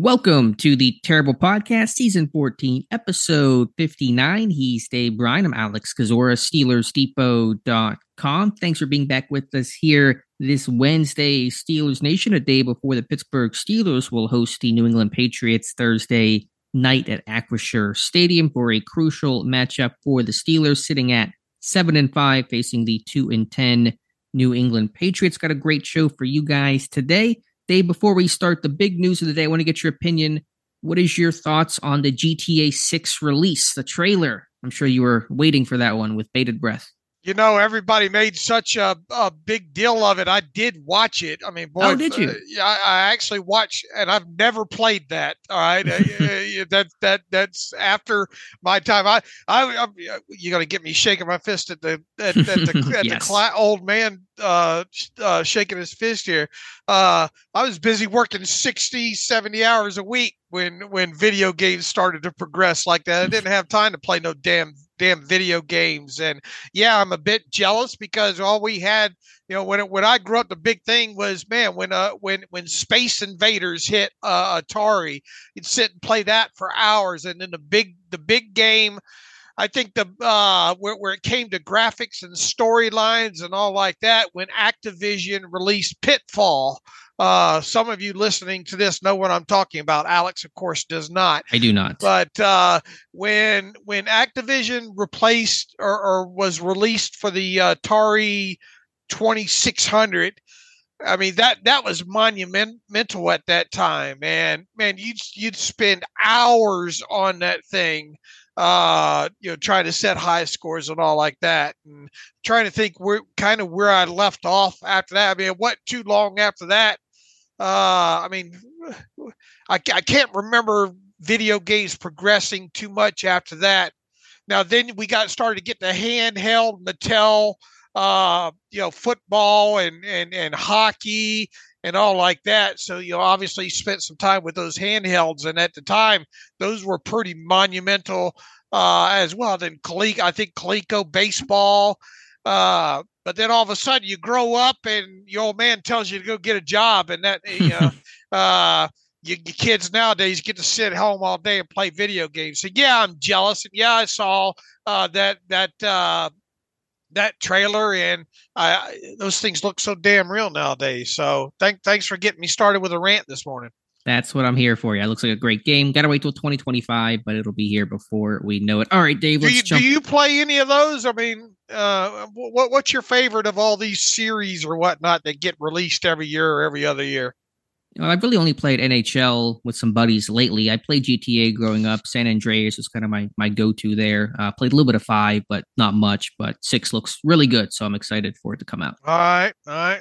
Welcome to the Terrible Podcast, Season 14, Episode 59. He's Dave Bryan. I'm Alex Kozora, SteelersDepot.com. Thanks for being back with us here this Wednesday, Steelers Nation, a day before the Pittsburgh Steelers will host the New England Patriots Thursday night at Acrisure Stadium for a crucial matchup for the Steelers, sitting at 7 and 5, facing the 2 and 10 New England Patriots. Got a great show for you guys today. Dave, before we start the big news of the day, I want to get your opinion. What is your thoughts on the GTA 6 release, the trailer? I'm sure you were waiting for that one with bated breath you know, everybody made such a, a big deal of it. I did watch it. I mean, boy, oh, did you? Uh, yeah, I, I, actually watched, and I've never played that. All right, uh, that that that's after my time. I I you're gonna get me shaking my fist at the at, at the at yes. the cl- old man uh, uh, shaking his fist here. Uh, I was busy working 60, 70 hours a week when when video games started to progress like that. I didn't have time to play no damn damn video games. And yeah, I'm a bit jealous because all we had, you know, when it, when I grew up, the big thing was man when uh when when Space Invaders hit uh, Atari, you'd sit and play that for hours, and then the big the big game. I think the uh, where, where it came to graphics and storylines and all like that, when Activision released Pitfall, uh, some of you listening to this know what I'm talking about. Alex, of course, does not. I do not. But uh, when when Activision replaced or, or was released for the Atari 2600, I mean that that was monumental at that time, and man, you'd you'd spend hours on that thing, uh, you know, trying to set high scores and all like that, and trying to think where kind of where I left off after that. I mean, it wasn't too long after that uh, I mean, I, I can't remember video games progressing too much after that. Now, then we got started to get the handheld Mattel, uh, you know, football and, and, and hockey and all like that. So, you know, obviously spent some time with those handhelds. And at the time, those were pretty monumental uh, as well. Then Coleco, I think Coleco baseball, uh, but then all of a sudden you grow up and your old man tells you to go get a job, and that you know, uh, you, your kids nowadays get to sit home all day and play video games. So yeah, I'm jealous, and yeah, I saw uh, that that uh, that trailer, and I, those things look so damn real nowadays. So thank thanks for getting me started with a rant this morning. That's what I'm here for. Yeah, it looks like a great game. Got to wait till 2025, but it'll be here before we know it. All right, Dave. Do you, do you play any of those? I mean, uh, what what's your favorite of all these series or whatnot that get released every year or every other year? Well, I've really only played NHL with some buddies lately. I played GTA growing up. San Andreas was kind of my my go to there. Uh, played a little bit of five, but not much. But six looks really good, so I'm excited for it to come out. All right, all right.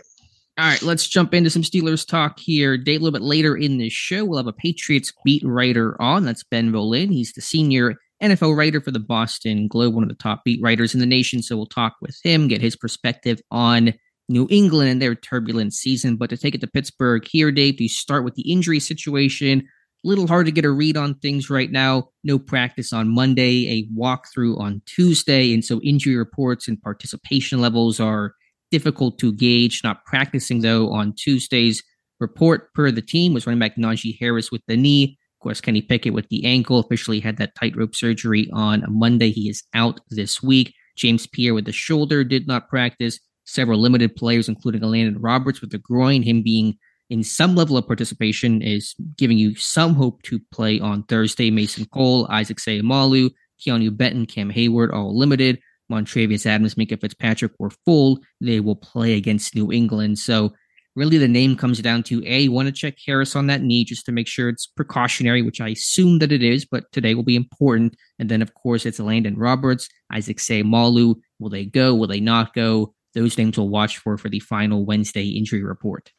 All right, let's jump into some Steelers talk here. Day a little bit later in this show, we'll have a Patriots beat writer on. That's Ben Volin. He's the senior NFL writer for the Boston Globe, one of the top beat writers in the nation. So we'll talk with him, get his perspective on New England and their turbulent season. But to take it to Pittsburgh here, Dave, you start with the injury situation, a little hard to get a read on things right now. No practice on Monday, a walkthrough on Tuesday. And so injury reports and participation levels are difficult to gauge. Not practicing, though, on Tuesday's report per the team was running back Najee Harris with the knee. Of course, Kenny Pickett with the ankle officially had that tightrope surgery on Monday. He is out this week. James Pierre with the shoulder did not practice. Several limited players, including Landon Roberts with the groin, him being in some level of participation, is giving you some hope to play on Thursday. Mason Cole, Isaac Seumalo, Keeanu Benton, Cam Heyward, all limited. Montravius Adams, Minkah Fitzpatrick were full. They will play against New England. So really the name comes down to A, want to check Harris on that knee just to make sure it's precautionary, which I assume that it is, but today will be important. And then, of course, it's Landon Roberts, Isaac Seumalo. Will they go? Will they not go? Those names we'll watch for for the final Wednesday injury report.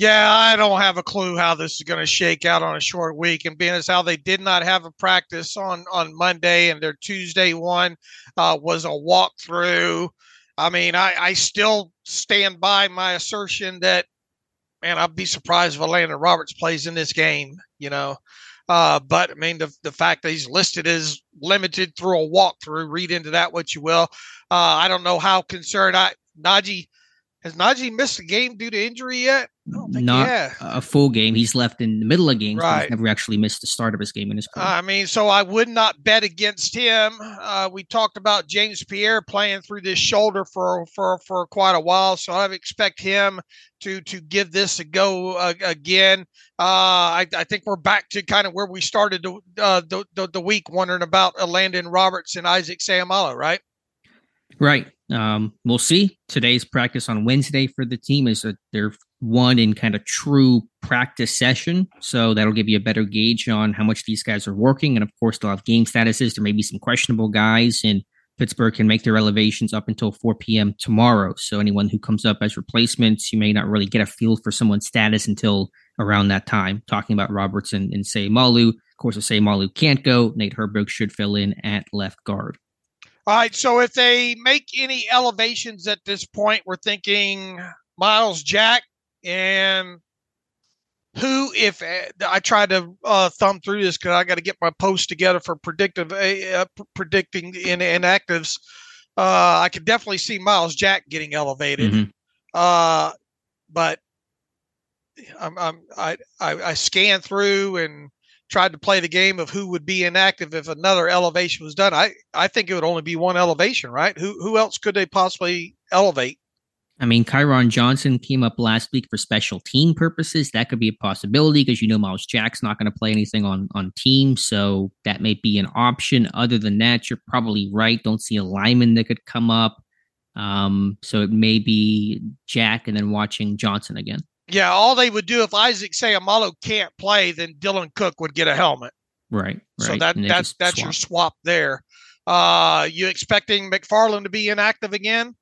Yeah, I don't have a clue how this is going to shake out on a short week. And being as how they did not have a practice on on Monday and their Tuesday one uh, was a walkthrough. I mean, I, I still stand by my assertion that, man, I'd be surprised if Landon Roberts plays in this game. You know, uh, but I mean, the, the fact that he's listed as limited through a walkthrough, read into that what you will. Uh, I don't know how concerned I Najee has Najee missed a game due to injury yet? Not a full game. He's left in the middle of games. Right. He's never actually missed the start of his game in his career. I mean, so I would not bet against him. Uh, we talked about James Pierre playing through this shoulder for for for quite a while, so I expect him to to give this a go uh, again. Uh, I, I, think we're back to kind of where we started the, uh, the, the, the week, wondering about Landon Roberts and Isaac Seumalo, right? Right. Um, we'll see. Today's practice on Wednesday for the team is a, their one in kind of true practice session. So that'll give you a better gauge on how much these guys are working. And of course, they'll have game statuses. There may be some questionable guys, and Pittsburgh can make their elevations up until 4 p.m. tomorrow. So anyone who comes up as replacements, you may not really get a feel for someone's status until around that time. Talking about Robertson and Seumalo. Of course, if Malu can't go, Nate Herbig should fill in at left guard. All right. So if they make any elevations at this point, we're thinking Myles Jack and who, if eh, I tried to uh, thumb through this because I got to get my post together for predictive uh, predicting in inactives. Uh, I could definitely see Myles Jack getting elevated. Mm-hmm. Uh, but I'm, I'm I, I I scan through and tried to play the game of who would be inactive if another elevation was done. I, I think it would only be one elevation, right? Who who else could they possibly elevate? I mean, Kyron Johnson came up last week for special team purposes. That could be a possibility because you know Myles Jack's not going to play anything on on team, so that may be an option. Other than that, you're probably right. Don't see a lineman that could come up. Um, so it may be Jack and then watching Johnson again. Yeah, all they would do if Isaac Seumalo can't play, then Dylan Cook would get a helmet. Right. right. So that that's that's swap. your swap there. Uh, you expecting McFarland to be inactive again?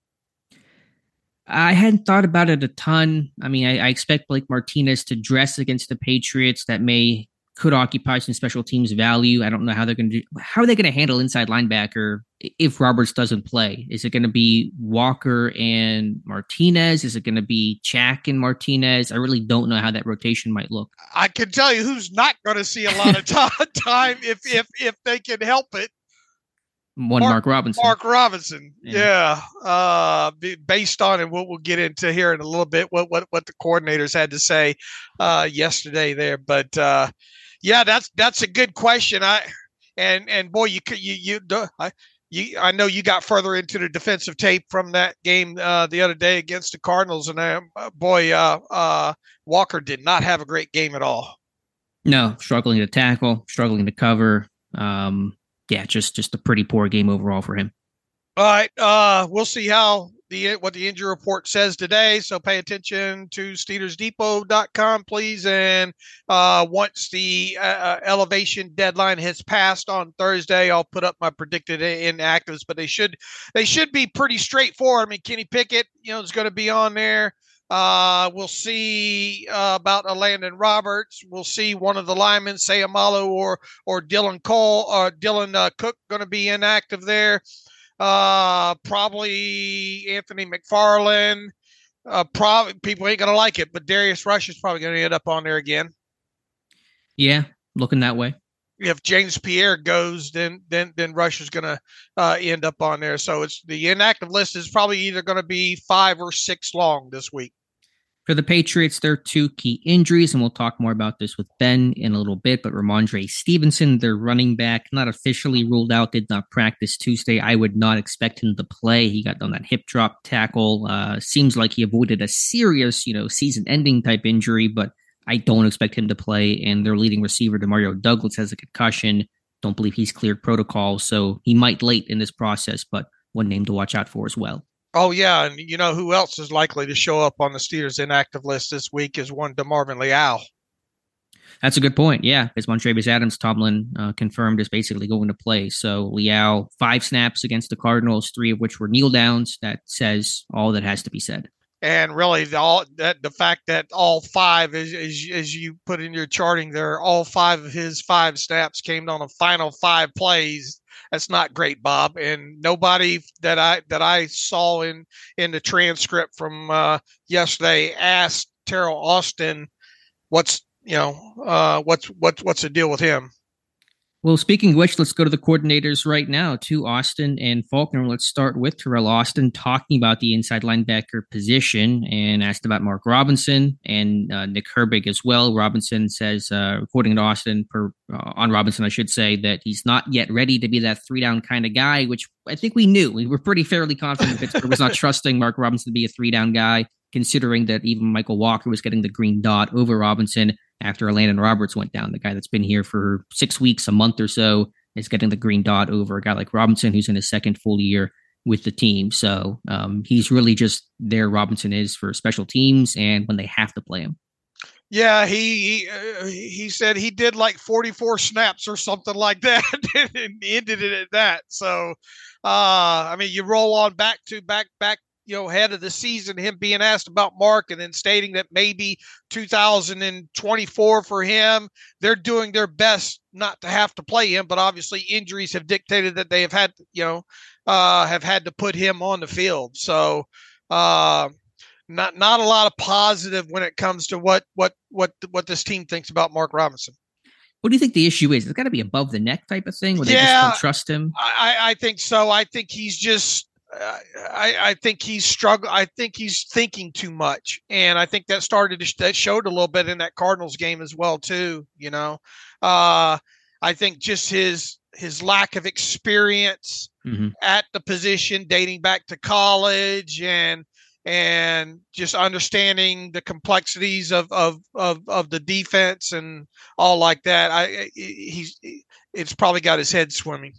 I hadn't thought about it a ton. I mean, I, I, expect Blake Martinez to dress against the Patriots. That may could occupy some special teams value. I don't know how they're going to do. How are they going to handle inside linebacker if Roberts doesn't play? Is it going to be Walker and Martinez? Is it going to be Jack and Martinez? I really don't know how that rotation might look. I can tell you who's not going to see a lot of time if if if they can help it. One Mark, Mark Robinson. Mark Robinson. Yeah. yeah. Uh, based on and what we'll get into here in a little bit, what what what the coordinators had to say uh, yesterday there, but. Uh, yeah, that's that's a good question. I and and boy, you could you you I, you I know you got further into the defensive tape from that game uh, the other day against the Cardinals, and uh, boy, uh, uh, Walker did not have a great game at all. No, struggling to tackle, struggling to cover. Um, yeah, just just a pretty poor game overall for him. All right, uh, we'll see how the what the injury report says today. So pay attention to SteelersDepot.com, please. And uh, once the uh, uh, elevation deadline has passed on Thursday, I'll put up my predicted inactives. But they should they should be pretty straightforward. I mean, Kenny Pickett, you know, is going to be on there. Uh, we'll see uh, about a Landon Roberts. We'll see one of the linemen, Seumalo or or Dylan Cole or Dylan uh, Cook, going to be inactive there. Uh, probably Anthony McFarland. Uh, probably people ain't gonna like it, but Darius Rush is probably gonna end up on there again. Yeah, looking that way. If James Pierre goes, then then then Rush is gonna uh, end up on there. So it's the inactive list is probably either gonna be five or six long this week. For the Patriots, there are two key injuries, and we'll talk more about this with Ben in a little bit. But Rhamondre Stevenson, their running back, not officially ruled out, did not practice Tuesday. I would not expect him to play. He got on that hip drop tackle. Uh, seems like he avoided a serious, you know, season-ending type injury, but I don't expect him to play. And their leading receiver, Demario Douglas, has a concussion. Don't believe he's cleared protocol, so he might late in this process, but one name to watch out for as well. Oh yeah, and you know who else is likely to show up on the Steelers inactive list this week is one DeMarvin Leal. That's a good point. Yeah, because Montravius Adams Tomlin uh, confirmed is basically going to play. So Leal five snaps against the Cardinals, three of which were kneel downs. That says all that has to be said. and really the all that the fact that all five as, as as you put in your charting there all five of his five snaps came on the final five plays that's not great bob and nobody that i that i saw in in the transcript from uh yesterday asked Teryl austin what's you know uh what's what's what's the deal with him well, speaking of which, let's go to the coordinators right now to Austin and Faulkner. Let's start with Teryl Austin talking about the inside linebacker position and asked about Mark Robinson and uh, Nick Herbig as well. Robinson says, uh, according to Austin, per, uh, on Robinson, I should say, that he's not yet ready to be that three down kind of guy, which I think we knew. We were pretty fairly confident Pittsburgh was not trusting Mark Robinson to be a three down guy, considering that even Michael Walker was getting the green dot over Robinson after Landon Roberts went down. The guy that's been here for six weeks, a month or so, is getting the green dot over a guy like Robinson, who's in his second full year with the team. So um, he's really just there. Robinson is for special teams and when they have to play him. Yeah, he he, uh, he said he did like 44 snaps or something like that, and ended it at that. So, uh, I mean, you roll on back to back back you know, ahead of the season, him being asked about Mark and then stating that maybe 2024 for him, they're doing their best not to have to play him, but obviously injuries have dictated that they have had, you know, uh, have had to put him on the field. So, uh, not not a lot of positive when it comes to what what what what this team thinks about Mark Robinson. What do you think the issue is? It's got to be above the neck type of thing where they yeah, just don't trust him. I, I think so. I think he's just I, I think he's struggling. I think he's thinking too much, and I think that started to, that showed a little bit in that Cardinals game as well too. You know, uh, I think just his his lack of experience mm-hmm. at the position, dating back to college, and and just understanding the complexities of of of, of the defense and all like that. I he's it's probably got his head swimming.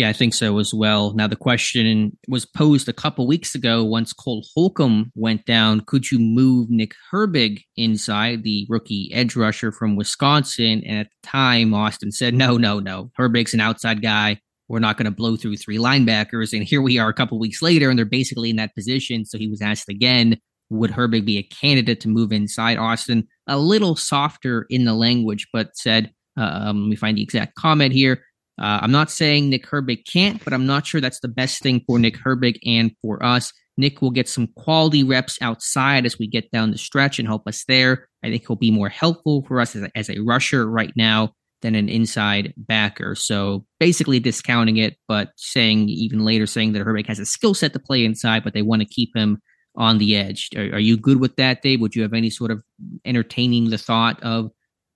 Yeah, I think so as well. Now, the question was posed a couple weeks ago once Cole Holcomb went down. Could you move Nick Herbig inside, the rookie edge rusher from Wisconsin? And at the time, Austin said, no, no, no. Herbig's an outside guy. We're not going to blow through three linebackers. And here we are a couple weeks later, and they're basically in that position. So he was asked again, would Herbig be a candidate to move inside Austin? A little softer in the language, but said, uh, um, let me find the exact comment here. Uh, I'm not saying Nick Herbig can't, but I'm not sure that's the best thing for Nick Herbig and for us. Nick will get some quality reps outside as we get down the stretch and help us there. I think he'll be more helpful for us as a, as a rusher right now than an inside backer. So basically discounting it, but saying even later saying that Herbig has a skill set to play inside, but they want to keep him on the edge. Are, are, you good with that, Dave? Would you have any sort of entertaining the thought of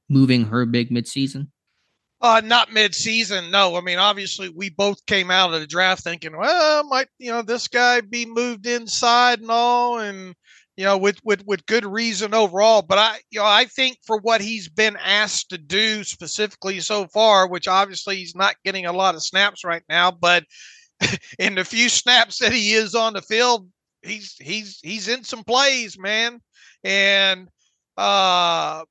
moving Herbig midseason? Uh, not mid-season. No, I mean obviously we both came out of the draft thinking, well, might you know this guy be moved inside and all, and you know with with with good reason overall. But I you know I think for what he's been asked to do specifically so far, which obviously he's not getting a lot of snaps right now, but in the few snaps that he is on the field, he's he's he's in some plays, man, and uh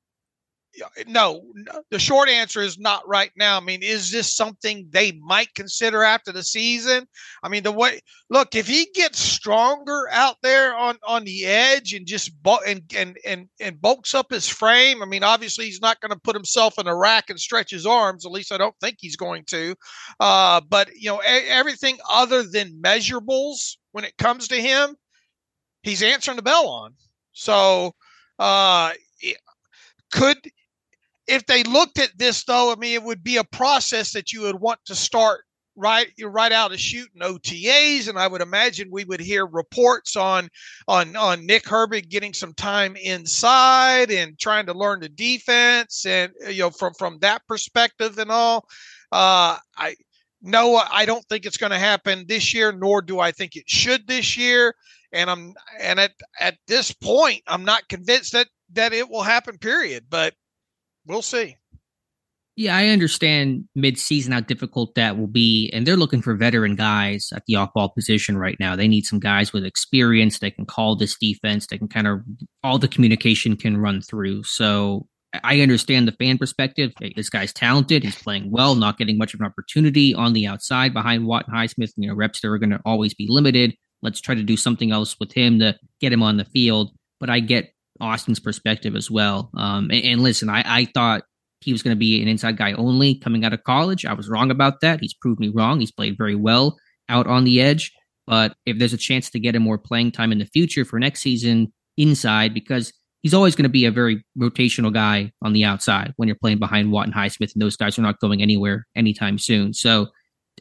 no, the short answer is not right now. I mean, is this something they might consider after the season? I mean, the way look, if he gets stronger out there on on the edge and just and and and and bulks up his frame, I mean, obviously he's not going to put himself in a rack and stretch his arms. At least I don't think he's going to. Uh, but you know, everything other than measurables when it comes to him, he's answering the bell on. So, uh, could if they looked at this though, I mean, it would be a process that you would want to start right right out of shooting OTAs, and I would imagine we would hear reports on on on Nick Herbig getting some time inside and trying to learn the defense, and you know from from that perspective and all. Uh, I no, I don't think it's going to happen this year, nor do I think it should this year. And I'm and at at this point, I'm not convinced that that it will happen. Period. But we'll see. Yeah, I understand mid-season how difficult that will be, and they're looking for veteran guys at the off-ball position right now. They need some guys with experience. They can call this defense. They can kind of all the communication can run through. So I understand the fan perspective. This guy's talented. He's playing well, not getting much of an opportunity on the outside behind Watt and Highsmith. You know, reps that are going to always be limited. let's try to do something else with him to get him on the field. But I get Austin's perspective as well. Um, and, and listen, I, I thought he was going to be an inside guy only coming out of college. I was wrong about that. He's proved me wrong. He's played very well out on the edge. But if there's a chance to get him more playing time in the future for next season inside, because he's always going to be a very rotational guy on the outside when you're playing behind Watt and Highsmith, and those guys are not going anywhere anytime soon. So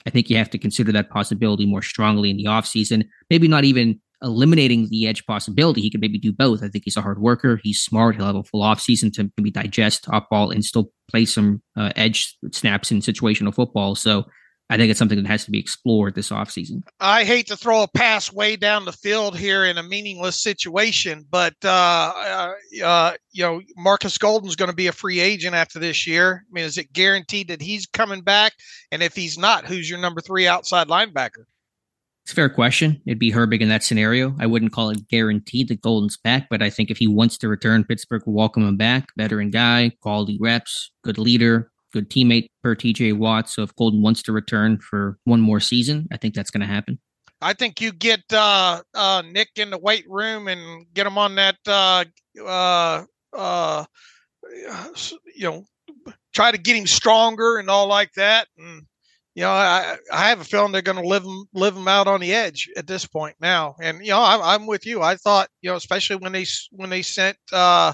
I think you have to consider that possibility more strongly in the offseason. Maybe not even eliminating the edge possibility. He could maybe do both. I think he's a hard worker. He's smart. He'll have a full offseason to maybe digest off ball and still play some uh, edge snaps in situational football. So I think it's something that has to be explored this offseason. I hate to throw a pass way down the field here in a meaningless situation, but uh, uh, uh, you know Markus Golden's going to be a free agent after this year. I mean, is it guaranteed that he's coming back? And if he's not, who's your number three outside linebacker? It's a fair question. It'd be Herbig in that scenario. I wouldn't call it guaranteed that Golden's back, but I think if he wants to return, Pittsburgh will welcome him back. Veteran guy, quality reps, good leader, good teammate per TJ Watt. So if Golden wants to return for one more season, I think that's going to happen. I think you get uh, uh, Nick in the weight room and get him on that, uh, uh, uh you know, try to get him stronger and all like that. And you know, I, I have a feeling they're going to live them live them out on the edge at this point now. And you know, I'm, I'm with you. I thought you know, especially when they when they sent uh,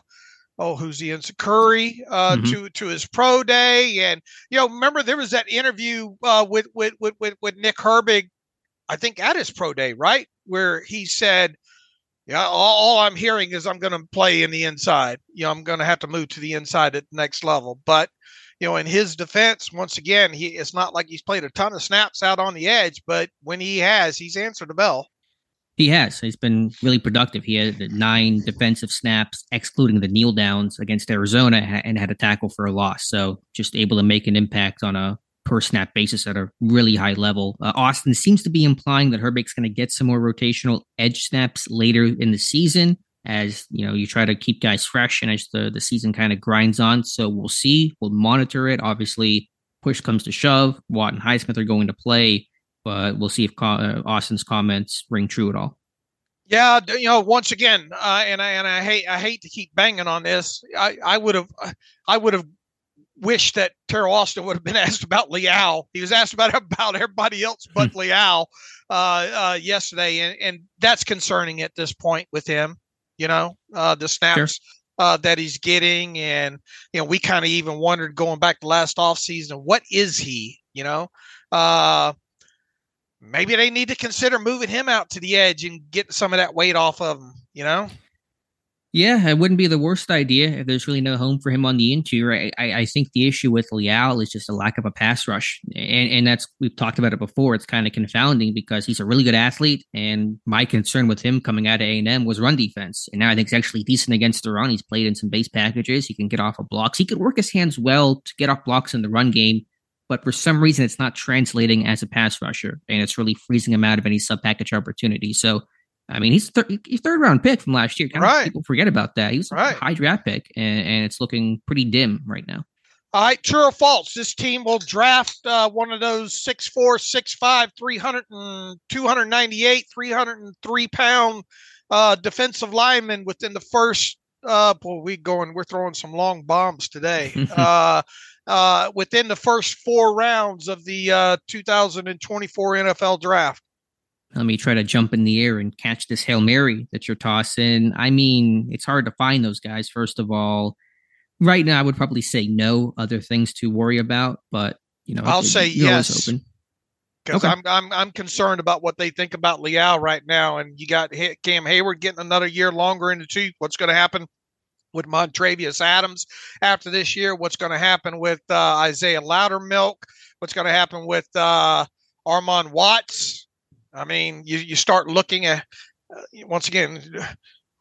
oh, who's the Aaron Curry uh, mm-hmm. to to his pro day, and you know, remember there was that interview uh, with, with with with with Nick Herbig, I think at his pro day, right, where he said. Yeah, all, all I'm hearing is I'm going to play in the inside. You know, I'm going to have to move to the inside at the next level. But you know, in his defense, once again, he it's not like he's played a ton of snaps out on the edge, but when he has, he's answered the bell. He has. He's been really productive. He had nine defensive snaps, excluding the kneel downs against Arizona, and had a tackle for a loss. So just able to make an impact on a per snap basis at a really high level. Uh, Austin seems to be implying that Herbig's going to get some more rotational edge snaps later in the season as you know you try to keep guys fresh and as the, the season kind of grinds on. So we'll see. We'll monitor it. Obviously push comes to shove watt and highsmith are going to play but we'll see if uh, austin's comments ring true at all. Yeah you know once again uh, and i and i hate i hate to keep banging on this. I i would have i would have wished that Teryl Austin would have been asked about Leal. He was asked about about everybody else but. Leal uh, uh, yesterday, and, and that's concerning at this point with him you know, uh, the snaps sure. uh, that he's getting. And, you know, we kind of even wondered going back to last offseason, what is he, you know? Uh, maybe they need to consider moving him out to the edge and get some of that weight off of him, you know? Yeah, it wouldn't be the worst idea if there's really no home for him on the interior. I, I, I think the issue with Leal is just a lack of a pass rush, and and that's we've talked about it before. It's kind of confounding because he's a really good athlete, and my concern with him coming out of A and M was run defense, and now I think he's actually decent against the run. He's played in some base packages. He can get off of blocks. He could work his hands well to get off blocks in the run game, but for some reason it's not translating as a pass rusher, and it's really freezing him out of any sub package opportunity. So I mean, he's, thir- he's third round pick from last year. Kind right. people forget about that. He was right. a high draft pick, and, and it's looking pretty dim right now. All right, true or false? This team will draft uh, one of those 6'4, 6'5, 300 and 298, 303 pound uh, defensive linemen within the first. Uh, boy, we going. We're throwing some long bombs today. uh, uh, within the first four rounds of the uh, 2024 NFL draft. Let me try to jump in the air and catch this Hail Mary that you're tossing. I mean, it's hard to find those guys, first of all. Right now, I would probably say no, other things to worry about, but you know, I'll say yes. Because okay. I'm, I'm I'm concerned about what they think about Leal right now, and you got Cam Heyward getting another year longer in the tooth. What's going to happen with Montravius Adams after this year? What's going to happen with uh, Isaiah Loudermilk? What's going to happen with uh, Armon Watts? I mean, you, you start looking at uh, once again,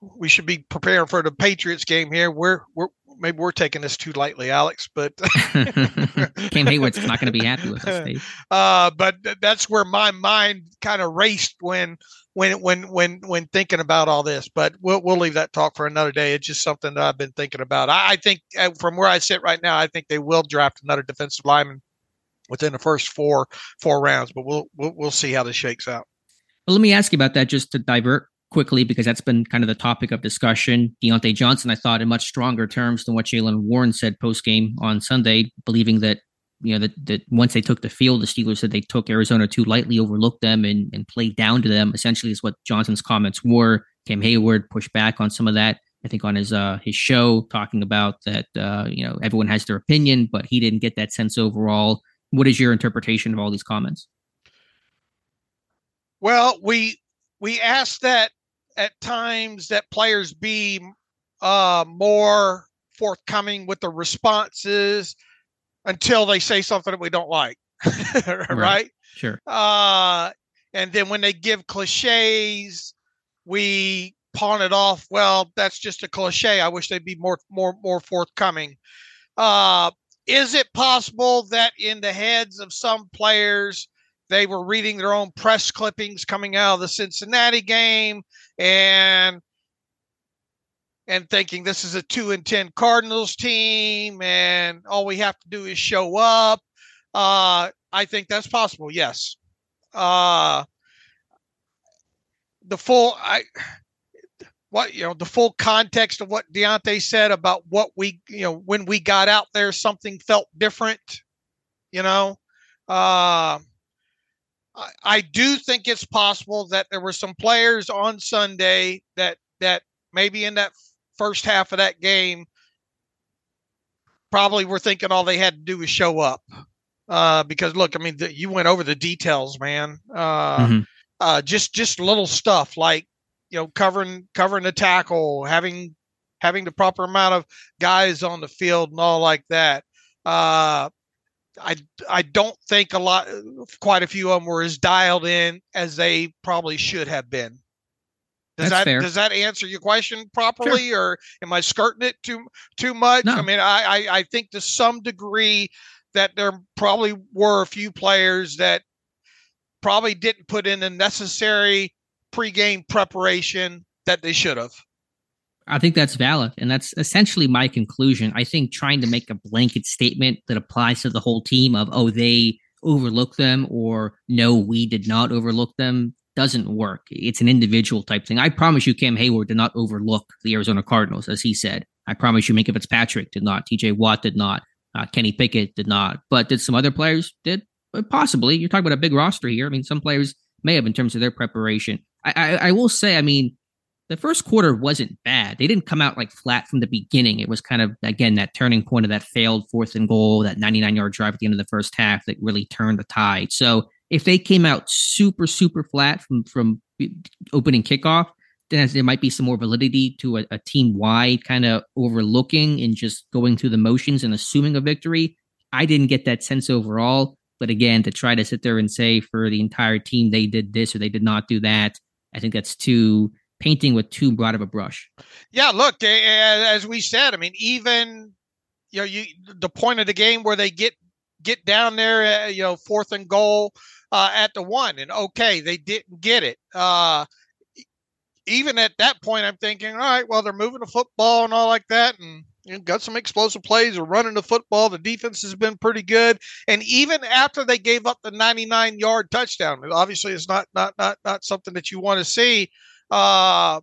we should be preparing for the Patriots game here. We're we're maybe we're taking this too lightly, Alex, but Cam Heyward's not going to be happy with us, Dave. Uh, but that's where my mind kind of raced when when when when when thinking about all this. But we'll we'll leave that talk for another day. It's just something that I've been thinking about. I, I think uh, from where I sit right now, I think they will draft another defensive lineman within the first four four rounds. But we'll we'll, we'll see how this shakes out. Well, let me ask you about that just to divert quickly because that's been kind of the topic of discussion. Diontae Johnson, I thought, in much stronger terms than what Jaylen Warren said post game on Sunday, believing that you know that, that once they took the field, the Steelers said they took Arizona too lightly, overlooked them, and and played down to them. Essentially, is what Johnson's comments were. Cam Heyward pushed back on some of that. I think on his uh, his show talking about that uh, you know everyone has their opinion, but he didn't get that sense overall. What is your interpretation of all these comments? Well, we we ask that at times that players be uh, more forthcoming with the responses until they say something that we don't like, right? right? Sure. Uh, and then when they give cliches, we pawn it off. Well, that's just a cliche. I wish they'd be more more more forthcoming. Uh, is it possible that in the heads of some players they were reading their own press clippings coming out of the Cincinnati game and and thinking this is a 2 and 10 Cardinals team and all we have to do is show up. Uh, I think that's possible. Yes. Uh, the full I what you know the full context of what Diontae said about what we you know when we got out there something felt different you know? Uh, I, I do think it's possible that there were some players on Sunday that that maybe in that first half of that game probably were thinking all they had to do was show up. Uh, because look I mean the, you went over the details man. Uh, mm-hmm. uh, just just little stuff like you know covering covering the tackle, having having the proper amount of guys on the field and all like that. Uh, I I don't think a lot, quite a few of them were as dialed in as they probably should have been. Does That's that fair. does that answer your question properly, sure. or am I skirting it too too much? No. I mean, I, I I think to some degree that there probably were a few players that probably didn't put in the necessary pregame preparation that they should have. I think that's valid. And that's essentially my conclusion. I think trying to make a blanket statement that applies to the whole team of, oh, they overlook them or no, we did not overlook them doesn't work. It's an individual type thing. I promise you, Cam Heyward did not overlook the Arizona Cardinals, as he said. I promise you, Minkah Fitzpatrick did not. TJ Watt did not. Uh, Kenny Pickett did not. But did some other players? Did possibly. You're talking about a big roster here. I mean, some players may have in terms of their preparation. I, I, will say, I mean, the first quarter wasn't bad. They didn't come out like flat from the beginning. It was kind of again that turning point of that failed fourth and goal, that 99 yard drive at the end of the first half that really turned the tide. So if they came out super super flat from from opening kickoff, then there might be some more validity to a, a team wide kind of overlooking and just going through the motions and assuming a victory. I didn't get that sense overall. But again, to try to sit there and say for the entire team they did this or they did not do that, I think that's too painting with too broad of a brush. Yeah, look, as we said, I mean, even you know, you the point of the game where they get get down there, uh, you know, fourth and goal uh, at the one, and okay, they didn't get it. Uh, even at that point, I'm thinking, all right, well, they're moving the football and all like that, and you know, got some explosive plays. They're running the football. The defense has been pretty good, and even after they gave up the 99 yard touchdown, obviously it's not not not not something that you want to see. Uh,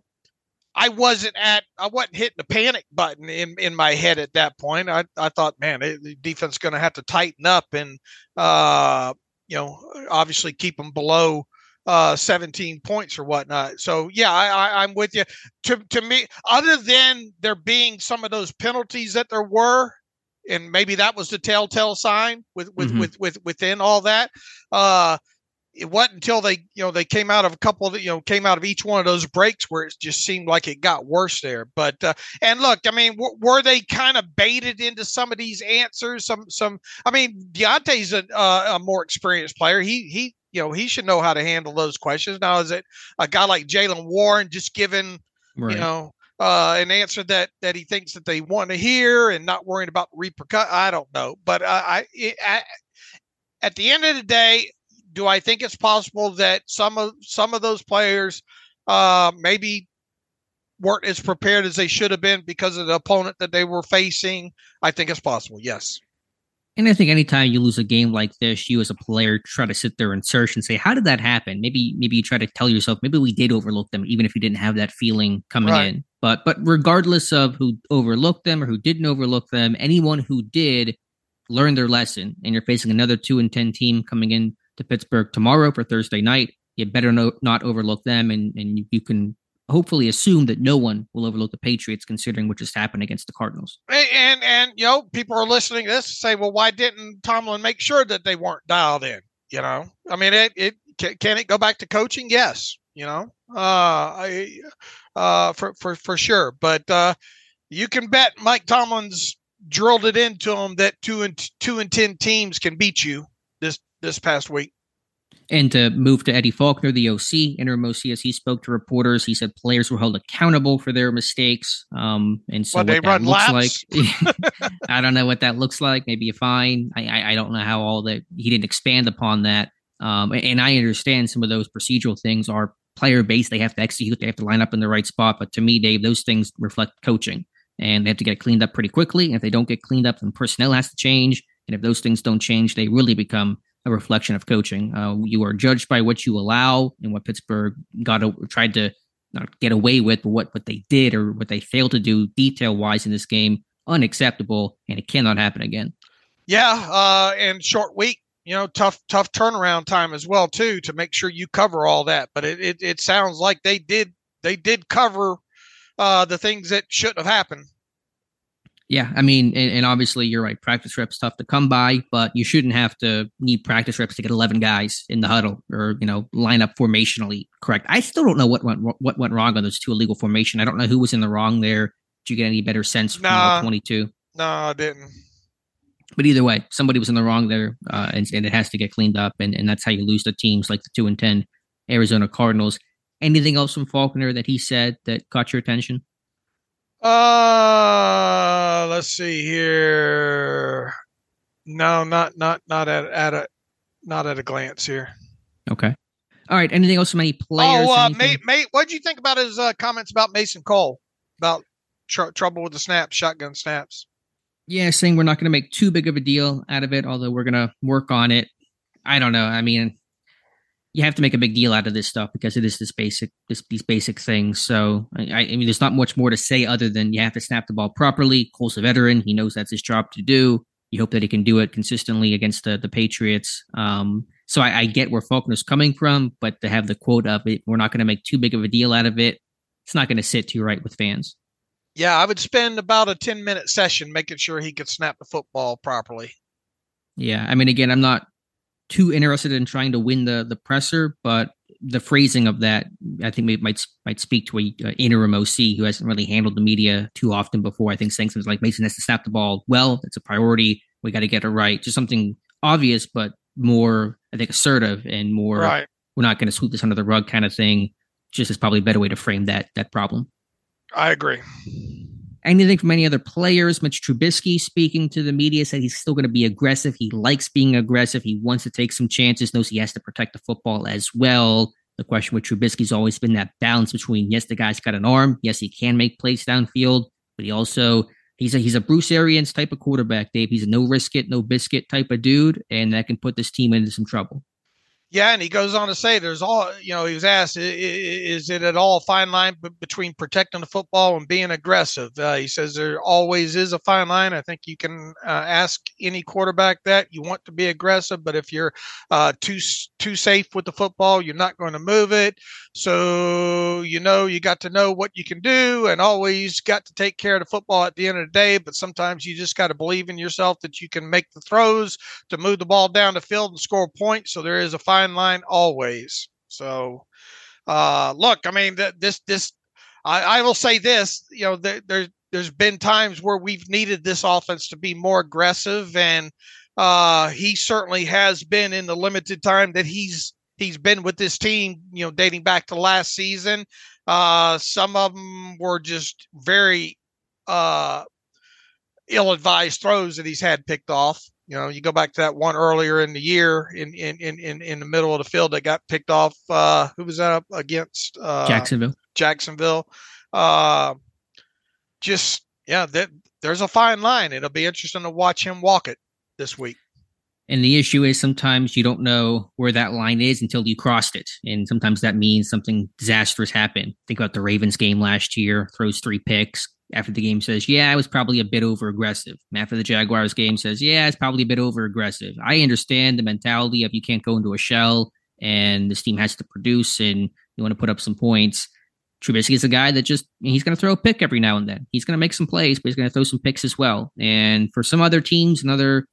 I wasn't at I wasn't hitting the panic button in, in my head at that point. I, I thought, man, the defense is going to have to tighten up and uh, you know obviously keep them below uh, 17 points or whatnot. So yeah, I, I, am with you. To to me, other than there being some of those penalties that there were, and maybe that was the telltale sign with with mm-hmm. with, with within all that. Uh, it wasn't until they you know they came out of a couple of you know came out of each one of those breaks where it just seemed like it got worse there but uh, and look i mean w- were they kind of baited into some of these answers some some i mean Diontae's a, uh, a more experienced player he he you know, he should know how to handle those questions. Now, is it a guy like Jaylen Warren just giving, right. you know, uh, an answer that that he thinks that they want to hear and not worrying about the repercussions? I don't know, but uh, I, I, at the end of the day, do I think it's possible that some of some of those players uh, maybe weren't as prepared as they should have been because of the opponent that they were facing? I think it's possible. Yes. And I think anytime you lose a game like this, you as a player try to sit there and search and say, "How did that happen?" Maybe, maybe you try to tell yourself, maybe we did overlook them, even if you didn't have that feeling coming right. in. But, but regardless of who overlooked them or who didn't overlook them, anyone who did learn their lesson. And you're facing another two and ten team coming in to Pittsburgh tomorrow for Thursday night. You better no, not overlook them, and and you, you can hopefully assume that no one will overlook the Patriots, considering what just happened against the Cardinals. And and you know, people are listening to this say, well, why didn't Tomlin make sure that they weren't dialed in? You know, I mean, it it can, can it go back to coaching? Yes, you know, uh, I uh, for for for sure. But uh, you can bet Mike Tomlin's drilled it into them that two and two and ten teams can beat you this this past week. And to move to Eddie Faulkner, the OC, interim OC, as he spoke to reporters, he said players were held accountable for their mistakes. Um, and so what that looks laps. like, I don't know what that looks like. Maybe a fine. I, I, I don't know how all that he didn't expand upon that. Um, and I understand some of those procedural things are player based. They have to execute. They have to line up in the right spot. But to me, Dave, those things reflect coaching, and they have to get cleaned up pretty quickly. And if they don't get cleaned up, then personnel has to change. And if those things don't change, they really become a reflection of coaching. Uh, you are judged by what you allow and what Pittsburgh got tried to not get away with, but what what they did or what they failed to do detail wise in this game unacceptable, and it cannot happen again. Yeah, uh, and short week, you know, tough tough turnaround time as well too to make sure you cover all that. But it it, it sounds like they did they did cover uh, the things that shouldn't have happened. Yeah, I mean, and, and, obviously you're right. Practice reps tough to come by, but you shouldn't have to need practice reps to get 11 guys in the huddle or you know line up formationally correct. I still don't know what went what went wrong on those two illegal formation. I don't know who was in the wrong there. Did you get any better sense from nah, 22? No, I didn't. But either way, somebody was in the wrong there, uh, and, and it has to get cleaned up, and, and that's how you lose the teams like the two and ten Arizona Cardinals. Anything else from Faulkner that he said that caught your attention? Uh, let's see here. No, not not not at at a not at a glance here. Okay. All right. Anything else from any players? Oh, uh, mate, mate, what did you think about his uh, comments about Mason Cole about tr- trouble with the snaps, shotgun snaps? Yeah, saying we're not going to make too big of a deal out of it, although we're going to work on it. I don't know. I mean, you have to make a big deal out of this stuff because it is this basic this, these basic things. So I, I, mean, there's not much more to say other than you have to snap the ball properly. Cole's a veteran; he knows that's his job to do. You hope that he can do it consistently against the the Patriots. Um, so I, I, get where Faulkner's coming from, but to have the quote of it, we're not going to make too big of a deal out of it. It's not going to sit too right with fans. Yeah, I would spend about a ten minute session making sure he could snap the football properly. Yeah, I mean, again, I'm not too interested in trying to win the the presser, but the phrasing of that, I think, might might speak to a, interim OC who hasn't really handled the media too often before. I think saying things like Mason has to snap the ball well. It's a priority. We got to get it right. Just something obvious, but more, I think, assertive and more. Right. We're not going to sweep this under the rug kind of thing. Just is probably a better way to frame that that problem. I agree. Anything from any other players? Mitch Trubisky speaking to the media said he's still going to be aggressive. He likes being aggressive. He wants to take some chances, knows he has to protect the football as well. The question with Trubisky's always been that balance between yes, the guy's got an arm, yes, he can make plays downfield, but he also he's a he's a Bruce Arians type of quarterback, Dave. He's a no risk it, no biscuit type of dude, and that can put this team into some trouble. Yeah, and he goes on to say, "There's all you know." He was asked, "Is it at all a fine line between protecting the football and being aggressive?" Uh, he says there always is a fine line. I think you can uh, ask any quarterback that you want to be aggressive, but if you're uh, too too safe with the football, you're not going to move it. So you know you got to know what you can do, and always got to take care of the football at the end of the day. But sometimes you just got to believe in yourself that you can make the throws to move the ball down the field and score points. So there is a fine fine line always. So, uh, look, I mean, th- this, this, I, I, will say this, you know, there, there, there's been times where we've needed this offense to be more aggressive, and uh, he certainly has been in the limited time that he's he's been with this team. You know, dating back to last season, uh, some of them were just very uh, ill-advised throws that he's had picked off. You know, you go back to that one earlier in the year in in in in the middle of the field that got picked off. Uh, who was that up against? Uh, Jacksonville. Jacksonville. Uh, just yeah, that there's a fine line. It'll be interesting to watch him walk it. this week. And the issue is sometimes you don't know where that line is until you crossed it. And sometimes that means something disastrous happened. Think about the Ravens game last year, throws three picks. After the game says, Yeah, I was probably a bit over aggressive. After the Jaguars game says, Yeah, it's probably a bit over aggressive. I understand the mentality of you can't go into a shell and this team has to produce and you want to put up some points. Trubisky is a guy that just he's going to throw a pick every now and then. He's going to make some plays, but he's going to throw some picks as well. And for some other teams and other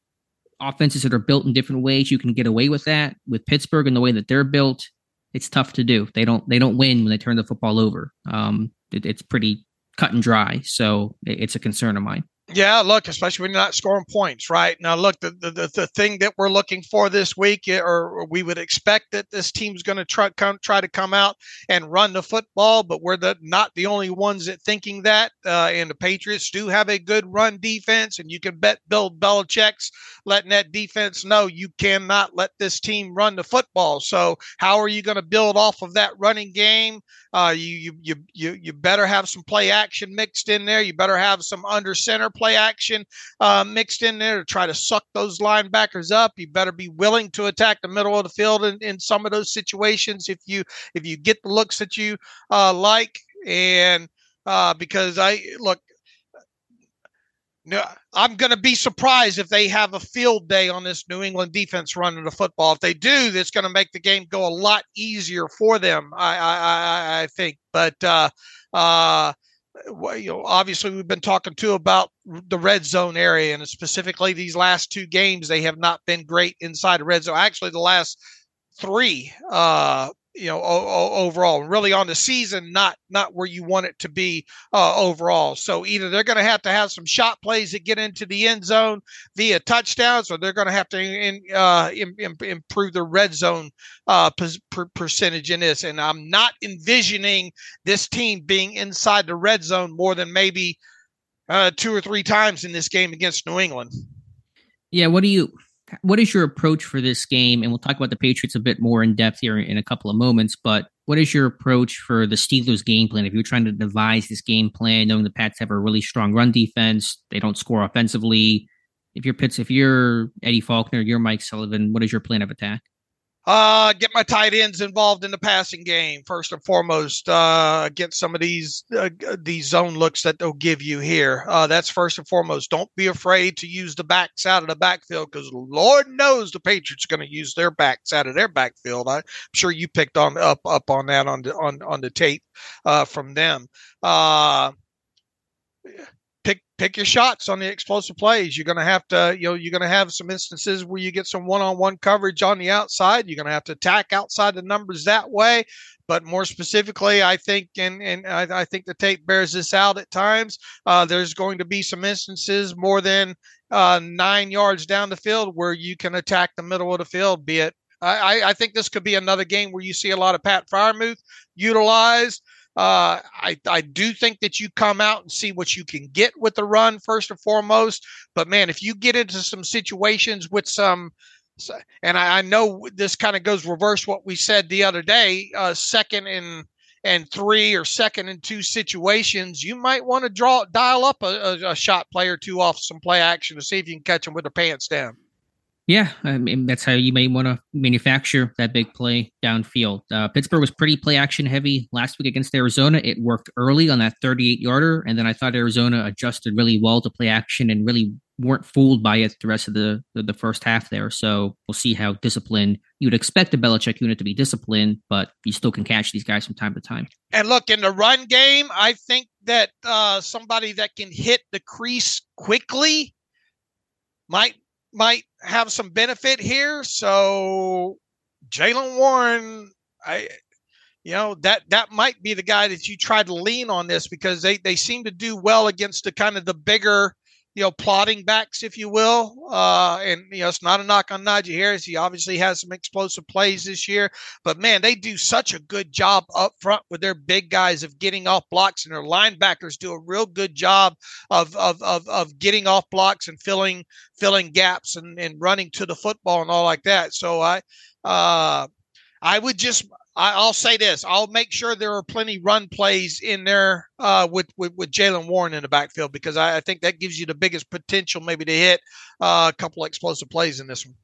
offenses that are built in different ways, you can get away with that. With Pittsburgh and the way that they're built, it's tough to do. They don't they don't win when they turn the football over. Um, it, it's pretty cut and dry. So it's a concern of mine. Yeah, look, especially when you're not scoring points, right? Now, look, the, the, the thing that we're looking for this week, eh, or we would expect that this team's going to try come try to come out and run the football, but we're the not the only ones that thinking that. Uh, and the Patriots do have a good run defense, and you can bet Bill Belichick's letting that defense know you cannot let this team run the football. So, how are you going to build off of that running game? Uh, you, you you you you better have some play action mixed in there. You better have some under center play action uh, mixed in there to try to suck those linebackers up. You better be willing to attack the middle of the field in, in some of those situations if you if you get the looks that you uh, like. And uh, because I look, no, I'm going to be surprised if they have a field day on this New England defense running the football. If they do, that's going to make the game go a lot easier for them. I I, I, I think, but uh, uh, you know, obviously we've been talking too about the red zone area, and specifically these last two games, they have not been great inside the red zone. Actually, the last three uh, you know overall really on the season not not where you want it to be uh, overall. So either they're going to have to have some shot plays that get into the end zone via touchdowns or they're going to have to in, uh, in, in, improve the red zone uh, per- percentage in this. And i'm not envisioning this team being inside the red zone more than maybe uh, two or three times in this game against new england. Yeah what do you what is your approach for this game? And we'll talk about the Patriots a bit more in depth here in a couple of moments. But what is your approach for the Steelers' game plan? If you're trying to devise this game plan, knowing the Pats have a really strong run defense, they don't score offensively. If you're Pitts, if you're Eddie Faulkner, you're Mike Sullivan, what is your plan of attack? Uh, get my tight ends involved in the passing game first and foremost. Uh, get some of these uh, these zone looks that they'll give you here. Uh, that's first and foremost. Don't be afraid to use the backs out of the backfield because Lord knows the Patriots are going to use their backs out of their backfield. I'm sure you picked on up up on that on the on on the tape uh, from them. Uh, pick pick your shots on the explosive plays. You're going to have to, you know, you're going to have some instances where you get some one-on-one coverage on the outside. You're going to have to attack outside the numbers that way. But more specifically, I think, and and I, I think the tape bears this out at times. Uh, there's going to be some instances more than uh, nine yards down the field where you can attack the middle of the field. Be it, I, I think this could be another game where you see a lot of Pat Freiermuth utilized. Uh, I, I do think that you come out and see what you can get with the run first and foremost. But man, if you get into some situations with some, and I, I know this kind of goes reverse what we said the other day, uh, second and and three or second and two situations, you might want to draw dial up a, a, a shot play or two off some play action to see if you can catch them with their pants down. Yeah, I mean that's how you may want to manufacture that big play downfield. Uh, Pittsburgh was pretty play action heavy last week against Arizona. It worked early on that 38 yarder, and then I thought Arizona adjusted really well to play action and really weren't fooled by it the rest of the, the, the first half there. So we'll see how disciplined you would expect the Belichick unit to be disciplined, but you still can catch these guys from time to time. And look in the run game, I think that uh, somebody that can hit the crease quickly might might have some benefit here. So Jaylen Warren, I you know that that might be the guy that you try to lean on this because they they seem to do well against the kind of the bigger you know, plotting backs, if you will. Uh, and, you know, it's not a knock on Najee Harris. He obviously has some explosive plays this year, but man, they do such a good job up front with their big guys of getting off blocks, and their linebackers do a real good job of, of, of, of getting off blocks and filling, filling gaps and, and running to the football and all like that. So I, uh, I would just, I, will say this: I'll make sure there are plenty run plays in there uh, with with, with Jaylen Warren in the backfield because I, I, think that gives you the biggest potential maybe to hit uh, a couple explosive plays in this one.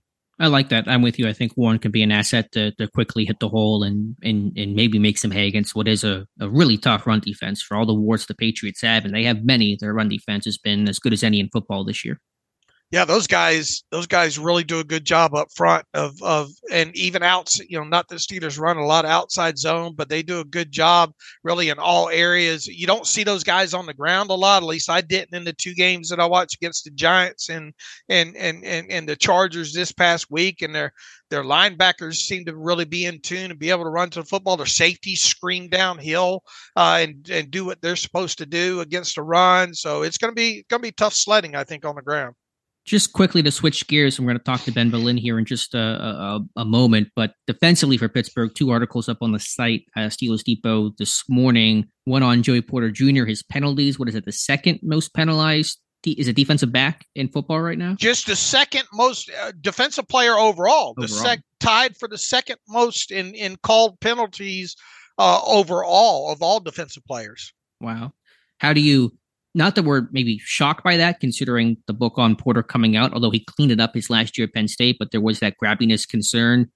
I like that. I'm with you. I think Warren can be an asset to, to quickly hit the hole and, and and maybe make some hay against what is a, a really tough run defense for all the warts the Patriots have, and they have many. Their run defense has been as good as any in football this year yeah, those guys, those guys really do a good job up front of of and even out. You know, not that Steelers run a lot of outside zone, but they do a good job really in all areas. You don't see those guys on the ground a lot. At least I didn't in the two games that I watched against the Giants and and and and, and the Chargers this past week. And their their linebackers seem to really be in tune and be able to run to the football. Their safeties scream downhill uh, and and do what they're supposed to do against a run. So it's going to be going to be tough sledding, I think, on the ground just quickly to switch gears, I'm going to talk to Ben Volin here in just a, a, a, moment. But defensively for Pittsburgh, two articles up on the site, uh, Steelers Depot this morning. One on Joey Porter Jr., his penalties. What is it, the second most penalized? Is a defensive back in football right now? Just the second most uh, defensive player overall. The sec tied for the second most in in called penalties uh, overall of all defensive players. Wow. How do you not that we're maybe shocked by that, considering the book on Porter coming out, although he cleaned it up his last year at Penn State, but there was that grabbiness concern.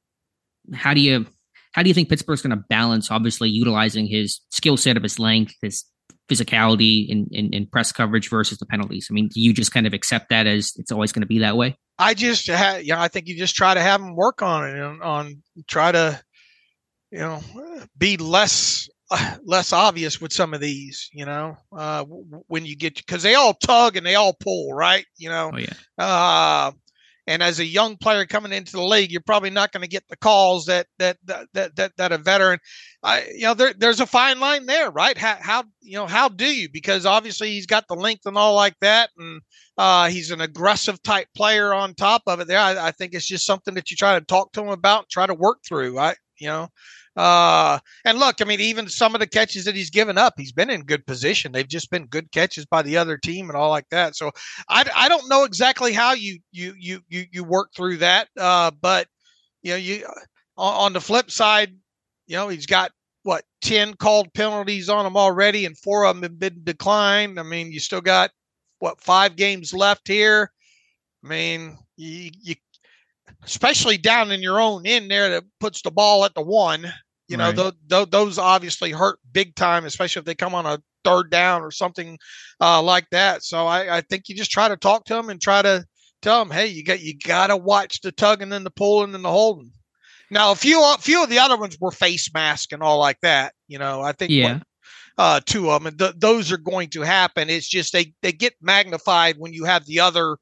How do you how do you think Pittsburgh's going to balance obviously utilizing his skill set of his length, his physicality in, in, in, press coverage versus the penalties? I mean, do you just kind of accept that as it's always going to be that way? I just, ha- yeah, I think you just try to have him work on it and on try to, you know, be less less obvious with some of these, you know, uh, when you get because they all tug and they all pull, right? You know, oh, yeah. Uh, and as a young player coming into the league, you're probably not going to get the calls that that that that that a veteran. I, you know, there, there's a fine line there, right? How, how you know how do you? Because obviously he's got the length and all like that, and uh, he's an aggressive type player on top of it. There, I, I think it's just something that you try to talk to him about, try to work through. I, you know, uh, and look, I mean, even some of the catches that he's given up, he's been in good position. They've just been good catches by the other team and all like that. So I, I don't know exactly how you you you you you work through that. Uh, but you know, you on, on the flip side, you know, he's got what 10 called penalties on him already and four of them have been declined. I mean, you still got what five games left here. I mean, you, you especially down in your own end there that puts the ball at the one. You know, right. th- th- those obviously hurt big time, especially if they come on a third down or something uh, like that. So I, I, think you just try to talk to them and try to tell them, hey, you got you got to watch the tugging and the pulling and the holding. Now, a few a few of the other ones were face mask and all like that. You know, I think yeah. What, uh, two of them, and th- those are going to happen. It's just they they get magnified when you have the other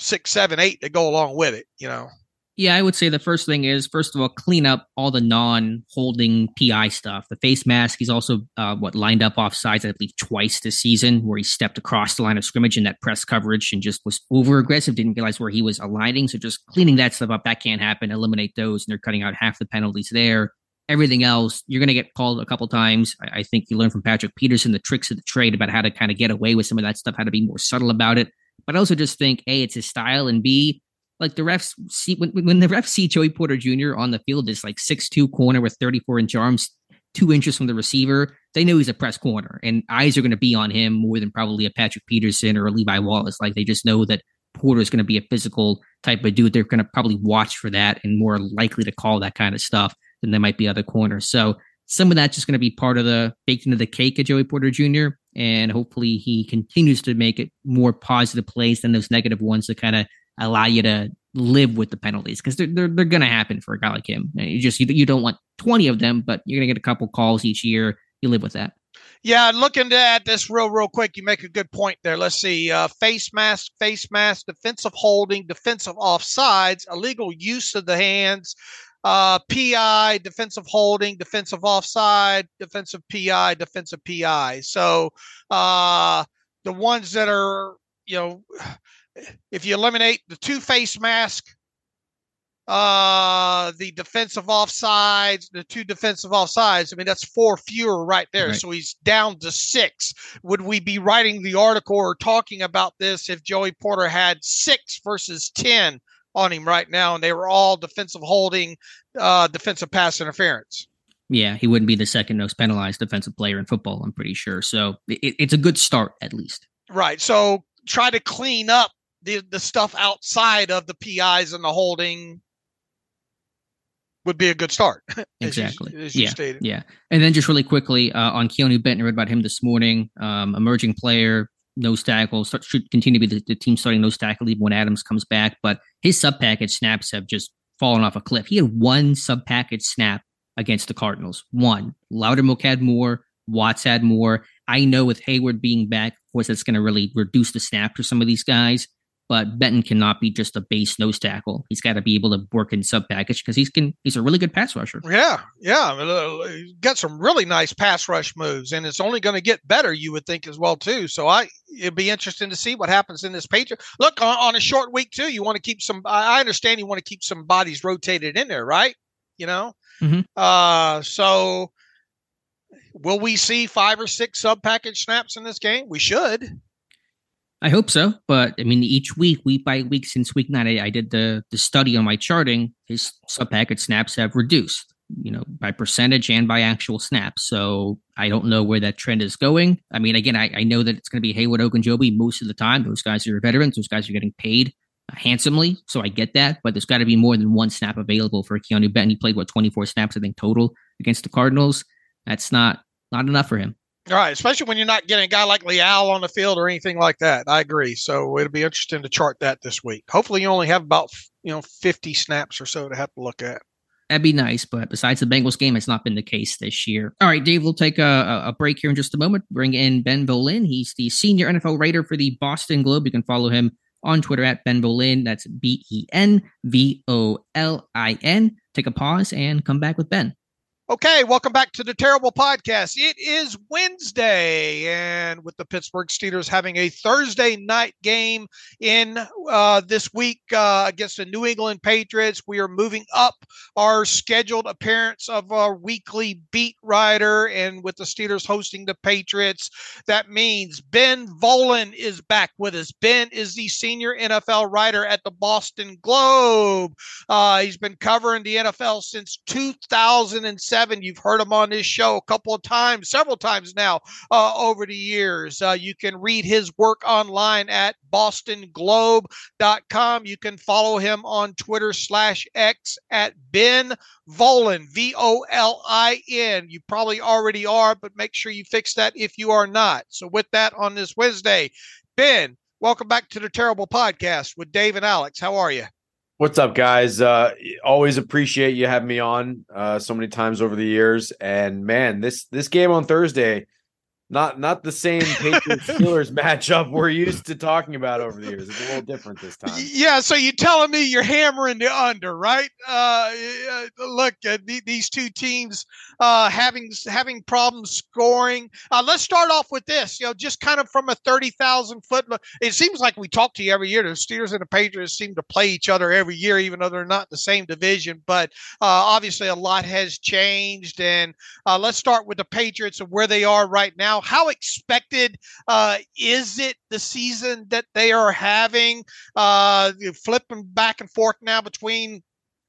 six, seven, eight that go along with it, you know. Yeah, I would say the first thing is first of all clean up all the non-holding PI stuff. The face mask. He's also uh, what lined up off sides, I believe, twice this season, where he stepped across the line of scrimmage in that press coverage and just was over aggressive. Didn't realize where he was aligning. So just cleaning that stuff up. That can't happen. Eliminate those, and they're cutting out half the penalties there. Everything else, you're going to get called a couple times. I, I think you learn from Patrick Peterson the tricks of the trade about how to kind of get away with some of that stuff, how to be more subtle about it. But I also just think, A, it's his style, and B, like the refs see when, when the refs see Joey Porter Jr. on the field, this like six two corner with 34 inch arms, two inches from the receiver, they know he's a press corner. And eyes are going to be on him more than probably a Patrick Peterson or a Levi Wallace. Like they just know that Porter is going to be a physical type of dude. They're going to probably watch for that and more likely to call that kind of stuff than there might be other corners. So some of that's just going to be part of the baked into the cake of Joey Porter Jr. And hopefully he continues to make it more positive plays than those negative ones to kind of allow you to live with the penalties because they're, they're, they're going to happen for a guy like him. You just, you, you don't want 20 of them, but you're going to get a couple calls each year. You live with that. Yeah, looking at this real, real quick, you make a good point there. Let's see. Uh, face mask, face mask, defensive holding, defensive offsides, illegal use of the hands, uh, PI, defensive holding, defensive offside, defensive PI, defensive PI. So uh, the ones that are, you know, if you eliminate the two face mask, uh, the defensive offsides, the two defensive offsides, I mean, that's four fewer right there. Right. So he's down to six. Would we be writing the article or talking about this if Joey Porter had six versus 10? On him right now, and they were all defensive holding, uh, defensive pass interference. Yeah, he wouldn't be the second most penalized defensive player in football. I'm pretty sure. So it, it's a good start, at least. Right. So try to clean up the the stuff outside of the PIs and the holding would be a good start. exactly. As you, yeah. stated. Yeah. And then just really quickly uh, on Keeanu Benton, read about him this morning. Um, emerging player, nose tackle, should continue to be the, the team starting nose tackle even when Adams comes back. But his sub package snaps have just fallen off a cliff. He had one sub package snap against the Cardinals. One. Loudermilk had more. Watts had more. I know with Heyward being back, of course, that's going to really reduce the snaps for some of these guys. But Benton cannot be just a base nose tackle. He's got to be able to work in sub package because he's can he's a really good pass rusher. Yeah, yeah, he's got some really nice pass rush moves, and it's only going to get better, you would think as well too. So I, it'd be interesting to see what happens in this Patriot. Look on, on a short week too. You want to keep some. I understand you want to keep some bodies rotated in there, right? You know, mm-hmm. uh, so will we see five or six sub package snaps in this game? We should. I hope so, but I mean, each week, week by week, since week nine, I, I did the the study on my charting. His sub package snaps have reduced, you know, by percentage and by actual snaps. So I don't know where that trend is going. I mean, again, I, I know that it's going to be Heyward Ogunjobi most of the time. Those guys are veterans. Those guys are getting paid handsomely, so I get that. But there's got to be more than one snap available for Keeanu Benton. He played what 24 snaps, I think, total against the Cardinals. That's not not enough for him. All right, especially when you're not getting a guy like Leal on the field or anything like that. I agree. So it'll be interesting to chart that this week. Hopefully, you only have about you know 50 snaps or so to have to look at. That'd be nice, but besides the Bengals game, it's not been the case this year. All right, Dave, we'll take a, a break here in just a moment. Bring in Ben Volin. He's the senior NFL writer for the Boston Globe. You can follow him on Twitter at Ben Volin. That's B E N V O L I N. Take a pause and come back with Ben. Okay, welcome back to the Terrible Podcast. It is Wednesday, and with the Pittsburgh Steelers having a Thursday night game in uh, this week uh, against the New England Patriots, we are moving up our scheduled appearance of our weekly beat writer. And with the Steelers hosting the Patriots, that means Ben Volin is back with us. Ben is the senior NFL writer at the Boston Globe. Uh, he's been covering the NFL since 2007 seven. You've heard him on this show a couple of times, several times now uh, over the years. Uh, you can read his work online at bostonglobe.com. You can follow him on Twitter slash X at Ben Volin, V O L I N. You probably already are, but make sure you fix that if you are not. So, with that on this Wednesday, Ben, welcome back to the Terrible Podcast with Dave and Alex. How are you? What's up, guys? Uh, always appreciate you having me on uh, so many times over the years. And man, this this game on Thursday, not not the same Patriots Steelers matchup we're used to talking about over the years. It's a little different this time. Yeah, so you're telling me you're hammering the under, right? Uh, look, uh, these two teams uh, having having problems scoring. Uh, let's start off with this. You know, just kind of from a thirty thousand foot. Look, it seems like we talk to you every year. The Steelers and the Patriots seem to play each other every year, even though they're not in the same division. But uh, obviously, a lot has changed. And uh, let's start with the Patriots and where they are right now how expected uh, is it the season that they are having? Uh, flipping back and forth now between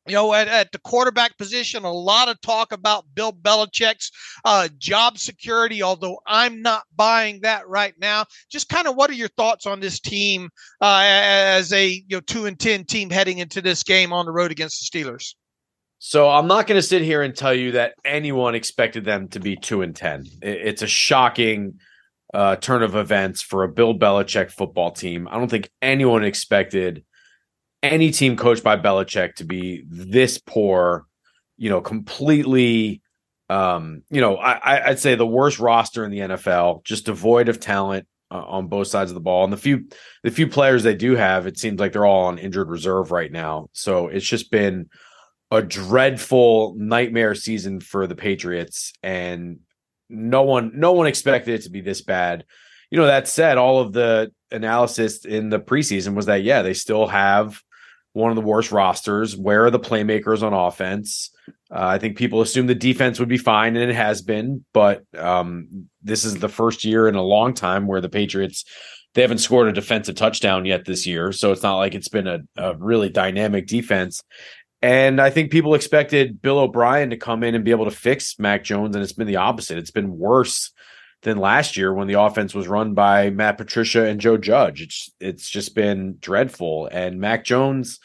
you know, at, at the quarterback position, a lot of talk about Bill Belichick's uh, job security, although I'm not buying that right now. Just kind of what are your thoughts on this team uh, as a you know two and ten team heading into this game on the road against the Steelers? So I'm not going to sit here and tell you that anyone expected them to be two and ten. It's a shocking uh, turn of events for a Bill Belichick football team. I don't think anyone expected any team coached by Belichick to be this poor. You know, completely. Um, you know, I, I'd say the worst roster in the NFL, just devoid of talent uh, on both sides of the ball. And the few the few players they do have, it seems like they're all on injured reserve right now. So it's just been a dreadful nightmare season for the Patriots, and no one no one expected it to be this bad. You know, that said, all of the analysis in the preseason was that yeah, they still have one of the worst rosters. Where are the playmakers on offense? Uh, I think people assume the defense would be fine, and it has been. But um, this is the first year in a long time where the Patriots they haven't scored a defensive touchdown yet this year, so it's not like it's been a, a really dynamic defense. And I think people expected Bill O'Brien to come in and be able to fix Mac Jones, and it's been the opposite. It's been worse than last year when the offense was run by Matt Patricia and Joe Judge. It's it's just been dreadful. And Mac Jones,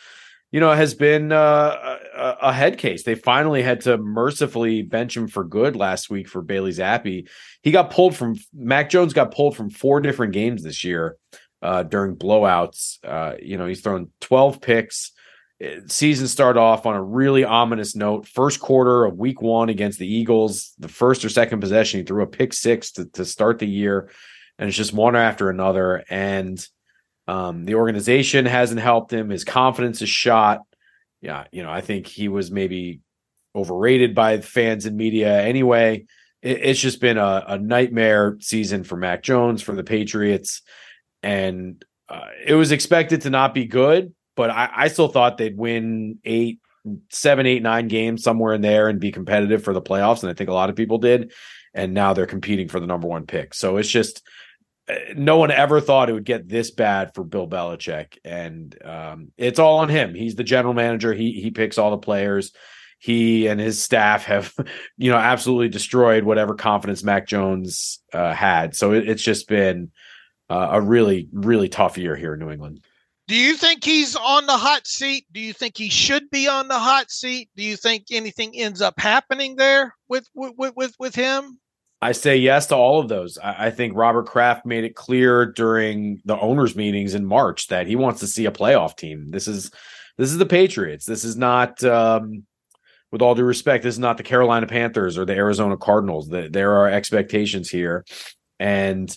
you know, has been uh, a, a, head case. They finally had to mercifully bench him for good last week for Bailey Zappe. He got pulled from Mac Jones got pulled from four different games this year uh, during blowouts. Uh, you know, he's thrown 12 picks season start off on a really ominous note. First quarter of week one against the Eagles, the first or second possession, he threw a pick six to, to start the year, and it's just one after another. And um, the organization hasn't helped him. His confidence is shot. Yeah, you know, I think he was maybe overrated by fans and media anyway. It, it's just been a, a, nightmare season for Mac Jones, for the Patriots. And uh, it was expected to not be good, but I, I still thought they'd win eight, seven, eight, nine games somewhere in there and be competitive for the playoffs. And I think a lot of people did. And now they're competing for the number one pick. So it's just eh, no one ever thought it would get this bad for Bill Belichick, and um, it's all on him. He's the general manager. He he picks all the players. He and his staff have, you know, absolutely destroyed whatever confidence Mac Jones uh, had. So it, it's just been uh, a really really tough year here in New England. Do you think he's on the hot seat? Do you think he should be on the hot seat? Do you think anything ends up happening there with with with, with him? I say yes to all of those. I, I, think Robert Kraft made it clear during the owners' meetings in March that he wants to see a playoff team. This is this is the Patriots. This is not, um, with all due respect, this is not the Carolina Panthers or the Arizona Cardinals. There are expectations here, and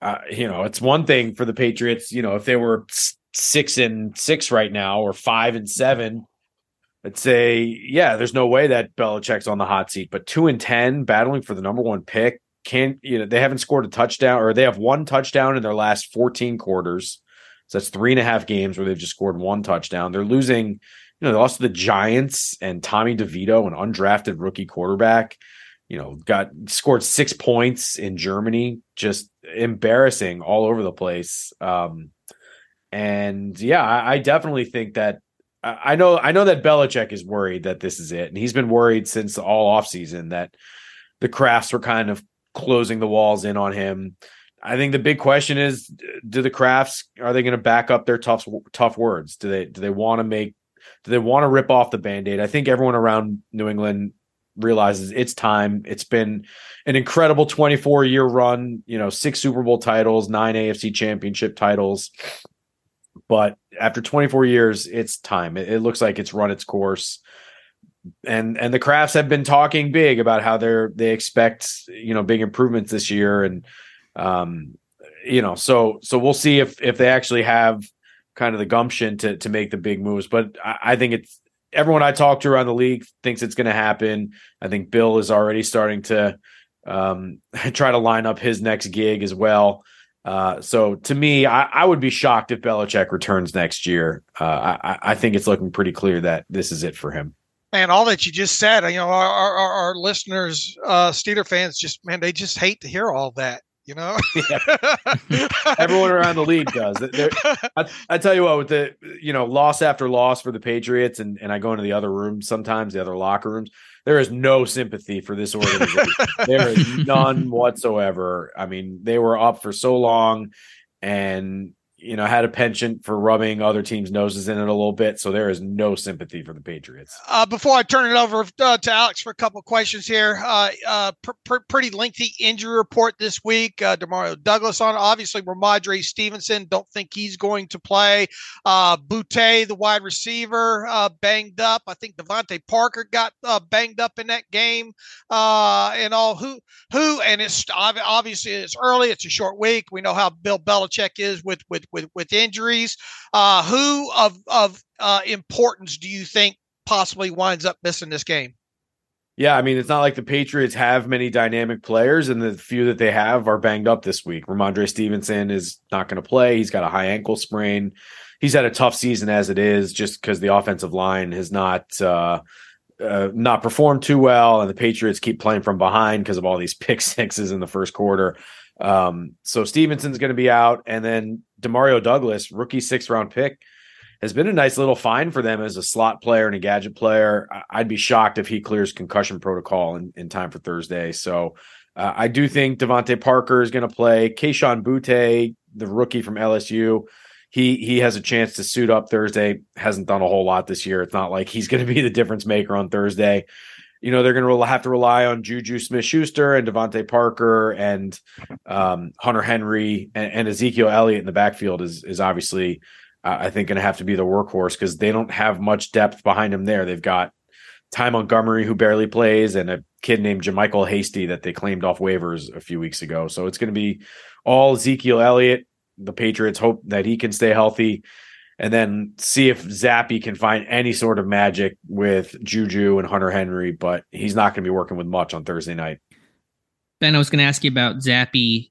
uh, you know it's one thing for the Patriots. You know if they were six and six right now or five and seven, I'd say, yeah, there's no way that Belichick's on the hot seat. But two and ten, battling for the number one pick, can't you know they haven't scored a touchdown or they have one touchdown in their last 14 quarters. So that's three and a half games where they've just scored one touchdown. They're losing, you know, they lost to the Giants and Tommy DeVito, an undrafted rookie quarterback. You know, got scored six points in Germany, just embarrassing all over the place. Um, and yeah, I, I definitely think that I know I know that Belichick is worried that this is it, and he's been worried since all offseason that the Krafts were kind of closing the walls in on him. I think the big question is: Do the Krafts are they going to back up their tough tough words? Do they do they want to make do they want to rip off the band-aid? I think everyone around New England realizes it's time. It's been an incredible 24 year run, you know, six Super Bowl titles, nine AFC championship titles. But after 24 years, it's time. It, it looks like it's run its course. And and the Krafts have been talking big about how they're they expect you know big improvements this year, and um, you know so so we'll see if if they actually have kind of the gumption to to make the big moves. But I, I think it's everyone I talked to around the league thinks it's going to happen. I think Bill is already starting to um, try to line up his next gig as well. Uh, so to me, I, I, would be shocked if Belichick returns next year. Uh, I, I, think it's looking pretty clear that this is it for him. And all that you just said, you know, our, our, our listeners, uh, Steeler fans, just man, they just hate to hear all that. You know, yeah. everyone around the league does. I, I, tell you what, with the you know loss after loss for the Patriots, and and I go into the other rooms sometimes, the other locker rooms there is no sympathy for this organization. there is none whatsoever. I mean, they were up for so long and you know, had a penchant for rubbing other teams' noses in it a little bit. So there is no sympathy for the Patriots. Uh, before I turn it over uh, to Alex for a couple questions here, uh, uh pr- pr- pretty lengthy injury report this week. Uh, Demario Douglas on, obviously, Rhamondre Stevenson. Don't think he's going to play. Uh, Boutte, the wide receiver, banged up. I think DeVante Parker got banged up in that game. and all who who and it's obviously it's early. It's a short week. We know how Bill Belichick is with with with with injuries. Uh, who of of uh, importance do you think possibly winds up missing this game? Yeah, I mean, it's not like the Patriots have many dynamic players, and the few that they have are banged up this week. Rhamondre Stevenson is not going to play. He's got a high ankle sprain. He's had a tough season as it is, just because the offensive line has not uh, uh, not performed too well, and the Patriots keep playing from behind because of all these pick sixes in the first quarter. Um, so Stevenson's going to be out, and then Demario Douglas, rookie sixth round pick, has been a nice little find for them as a slot player and a gadget player. I'd be shocked if he clears concussion protocol in, in time for Thursday. So uh, I do think DeVante Parker is going to play. Kayshon Boutte, the rookie from LSU, he he has a chance to suit up Thursday. Hasn't done a whole lot this year. It's not like he's going to be the difference maker on Thursday. You know they're going to have to rely on Juju Smith-Schuster and DeVante Parker and um, Hunter Henry and, and, Ezekiel Elliott in the backfield is is obviously uh, I think going to have to be the workhorse because they don't have much depth behind him there. They've got Ty Montgomery who barely plays and a kid named JaMycal Hasty that they claimed off waivers a few weeks ago. So it's going to be all Ezekiel Elliott the Patriots hope that he can stay healthy and then see if Zappe can find any sort of magic with Juju and Hunter Henry, but he's not going to be working with much on Thursday night. Ben, I was going to ask you about Zappe.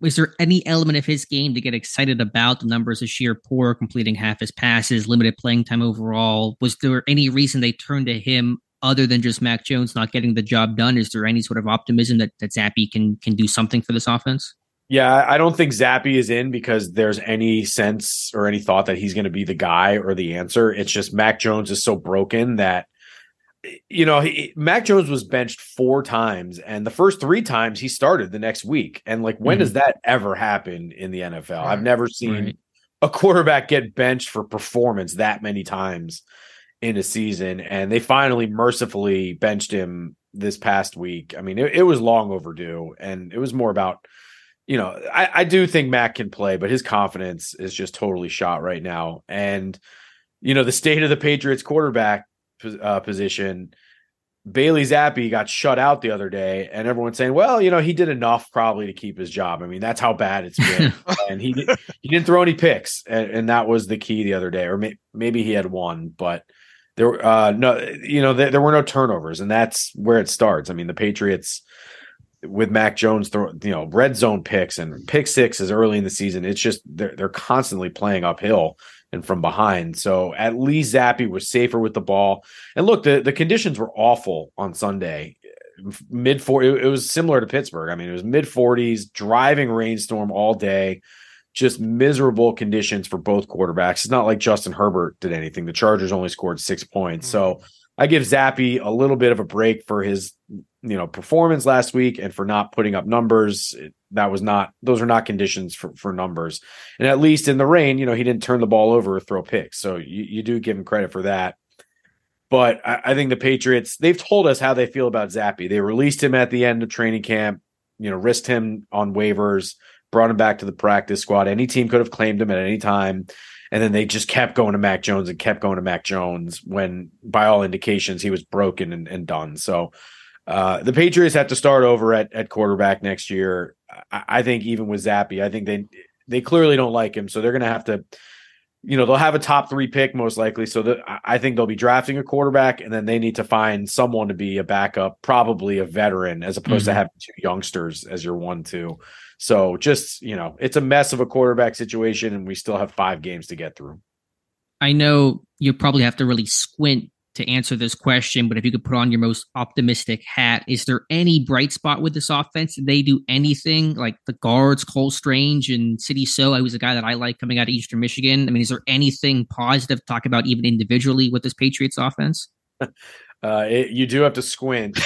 Was there any element of his game to get excited about? The numbers this year poor, completing half his passes, limited playing time overall. Was there any reason they turned to him other than just Mac Jones not getting the job done? Is there any sort of optimism that, that Zappe can can do something for this offense? Yeah, I don't think Zappe is in because there's any sense or any thought that he's going to be the guy or the answer. It's just Mac Jones is so broken that you know, he, Mac Jones was benched four times, and the first three times he started the next week. And like, when mm-hmm. does that ever happen in the NFL? Right. I've never seen right. a quarterback get benched for performance that many times in a season. And they finally mercifully benched him this past week. I mean, it, it was long overdue, and it was more about you know, I, I do think Mac can play, but his confidence is just totally shot right now. And, you know, the state of the Patriots quarterback uh, position, Bailey Zappe got shut out the other day, and everyone's saying, well, you know, he did enough probably to keep his job. I mean, that's how bad it's been. and he he didn't throw any picks, and, and, that was the key the other day. Or may, maybe he had one, but there uh no you know there, there were no turnovers, and that's where it starts. I mean, the Patriots – with Mac Jones throw you know red zone picks and pick sixes early in the season. It's just they're they're constantly playing uphill and from behind. So at least Zappe was safer with the ball. And look, the the conditions were awful on Sunday. Mid four, it, it was similar to Pittsburgh. I mean, it was mid forties, driving rainstorm all day, just miserable conditions for both quarterbacks. It's not like Justin Herbert did anything. The Chargers only scored six points, mm-hmm. so I give Zappe a little bit of a break for his you know performance last week and for not putting up numbers that was not those are not conditions for, for numbers. And at least in the rain you know he didn't turn the ball over or throw picks. So you, you do give him credit for that. But I, I, think the patriots they've told us how they feel about zappe. They released him at the end of training camp you know risked him on waivers brought him back to the practice squad. Any team could have claimed him at any time. And then they just kept going to Mac Jones and kept going to Mac Jones when, by all indications, he was broken and, and done. So uh, the Patriots have to start over at, at quarterback next year. I, I, think even with Zappe, I think they they clearly don't like him, so they're going to have to, you know, they'll have a top three pick most likely. So that I think they'll be drafting a quarterback, and then they need to find someone to be a backup, probably a veteran, as opposed mm-hmm. to having two youngsters as your one two. So just you know, it's a mess of a quarterback situation, and we still have five games to get through. I know you probably have to really squint to answer this question, but if you could put on your most optimistic hat, is there any bright spot with this offense? Did they do anything like the guards, Cole Strange and Sidy Sow? I was a guy that I like coming out of Eastern Michigan. I mean, is there anything positive to talk about even individually with this Patriots offense? Uh, it, you do have to squint.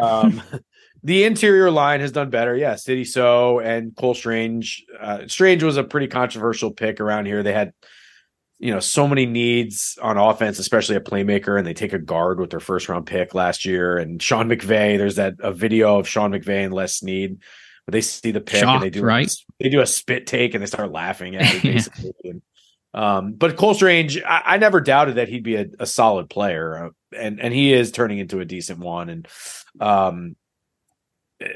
um, the interior line has done better. Yeah, Sidy Sow and Cole Strange. Uh, Strange was a pretty controversial pick around here. They had you know, so many needs on offense, especially a playmaker, and they take a guard with their first round pick last year. And Sean McVay, there's that a video of Sean McVay and Les Snead, but they see the pick Shocked, and they do right. They do a spit take and they start laughing at it basically. and, um, but Cole Strange, I, I, never doubted that he'd be a, a solid player, uh, and and he is turning into a decent one. And um,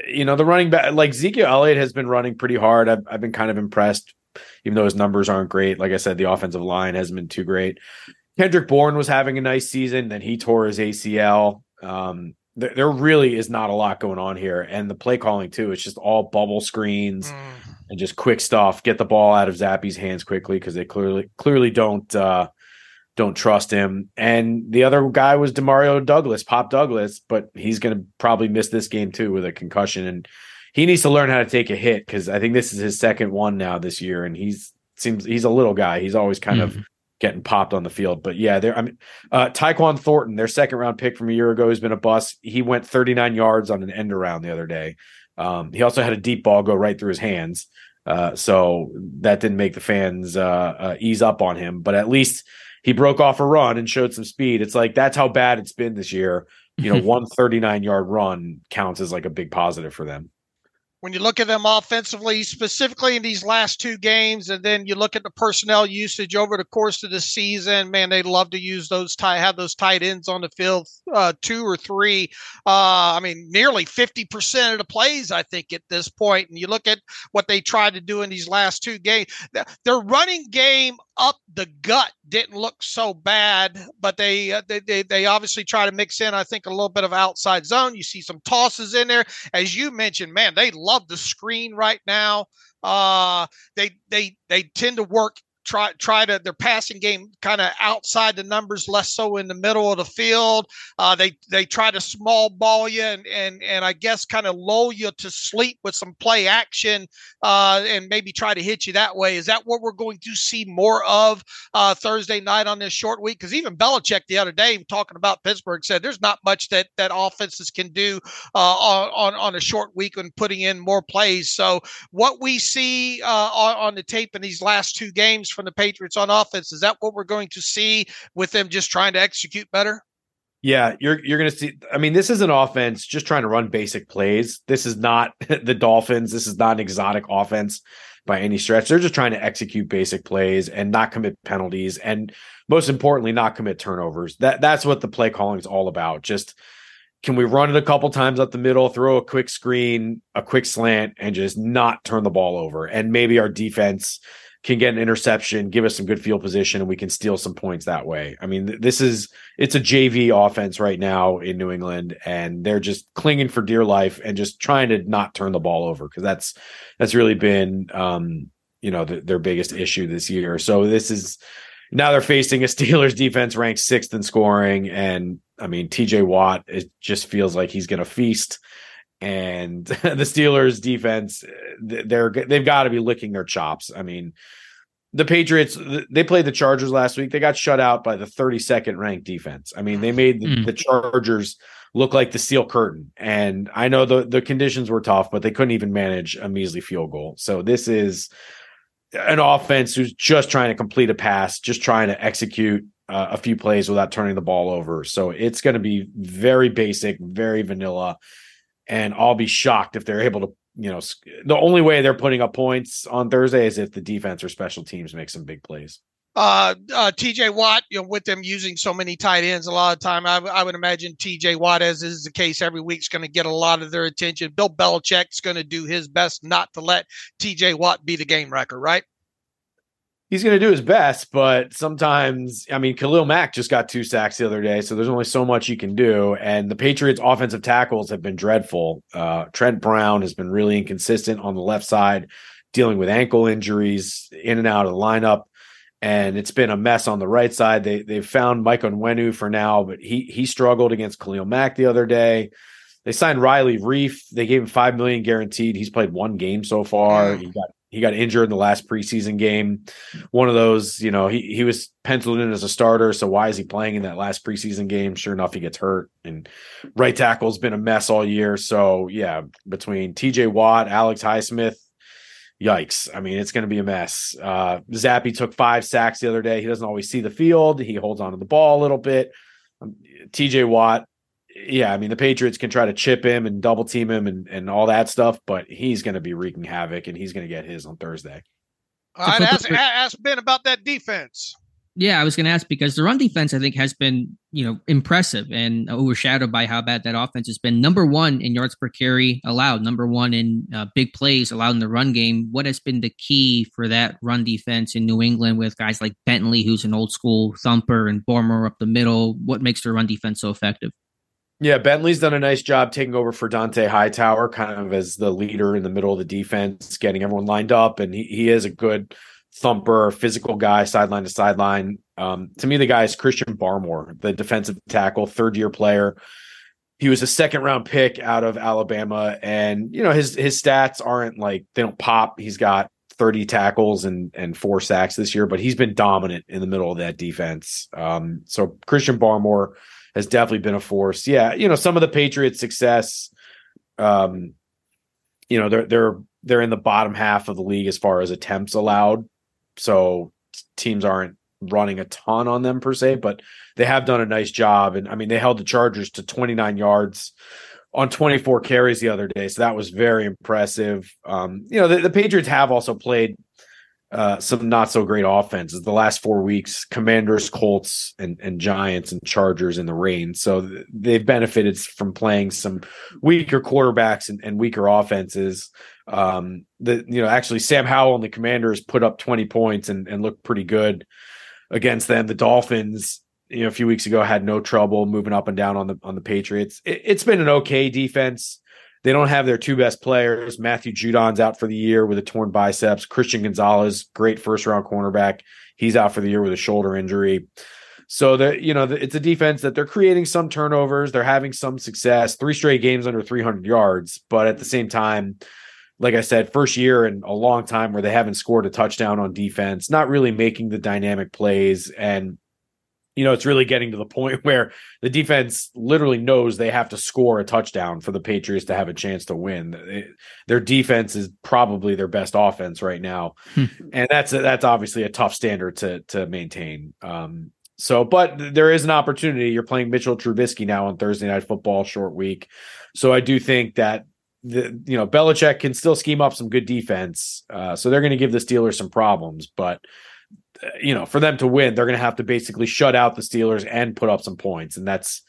you know, the running back like Ezekiel Elliott has been running pretty hard. I've I've been kind of impressed even though his numbers aren't great. Like I said, the offensive line hasn't been too great. Kendrick Bourne was having a nice season, then he tore his ACL. Um, there, there, really is not a lot going on here, and the play calling too. It's just all bubble screens mm. and just quick stuff. Get the ball out of Zappe's hands quickly because they clearly clearly don't uh, don't trust him. And the other guy was Demario Douglas, Pop Douglas, but he's going to probably miss this game too with a concussion. And he needs to learn how to take a hit because I think this is his second one now this year, and he's seems he's a little guy. He's always kind mm-hmm. of getting popped on the field. But yeah, there. I mean, uh, Tyquan Thornton, their second round pick from a year ago, has been a bust. He went 39 yards on an end around the other day. Um, he also had a deep ball go right through his hands. Uh, so that didn't make the fans uh, uh, ease up on him, but at least he broke off a run and showed some speed. It's like that's how bad it's been this year. You know, one 39 yard run counts as like a big positive for them when you look at them offensively, specifically in these last two games, and then you look at the personnel usage over the course of the season, man, they love to use those tight, have those tight ends on the field, uh, two or three. Uh, I mean, nearly 50% of the plays, I think, at this point. And you look at what they tried to do in these last two games, their running game up the gut didn't look so bad, but they, uh, they, they they obviously try to mix in, I think, a little bit of outside zone. You see some tosses in there, as you mentioned. Man, they love the screen right now. Uh, they they they tend to work try try to their passing game kind of outside the numbers, less so in the middle of the field. Uh, they they try to small ball you and and and I guess kind of lull you to sleep with some play action uh, and maybe try to hit you that way. Is that what we're going to see more of uh, Thursday night on this short week? Because even Belichick the other day talking about Pittsburgh said there's not much that that offenses can do uh, on, on on a short week when putting in more plays. So what we see uh, on, on the tape in these last two games from the Patriots on offense. Is that what we're going to see with them just trying to execute better? Yeah, you're you're going to see. I mean, this is an offense just trying to run basic plays. This is not the Dolphins. This is not an exotic offense by any stretch. They're just trying to execute basic plays and not commit penalties, and most importantly, not commit turnovers. That that's what the play calling is all about. Just can we run it a couple times up the middle, throw a quick screen, a quick slant, and just not turn the ball over? And maybe our defense can get an interception, give us some good field position, and we can steal some points that way. I mean, this is it's a JV offense right now in New England, and they're just clinging for dear life and just trying to not turn the ball over because that's that's really been um, you know the, their biggest issue this year. So this is now they're facing a Steelers defense ranked sixth in scoring, and I mean TJ Watt it just feels like he's going to feast and the Steelers defense they're they've got to be licking their chops. I mean, the Patriots they played the Chargers last week. They got shut out by the 32nd ranked defense. I mean, they made the, mm. the Chargers look like the steel curtain. And I know the the conditions were tough, but they couldn't even manage a measly field goal. So this is an offense who's just trying to complete a pass, just trying to execute uh, a few plays without turning the ball over. So it's going to be very basic, very vanilla and I'll be shocked if they're able to. You know, the only way they're putting up points on Thursday is if the defense or special teams make some big plays. Uh, uh, TJ Watt, you know, with them using so many tight ends a lot of time, I, I would imagine TJ Watt, as is the case every week, is going to get a lot of their attention. Bill Belichick's going to do his best not to let TJ Watt be the game wrecker, right? He's going to do his best, but sometimes, I mean, Khalil Mack just got two sacks the other day, so there's only so much you can do. And the Patriots' offensive tackles have been dreadful. Uh, Trent Brown has been really inconsistent on the left side, dealing with ankle injuries in and out of the lineup. And it's been a mess on the right side. They they found Mike Onwenu for now, but he he struggled against Khalil Mack the other day. They signed Riley Reiff. They gave him five million guaranteed. He's played one game so far. He got he got injured in the last preseason game. One of those, you know, he he was penciled in as a starter. So why is he playing in that last preseason game? Sure enough, he gets hurt. And right tackle's been a mess all year. So yeah, between TJ Watt, Alex Highsmith, yikes. I mean, it's going to be a mess. Uh, Zappe took five sacks the other day. He doesn't always see the field. He holds on to the ball a little bit. TJ Watt, yeah, I mean the Patriots can try to chip him and double team him and, and all that stuff, but he's going to be wreaking havoc and he's going to get his on Thursday. All right, ask, ask Ben about that defense. Yeah, I was going to ask because the run defense I think has been you know impressive and overshadowed by how bad that offense has been. Number one in yards per carry allowed, number one in uh, big plays allowed in the run game. What has been the key for that run defense in New England with guys like Bentley, who's an old school thumper, and Barmore up the middle? What makes their run defense so effective? Yeah, Bentley's done a nice job taking over for Dont'a Hightower, kind of as the leader in the middle of the defense, getting everyone lined up. And he, he is a good thumper, physical guy, sideline to sideline. Um, to me, the guy is Christian Barmore, the defensive tackle, third year player. He was a second round pick out of Alabama, and you know his his stats aren't like they don't pop. He's got 30 tackles and and four sacks this year, but he's been dominant in the middle of that defense. Um, so Christian Barmore has definitely been a force. Yeah, you know, some of the Patriots' success, um, you know, they're they're they're in the bottom half of the league as far as attempts allowed. So teams aren't running a ton on them per se, but they have done a nice job. And I mean, they held the Chargers to 29 yards on 24 carries the other day. So that was very impressive. Um, you know, the, the Patriots have also played uh, some not so great offenses. The last four weeks commanders colts and, and giants and chargers in the rain. So th- they've benefited from playing some weaker quarterbacks and, and weaker offenses. Um, the you know actually sam howell and the commanders put up 20 points and, and looked pretty good against them. The dolphins you know a few weeks ago had no trouble moving up and down on the on the patriots. It, it's been an okay defense they don't have their two best players. Matthew Judon's out for the year with a torn biceps. Christian Gonzalez, great first round cornerback, he's out for the year with a shoulder injury. So that you know, it's a defense that they're creating some turnovers, they're having some success. Three straight games under 300 yards, but at the same time, like I said, first year in a long time where they haven't scored a touchdown on defense, not really making the dynamic plays and you know, it's really getting to the point where the defense literally knows they have to score a touchdown for the Patriots to have a chance to win. It, their defense is probably their best offense right now, hmm. and that's that's obviously a tough standard to to maintain. Um, so, but there is an opportunity. You're playing Mitchell Trubisky now on Thursday Night Football, short week. So I do think that the you know Belichick can still scheme up some good defense. Uh, so they're going to give the Steelers some problems, but you know, for them to win, they're going to have to basically shut out the Steelers and put up some points, and that's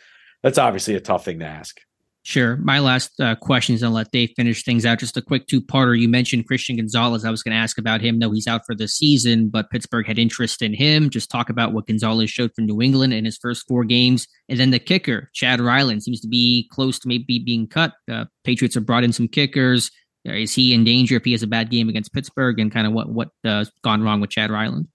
that's obviously a tough thing to ask. Sure. My last uh, question is I'll let Dave finish things out. Just a quick two parter. You mentioned Christian Gonzalez. I was going to ask about him, though he's out for the season, but Pittsburgh had interest in him. Just talk about what Gonzalez showed for New England in his first four games. And then the kicker, Chad Ryland, seems to be close to maybe being cut. Uh, Patriots have brought in some kickers. Uh, is he in danger if he has a bad game against Pittsburgh? And kind of what what uh, gone wrong with Chad Ryland?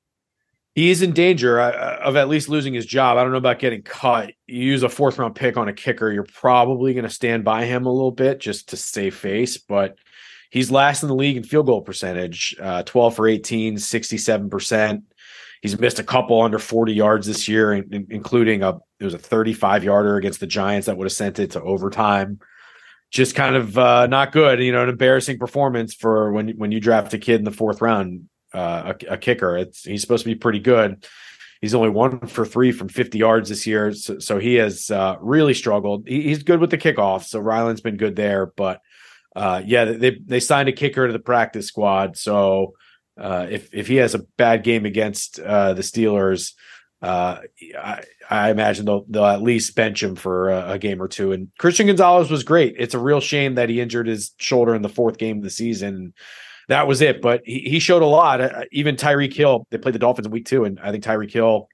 He's in danger uh, of at least losing his job. I don't know about getting cut. You use a fourth round pick on a kicker, you're probably going to stand by him a little bit just to save face. But he's last in the league in field goal percentage uh, 12 for 18, 67%. He's missed a couple under 40 yards this year, including a it was a 35 yarder against the Giants that would have sent it to overtime. Just kind of uh, not good, you know, an embarrassing performance for when when you draft a kid in the fourth round uh, a, a, kicker. It's he's supposed to be pretty good. He's only one for three from 50 yards this year, so, so he has uh, really struggled. He, he's good with the kickoff, so Ryland's been good there. But uh, yeah, they they signed a kicker to the practice squad, so uh, if if he has a bad game against uh, the Steelers, I, I, imagine they'll they'll at least bench him for a, a, game or two. And Christian Gonzalez was great. It's a real shame that he injured his shoulder in the fourth game of the season that was it. But he, he showed a lot. Uh, even Tyreek Hill, they played the Dolphins in week two, and I think Tyreek Hill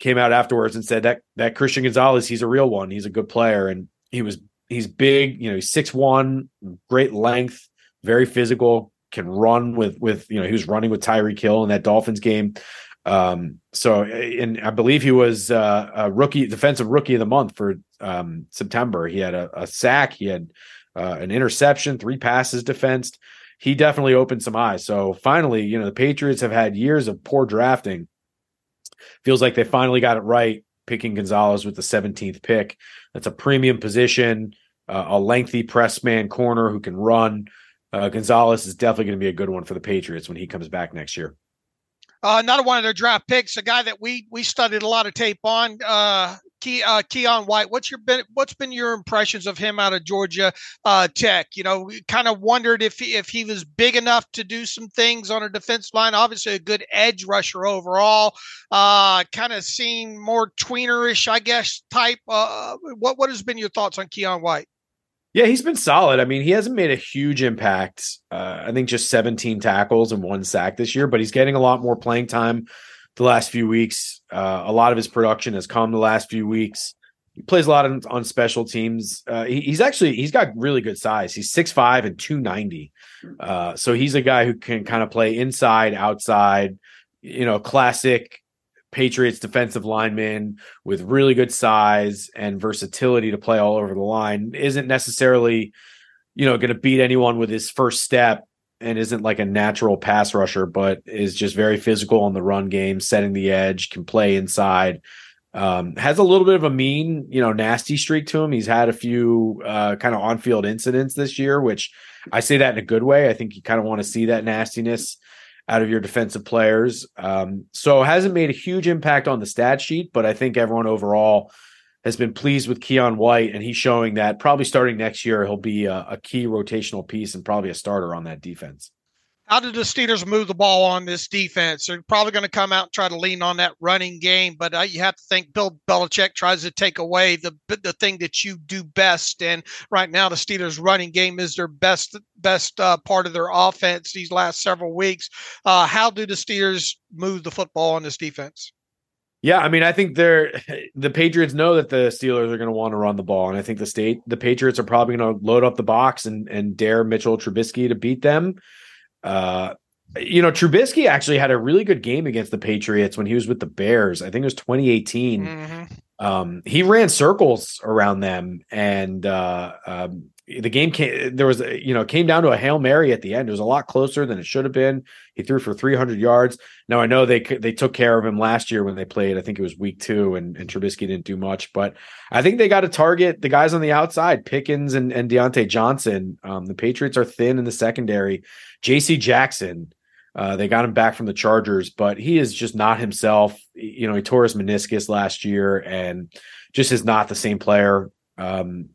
came out afterwards and said that that Christian Gonzalez, he's a real one. He's a good player, and he was he's big. You know, he's six one, great length, very physical, can run with with you know he was running with Tyreek Hill in that Dolphins game. Um, so and I believe he was uh, a rookie defensive rookie of the month for um, September. He had a, a sack, he had uh, an interception, three passes defensed he definitely opened some eyes. So finally, you know, the Patriots have had years of poor drafting. Feels like they finally got it right picking Gonzalez with the 17th pick. That's a premium position, uh, a lengthy press man corner who can run. Uh, Gonzalez is definitely going to be a good one for the Patriots when he comes back next year. Uh, another one of their draft picks, a guy that we we studied a lot of tape on, Key, uh, Keion White. What's your been what's been your impressions of him out of Georgia uh, Tech? You know, we kind of wondered if he, if he was big enough to do some things on a defense line. Obviously, a good edge rusher overall. Uh, kind of seen more tweenerish, I guess, type. Uh, what what has been your thoughts on Keion White? Yeah, he's been solid. I mean, he hasn't made a huge impact. Uh, I think just 17 tackles and one sack this year, but he's getting a lot more playing time the last few weeks. Uh, a lot of his production has come the last few weeks. He plays a lot on, on special teams. Uh, he, he's actually he's got really good size. He's 6'5 and 290. Uh, so he's a guy who can kind of play inside, outside, you know, classic Patriots defensive lineman with really good size and versatility to play all over the line isn't necessarily, you know, going to beat anyone with his first step and isn't like a natural pass rusher, but is just very physical on the run game, setting the edge, can play inside. Um, has a little bit of a mean, you know, nasty streak to him. He's had a few uh, kind of on-field incidents this year, which I say that in a good way. I think you kind of want to see that nastiness out of your defensive players. Um, so hasn't made a huge impact on the stat sheet, but I think everyone overall has been pleased with Keion White, and he's showing that probably starting next year he'll be a, a key rotational piece and probably a starter on that defense. How did the Steelers move the ball on this defense? They're probably going to come out and try to lean on that running game, but uh, you have to think Bill Belichick tries to take away the the thing that you do best. And right now, the Steelers' running game is their best best uh, part of their offense these last several weeks. Uh, how do the Steelers move the football on this defense? Yeah, I mean, I think they're the Patriots know that the Steelers are going to want to run the ball, and I think the state the Patriots are probably going to load up the box and and dare Mitchell Trubisky to beat them. Uh, you know, Trubisky actually had a really good game against the Patriots when he was with the Bears. I think it was 2018. Mm-hmm. Um, he ran circles around them, and uh, um, the game came there was you know came down to a hail mary at the end. It was a lot closer than it should have been. He threw for 300 yards. Now i know they they took care of him last year when they played i think it was week two and, and Trubisky didn't do much but i think they got to target. The guys on the outside pickens and, and Diontae johnson um, the patriots are thin in the secondary. Jc jackson uh, they got him back from the chargers but he is just not himself you know he tore his meniscus last year and just is not the same player um,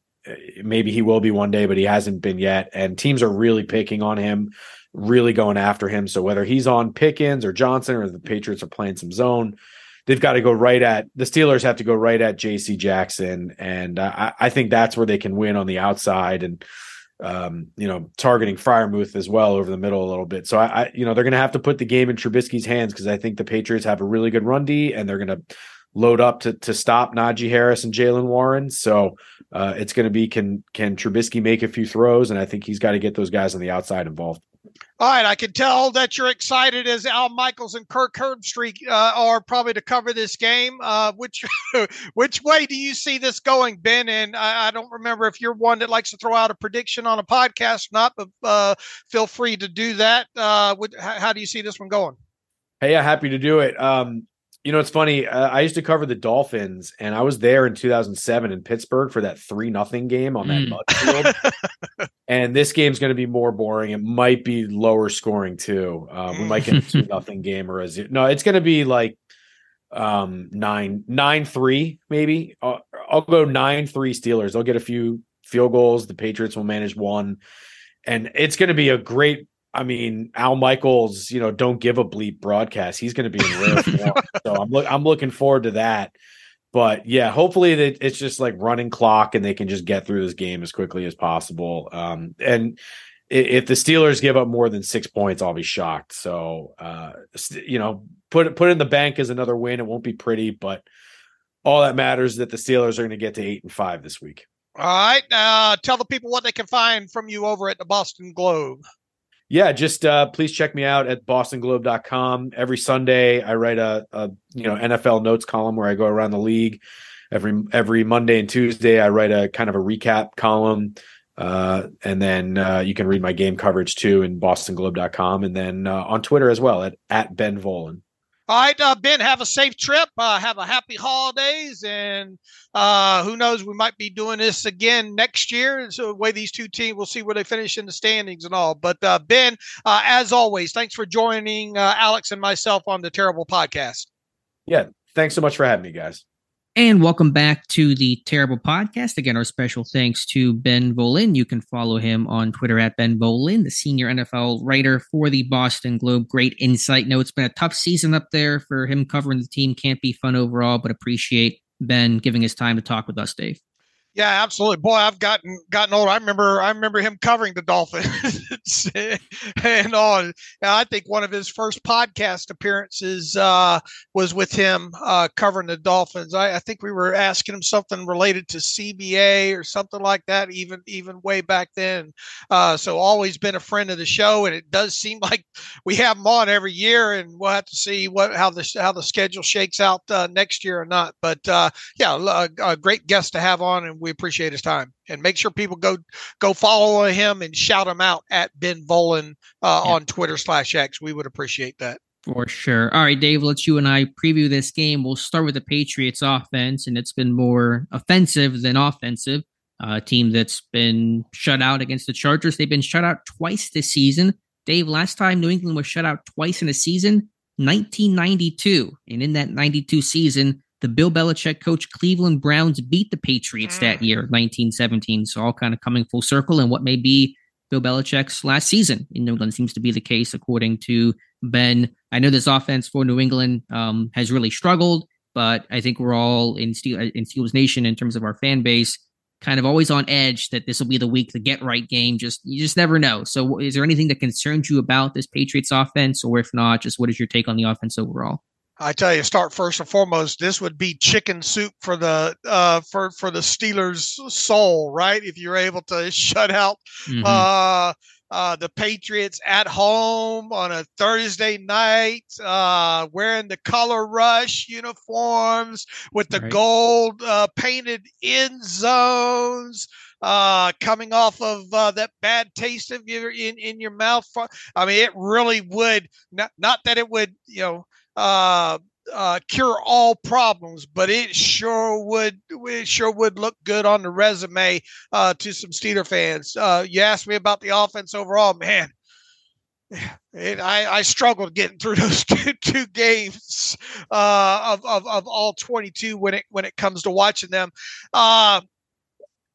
maybe he will be one day, but he hasn't been yet. And teams are really picking on him, really going after him. So whether he's on Pickens or Johnson or the Patriots are playing some zone, they've got to go right at the Steelers have to go right at J.C. Jackson, and I, I think that's where they can win on the outside and. Um, you know, targeting Freiermuth as well over the middle a little bit. So I, I you know, they're going to have to put the game in Trubisky's hands because I think the Patriots have a really good run D and they're going to load up to to stop Najee Harris and Jaylen Warren. So uh, it's going to be can can Trubisky make a few throws, and I think he's got to get those guys on the outside involved. All right, I can tell that you're excited as Al Michaels and Kirk Herbstreit uh, are probably to cover this game. Uh, which which way do you see this going, Ben? And I, I, don't remember if you're one that likes to throw out a prediction on a podcast, not, but uh, feel free to do that. Uh, how, do you see this one going? Hey, yeah, happy to do it. Um, you know, it's funny. Uh, I used to cover the Dolphins, and I was there in 2007 in Pittsburgh for that three nothing game on that mm. mud field. and this game's going to be more boring. It might be lower scoring too. Uh, we might get a two nothing game or a zero. No, it's going to be like um nine nine three maybe. I'll, I'll go nine three Steelers. They'll get a few field goals. The Patriots will manage one, and it's going to be a great I mean, Al Michaels, you know, don't give a bleep broadcast. He's going to be in rare form. So I'm look, I'm looking forward to that. But yeah, hopefully that it's just like running clock and they can just get through this game as quickly as possible. Um, and if the Steelers give up more than six points, I'll be shocked. So, uh, you know, put it put in the bank as another win. It won't be pretty, but all that matters is that the Steelers are going to get to eight and five this week. All right. Uh, tell the people what they can find from you over at the Boston Globe yeah, just uh, please check me out at bostonglobe.com. Every Sunday, I write a, a, you know NFL notes column where I go around the league. Every every Monday and Tuesday, I write a kind of a recap column, uh, and then uh, you can read my game coverage too in bostonglobe.com, and then uh, on Twitter as well at at Ben Volin. All right, uh, Ben, have a safe trip. Uh, have a happy holidays. And uh, who knows, we might be doing this again next year. So, the way these two teams, we'll see where they finish in the standings and all. But, uh, Ben, uh, as always, thanks for joining uh, Alex and myself on the Terrible Podcast. Yeah. Thanks so much for having me, guys. And welcome back to the Terrible Podcast. Again, our special thanks to Ben Volin. You can follow him on Twitter at Ben Volin, the senior NFL writer for the Boston Globe. Great insight. No, it's been a tough season up there for him covering the team. Can't be fun overall, but appreciate Ben giving his time to talk with us, Dave. Yeah, absolutely. Boy, I've gotten gotten old. I remember I remember him covering the Dolphins and. I think one of his first podcast appearances uh, was with him uh, covering the Dolphins. I, I, think we were asking him something related to CBA or something like that, even even way back then. Uh, so always been a friend of the show, and it does seem like we have him on every year, and we'll have to see what how the how the schedule shakes out uh, next year or not. But uh, yeah, a, a, great guest to have on, and we appreciate his time. And make sure people go go follow him and shout him out at Ben Volin uh, yeah. on Twitter slash X. We would appreciate that. For sure. All right, Dave, let's you and I preview this game. We'll start with the Patriots offense, and it's been more offensive than offensive. A uh, team that's been shut out against the Chargers. They've been shut out twice this season. Dave, last time New England was shut out twice in a season, 1992. And in that 92 season, the Bill Belichick coach Cleveland Browns beat the Patriots that mm. year, 1917. So all kind of coming full circle. And what may be Bill Belichick's last season in New England seems to be the case, according to Ben. I know this offense for New England um, has really struggled, but I think we're all in Steel in Steelers Nation in terms of our fan base, kind of always on edge that this will be the week the get right game. Just you just never know. So, is there anything that concerns you about this Patriots offense, or if not, just what is your take on the offense overall? I tell you, start first and foremost. This would be chicken soup for the uh, for for the Steelers' soul, right? If you're able to shut out mm-hmm. uh, uh, the Patriots at home on a Thursday night, uh, wearing the color rush uniforms with the right. gold uh, painted end zones, uh, coming off of uh, that bad taste of your in, in your mouth. I mean, it really would not not that it would, you know. Uh, uh, cure all problems, but it sure would it sure would look good on the resume uh, to some Steeler fans. Uh, you asked me about the offense overall, man. It, I, I struggled getting through those two, two games uh, of, of, of all 22 when it when it comes to watching them. Uh,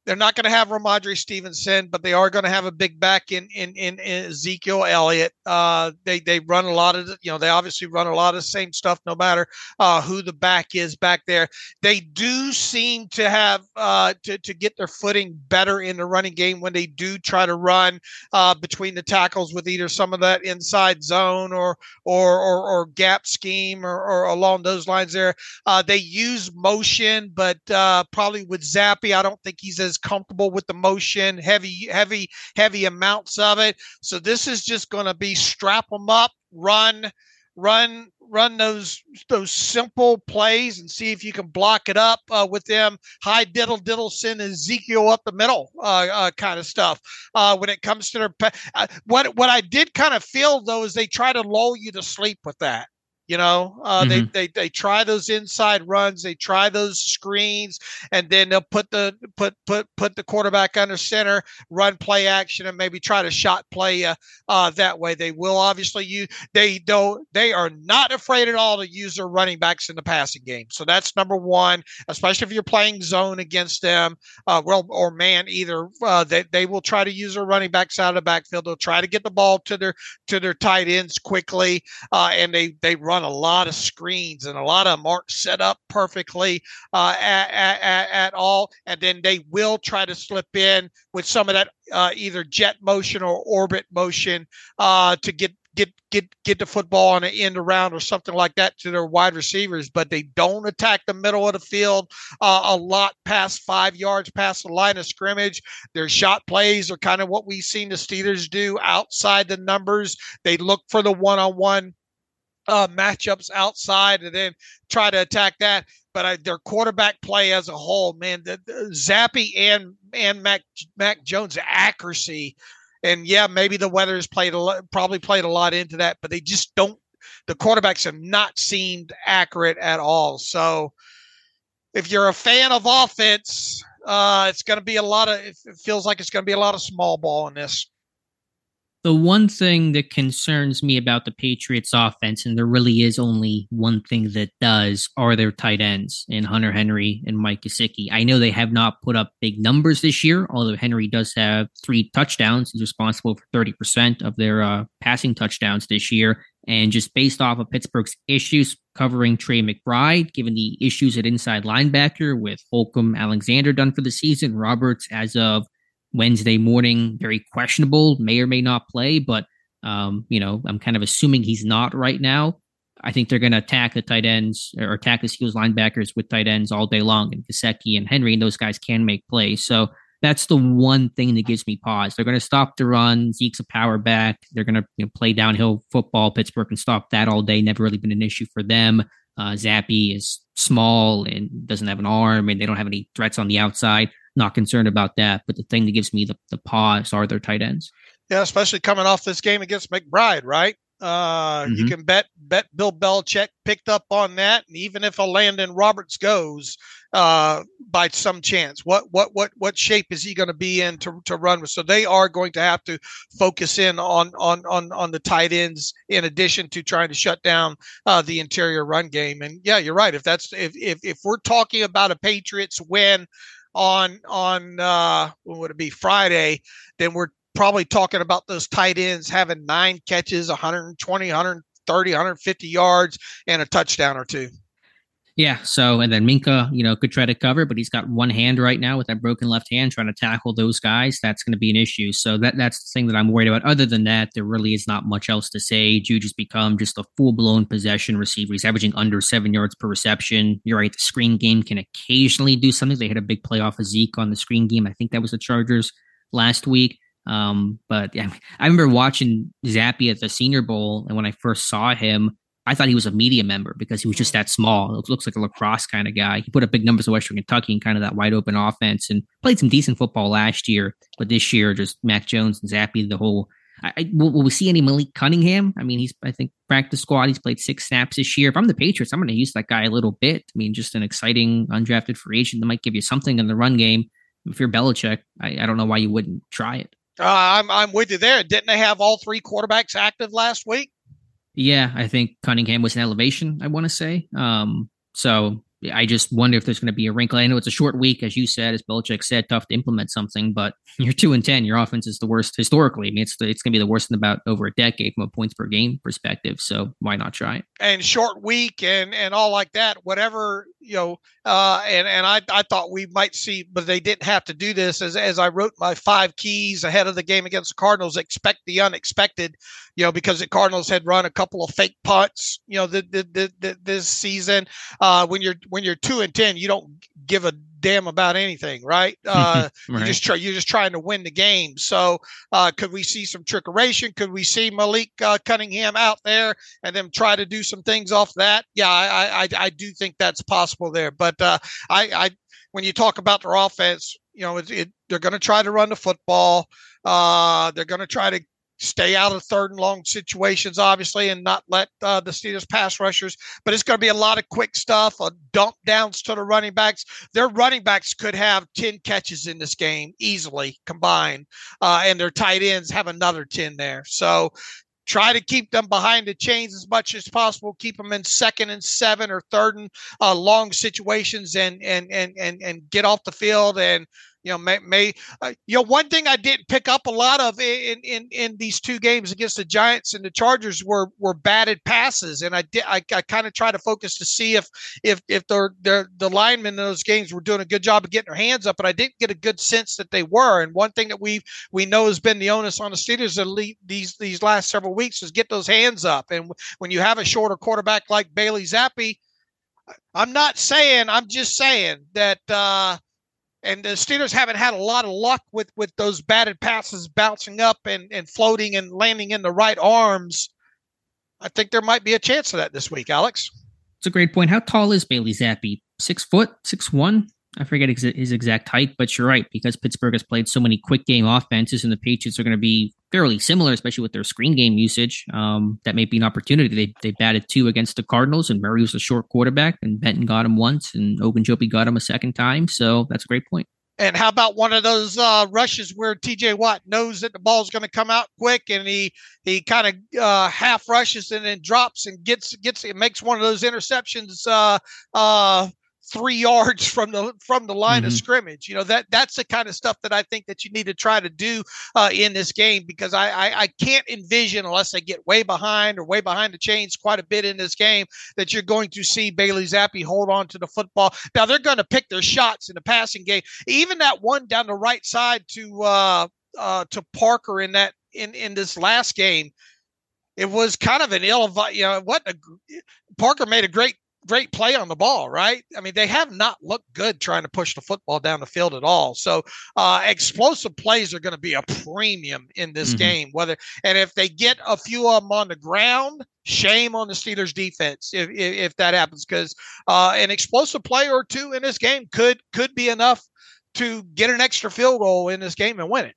they're not going to have Rhamondre Stevenson, but they are going to have a big back in in, in, in Ezekiel Elliott. Uh, they they run a lot of you know they obviously run a lot of the same stuff no matter uh, who the back is back there. They do seem to have uh, to to get their footing better in the running game when they do try to run uh, between the tackles with either some of that inside zone or or or, or gap scheme or, or, along those lines. There, uh, they use motion, but uh, probably with Zappe, I don't think he's as comfortable with the motion, heavy, heavy, heavy amounts of it. So this is just going to be strap them up, run, run, run those those simple plays and see if you can block it up uh, with them high diddle diddle send Ezekiel up the middle uh, uh, kind of stuff. Uh, when it comes to their uh, what what I did kind of feel though is they try to lull you to sleep with that. You know, uh, mm-hmm. they, they they try those inside runs, they try those screens, and then they'll put the put put put the quarterback under center, run play action, and maybe try to shot play uh, uh, that way. They will obviously use they don't they are not afraid at all to use their running backs in the passing game. So that's number one, especially if you're playing zone against them, uh, well or man either. Uh, they they will try to use their running backs out of the backfield. They'll try to get the ball to their to their tight ends quickly, uh, and they they run a lot of screens, and a lot of them aren't set up perfectly uh, at, at, at, all. And then they will try to slip in with some of that uh, either jet motion or orbit motion uh, to get get get get the football on an end around or something like that to their wide receivers, but they don't attack the middle of the field uh, a lot past five yards past the line of scrimmage. Their shot plays are kind of what we've seen the Steelers do outside the numbers. They look for the one on one uh, matchups outside and then try to attack that. But I, their quarterback play as a whole, man, the, the Zappe and and Mac Mac Jones accuracy, and yeah, maybe the weather has played a lot, probably played a lot into that, but they just don't. The quarterbacks have not seemed accurate at all. So, if you're a fan of offense, uh, it's going to be a lot of. It feels like it's going to be a lot of small ball in this the one thing that concerns me about the Patriots offense, and there really is only one thing that does, are their tight ends in Hunter Henry and Mike Gesicki. I know they have not put up big numbers this year, although Henry does have three touchdowns. He's responsible for 30% of their uh, passing touchdowns this year. And just based off of Pittsburgh's issues covering Trey McBride, given the issues at inside linebacker with Holcomb Alexander done for the season, Roberts as of Wednesday morning, very questionable, may or may not play, but um, you know, I'm kind of assuming he's not right now. I think they're going to attack the tight ends or attack the Steelers linebackers with tight ends all day long, and Gesicki and Henry and those guys can make plays. So that's the one thing that gives me pause. They're going to stop the run. Zeke's a power back. They're going to you know, play downhill football. Pittsburgh can stop that all day. Never really been an issue for them. Uh, Zappe is small and doesn't have an arm, and they don't have any threats on the outside. Not concerned about that. But the thing that gives me the, the pause are their tight ends. Yeah, especially coming off this game against McBride, right? Uh, mm-hmm. You can bet bet Bill Belichick picked up on that, and even if Elandon Roberts goes uh, by some chance, what what what what shape is he going to be in to, to run with? So they are going to have to focus in on on on on the tight ends in addition to trying to shut down uh, the interior run game. And yeah, you're right. If that's if if if we're talking about a Patriots win on on uh, when would it be Friday, then we're probably talking about those tight ends having nine catches, 120, 130, 150 yards, and a touchdown or two. Yeah. So, and then Minka, you know, could try to cover, but he's got one hand right now with that broken left hand trying to tackle those guys. That's going to be an issue. So that that's the thing that I'm worried about. Other than that, there really is not much else to say. Has become just a full blown possession receiver. He's averaging under seven yards per reception. You're right. The screen game can occasionally do something. They had a big play off of Zeke on the screen game. I think that was the Chargers last week. Um, but yeah, I remember watching Zappe at the Senior Bowl, and when I first saw him, I thought he was a media member because he was just that small. It looks like a lacrosse kind of guy. He put up big numbers at Western Kentucky and kind of that wide open offense, and played some decent football last year. But this year, just Mac Jones and Zappe, the whole. I, I, will, will, we see any Malik Cunningham? I mean, he's I think practice squad. He's played six snaps this year. If I'm the Patriots, I'm going to use that guy a little bit. I mean, just an exciting undrafted free agent that might give you something in the run game. If you're Belichick, I, I don't know why you wouldn't try it. Uh, I'm I'm with you there. Didn't they have all three quarterbacks active last week? Yeah, I think Cunningham was an elevation. I want to say. Um, so I just wonder if there's going to be a wrinkle. I know it's a short week, as you said, as Belichick said, tough to implement something. But you're two and ten. Your offense is the worst historically. I mean, it's it's going to be the worst in about over a decade from a points per game perspective. So why not try it? And short week and and all like that. Whatever you know. Uh, and and I I thought we might see, but they didn't have to do this. As as I wrote my five keys ahead of the game against the Cardinals, expect the unexpected. You know, because the Cardinals had run a couple of fake punts. You know, the, the, the, the this season. Uh, when you're when you're two and ten, you don't give a damn about anything, right? Uh, right. You just try, you're just trying to win the game. So, uh, could we see some trickery? Could we see Malik uh, Cunningham out there and then try to do some things off that? Yeah, I I, I do think that's possible there. But uh, I, I when you talk about their offense, you know, it, it, they're going to try to run the football. Uh, they're going to try to stay out of third and long situations, obviously, and not let uh, the Steelers pass rushers. But it's going to be a lot of quick stuff, a dump downs to the running backs. Their running backs could have 10 catches in this game easily combined, uh, and their tight ends have another 10 there. So try to keep them behind the chains as much as possible keep them in second and seven or third and uh, long situations and and and and and get off the field and you know, may, may uh, you know one thing I didn't pick up a lot of in in in these two games against the Giants and the Chargers were were batted passes, and I did I, I kind of try to focus to see if if if the the the linemen in those games were doing a good job of getting their hands up, but I didn't get a good sense that they were. And one thing that we we know has been the onus on the Steelers these these last several weeks is get those hands up, and when you have a shorter quarterback like Bailey Zappe. I'm not saying, I'm just saying that uh, and the Steelers haven't had a lot of luck with with those batted passes bouncing up and, and floating and landing in the right arms. I think there might be a chance of that this week, Alex. It's a great point. How tall is Bailey Zappe? Six foot, six one. I forget his exact height, but you're right because Pittsburgh has played so many quick game offenses, and the Patriots are going to be fairly similar, especially with their screen game usage. Um, that may be an opportunity. They they batted two against the Cardinals, and Murray was a short quarterback, and Benton got him once, and Ogunjobi got him a second time. So that's a great point. And how about one of those uh, rushes where T.J. Watt knows that the ball's going to come out quick, and he he kind of uh, half rushes and then drops and gets gets it makes one of those interceptions uh, uh three yards from the from the line mm-hmm. of scrimmage. You know that that's the kind of stuff that I think that you need to try to do uh, in this game because I, I, I can't envision unless they get way behind or way behind the chains quite a bit in this game that you're going to see Bailey Zappe hold on to the football. Now they're going to pick their shots in the passing game. Even that one down the right side to uh, uh, to Parker in that in in this last game it was kind of an ill you know what a, Parker made a great great play on the ball, right? I mean, they have not looked good trying to push the football down the field at all. So, uh, explosive plays are going to be a premium in this mm-hmm. game. Whether and if they get a few of them on the ground, shame on the Steelers defense if if, if that happens, because uh, an explosive play or two in this game could could be enough to get an extra field goal in this game and win it.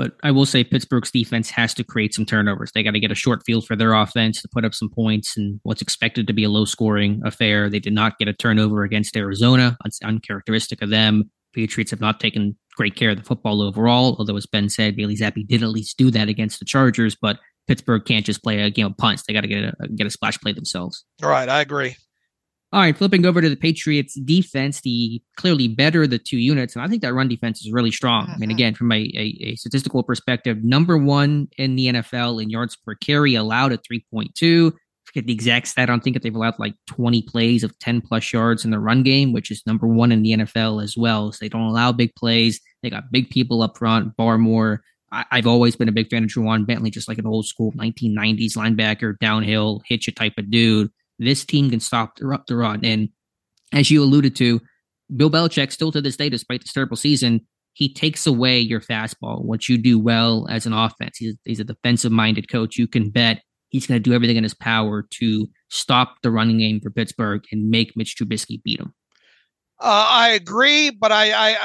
But I will say Pittsburgh's defense has to create some turnovers. They got to get a short field for their offense to put up some points and what's expected to be a low scoring affair. They did not get a turnover against Arizona. It's uncharacteristic of them. Patriots have not taken great care of the football overall, although as Ben said, Bailey Zappe did at least do that against the Chargers, but Pittsburgh can't just play a game of punts. They got to get a get a splash play themselves. All right, I agree. All right, flipping over to the Patriots defense, the clearly better the two units, and I think that run defense is really strong. I mean, mm-hmm. again, from a, a, a, statistical perspective, number one in the NFL in yards per carry, allowed at 3.2. Forget the exact stat. I don't think they've allowed like 20 plays of 10 plus yards in the run game, which is number one in the NFL as well. So they don't allow big plays. They got big people up front. Barmore. I, have always been a big fan of Ja'Whaun Bentley, just like an old school 1990s linebacker, downhill, hit you type of dude this team can stop the, run. And as you alluded to, Bill Belichick, still to this day, despite this terrible season, he takes away your fastball. What you do well as an offense, he's, he's a defensive minded coach. You can bet he's going to do everything in his power to stop the running game for Pittsburgh and make Mitch Trubisky beat him. Uh, I agree, but I, I,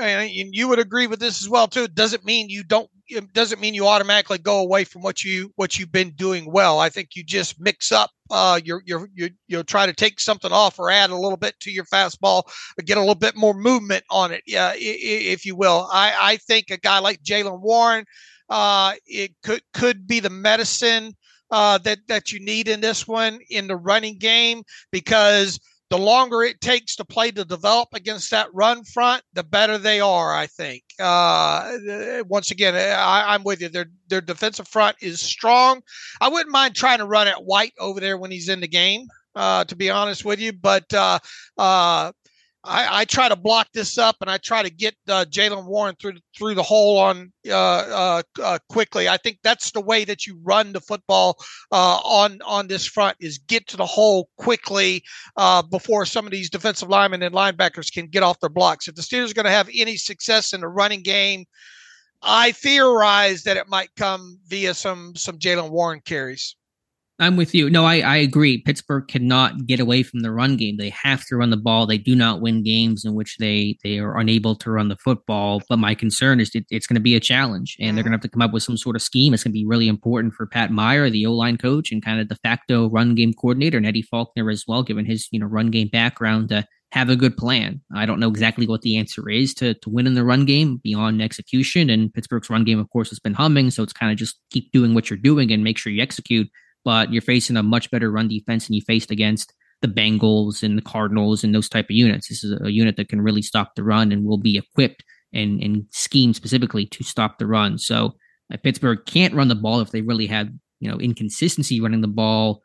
I, you would agree with this as well too. It doesn't mean you don't. It doesn't mean you automatically go away from what you what you've been doing well. I think you just mix up. Uh, you're you're you you'll try to take something off or add a little bit to your fastball, get a little bit more movement on it. Yeah, if you will. I I think a guy like Jaylen Warren, uh, it could could be the medicine uh, that that you need in this one in the running game because the longer it takes to play to develop against that run front, the better they are. I think. Uh, once again, I, am with you. Their their defensive front is strong. I wouldn't mind trying to run at White over there when he's in the game. Uh, to be honest with you, but uh, uh I, I, try to block this up and I try to get uh, Jaylen Warren through through the hole on uh, uh, uh, quickly. I think that's the way that you run the football uh, on on this front is get to the hole quickly uh, before some of these defensive linemen and linebackers can get off their blocks. If the Steelers are going to have any success in the running game, I theorize that it might come via some some Jaylen Warren carries. I'm with you. No, I, I agree. Pittsburgh cannot get away from the run game. They have to run the ball. They do not win games in which they they are unable to run the football. But my concern is it, it's going to be a challenge, and they're mm-hmm. going to have to come up with some sort of scheme. It's going to be really important for Pat Meyer, the O line coach, and kind of de facto run game coordinator, and Eddie Faulkner as well, given his you know run game background, to have a good plan. I don't know exactly what the answer is to to win in the run game beyond execution. And Pittsburgh's run game, of course, has been humming. So it's kind of just keep doing what you're doing and make sure you execute but you're facing a much better run defense than you faced against the Bengals and the Cardinals and those type of units. This is a unit that can really stop the run and will be equipped and and scheme specifically to stop the run. So Pittsburgh can't run the ball if they really had you know inconsistency running the ball.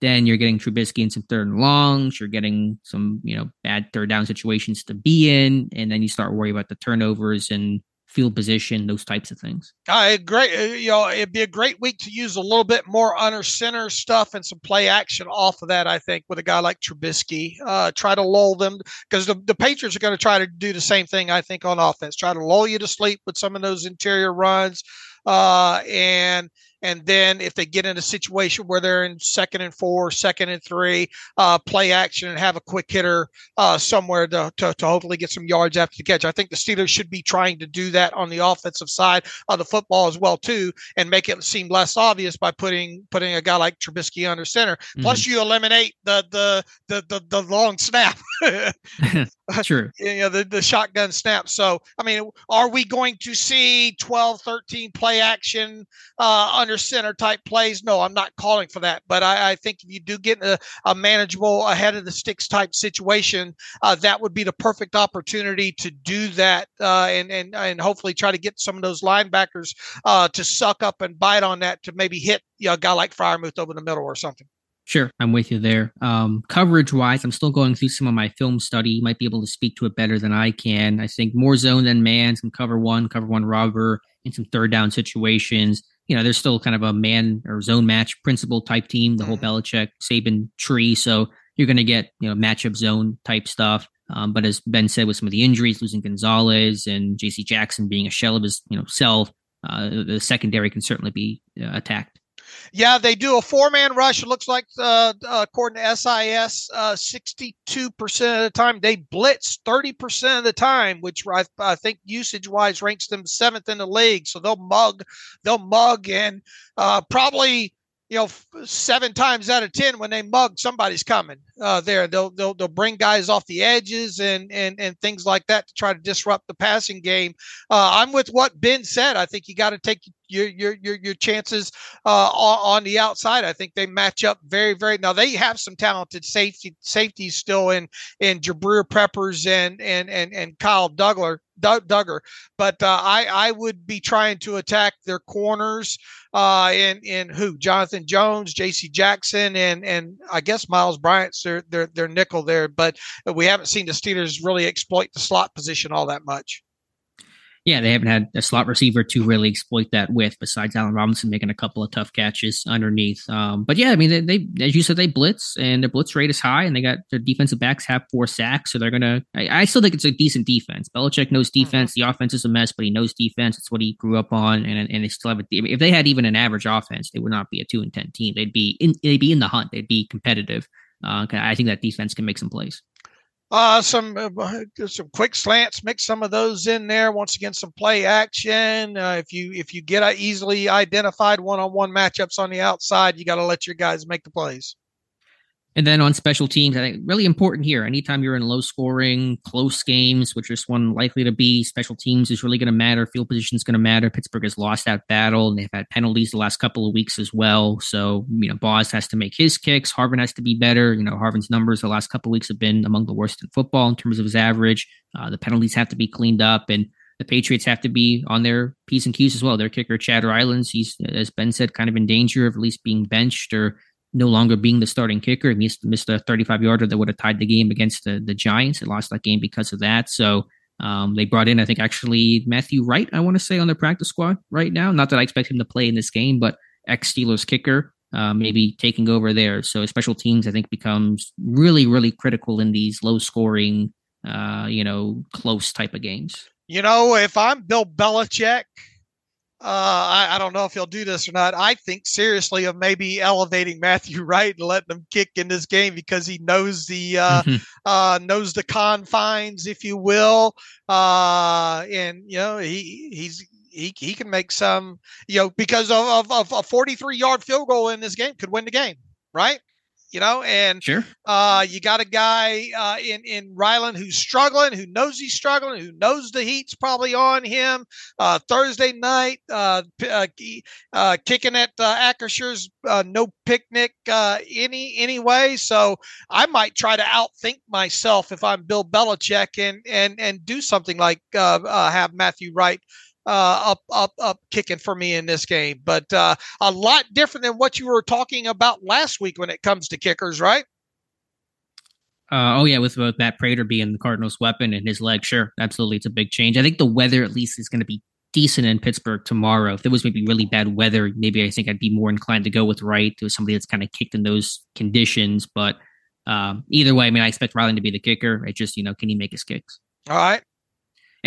Then you're getting Trubisky in some third and longs. You're getting some you know bad third down situations to be in, and then you start worrying about the turnovers and field position, those types of things. I agree. Uh, you know, it'd be a great week to use a little bit more under center stuff and some play action off of that. I think with a guy like Trubisky, uh, try to lull them because the, the Patriots are going to try to do the same thing. I think on offense, try to lull you to sleep with some of those interior runs, uh, and and then if they get in a situation where they're in second and four, second and three, uh, play action and have a quick hitter uh, somewhere to, to, to, hopefully get some yards after the catch. I think the Steelers should be trying to do that on the offensive side of the football as well too, and make it seem less obvious by putting putting a guy like Trubisky under center. Mm-hmm. Plus, you eliminate the the the the, the long snap. True. you know the, the shotgun snap. So I mean, are we going to see 12, 13 play action uh, under center type plays. No, I'm not calling for that. But I, I think if you do get a, a, manageable ahead of the sticks type situation, uh, that would be the perfect opportunity to do that uh, and, and, and hopefully try to get some of those linebackers uh, to suck up and bite on that to maybe hit you know, a guy like Freiermuth over the middle or something. Sure, I'm with you there. Um, coverage wise, I'm still going through some of my film study. You might be able to speak to it better than I can. I think more zone than man, some cover one, cover one robber in some third down situations you know, there's still kind of a man or zone match principle type team, the whole mm-hmm. Belichick Saban tree. So you're going to get, you know, matchup zone type stuff. Um, but as Ben said, with some of the injuries, losing Gonzalez and JC Jackson being a shell of his, you know, self, uh, the secondary can certainly be uh, attacked. Yeah, they do a four man rush. It looks like, uh, uh, according to SIS, uh, 62% of the time they blitz 30% of the time, which I, I think usage wise ranks them seventh in the league. So they'll mug, they'll mug and uh, probably you know, seven times out of ten when they mug, somebody's coming uh, there. They'll they'll they'll bring guys off the edges and and and things like that to try to disrupt the passing game. Uh, I'm with what Ben said. I think you got to take your your your your chances uh, on, the outside. I think they match up very very. Now they have some talented safety safeties still in in Jabril Peppers and and and and Kyle Dougler Dugger, but uh, I I would be trying to attack their corners uh, in in who Jonathan Jones, J.C. Jackson, and and I guess Miles Bryant's their their their nickel there. But we haven't seen the Steelers really exploit the slot position all that much yeah, they haven't had a slot receiver to really exploit that with, besides Allen Robinson making a couple of tough catches underneath. Um, but yeah, I mean, they, they, as you said, they blitz and their blitz rate is high, and they got their defensive backs have four sacks, so they're gonna. I, I still think it's a decent defense. Belichick knows mm-hmm. defense. The offense is a mess, but he knows defense. It's what he grew up on, and and they still have a. If they had even an average offense, they would not be a two and ten team. They'd be in. They'd be in the hunt. They'd be competitive. Uh, I think that defense can make some plays. Uh, some uh, some quick slants, mix some of those in there. Once again, some play action. Uh, if you if you get a easily identified one on one matchups on the outside, you got to let your guys make the plays. And then on special teams, I think really important here. Anytime you're in low scoring, close games, which is one likely to be, special teams is really going to matter. Field position is going to matter. Pittsburgh has lost that battle, and they've had penalties the last couple of weeks as well. So you know, Boz has to make his kicks. Harvin has to be better. You know, Harvin's numbers the last couple of weeks have been among the worst in football in terms of his average. Uh, the penalties have to be cleaned up, and the Patriots have to be on their p's and q's as well. Their kicker Chad Rylands, he's as Ben said, kind of in danger of at least being benched or no longer being the starting kicker. He missed, missed a 35 yarder that would have tied the game against the, the Giants. They lost that game because of that. So um, they brought in, I think, actually Matthew Wright, I want to say, on the practice squad right now. Not that I expect him to play in this game, but ex Steelers kicker, uh, maybe taking over there. So special teams, I think, becomes really, really critical in these low scoring, uh, you know, close type of games. You know, if I'm Bill Belichick, uh, I, I, don't know if he'll do this or not. I think seriously of maybe elevating Matthew Wright and letting him kick in this game because he knows the uh, mm-hmm. uh, knows the confines, if you will, uh, and you know he he's he, he can make some you know because of, of, of a 43 yard field goal in this game could win the game, right? You know, and sure. uh, you got a guy uh, in in Ryland who's struggling, who knows he's struggling, who knows the heat's probably on him. Uh, Thursday night, uh, uh, uh, kicking at uh, Acrisure's no picnic uh, any anyway. So I might try to outthink myself if I'm Bill Belichick and and and do something like uh have Matthew Wright uh, up up up kicking for me in this game. But uh, a lot different than what you were talking about last week when it comes to kickers, right? Uh, oh yeah, with, both Matt Prater being the Cardinals' weapon and his leg, sure, absolutely, it's a big change. I think the weather at least is going to be decent in Pittsburgh tomorrow. If there was maybe really bad weather, maybe I think I'd be more inclined to go with Wright to somebody that's kind of kicked in those conditions. But um, either way, I mean, I expect Ryland to be the kicker. It just, you know, can he make his kicks? All right.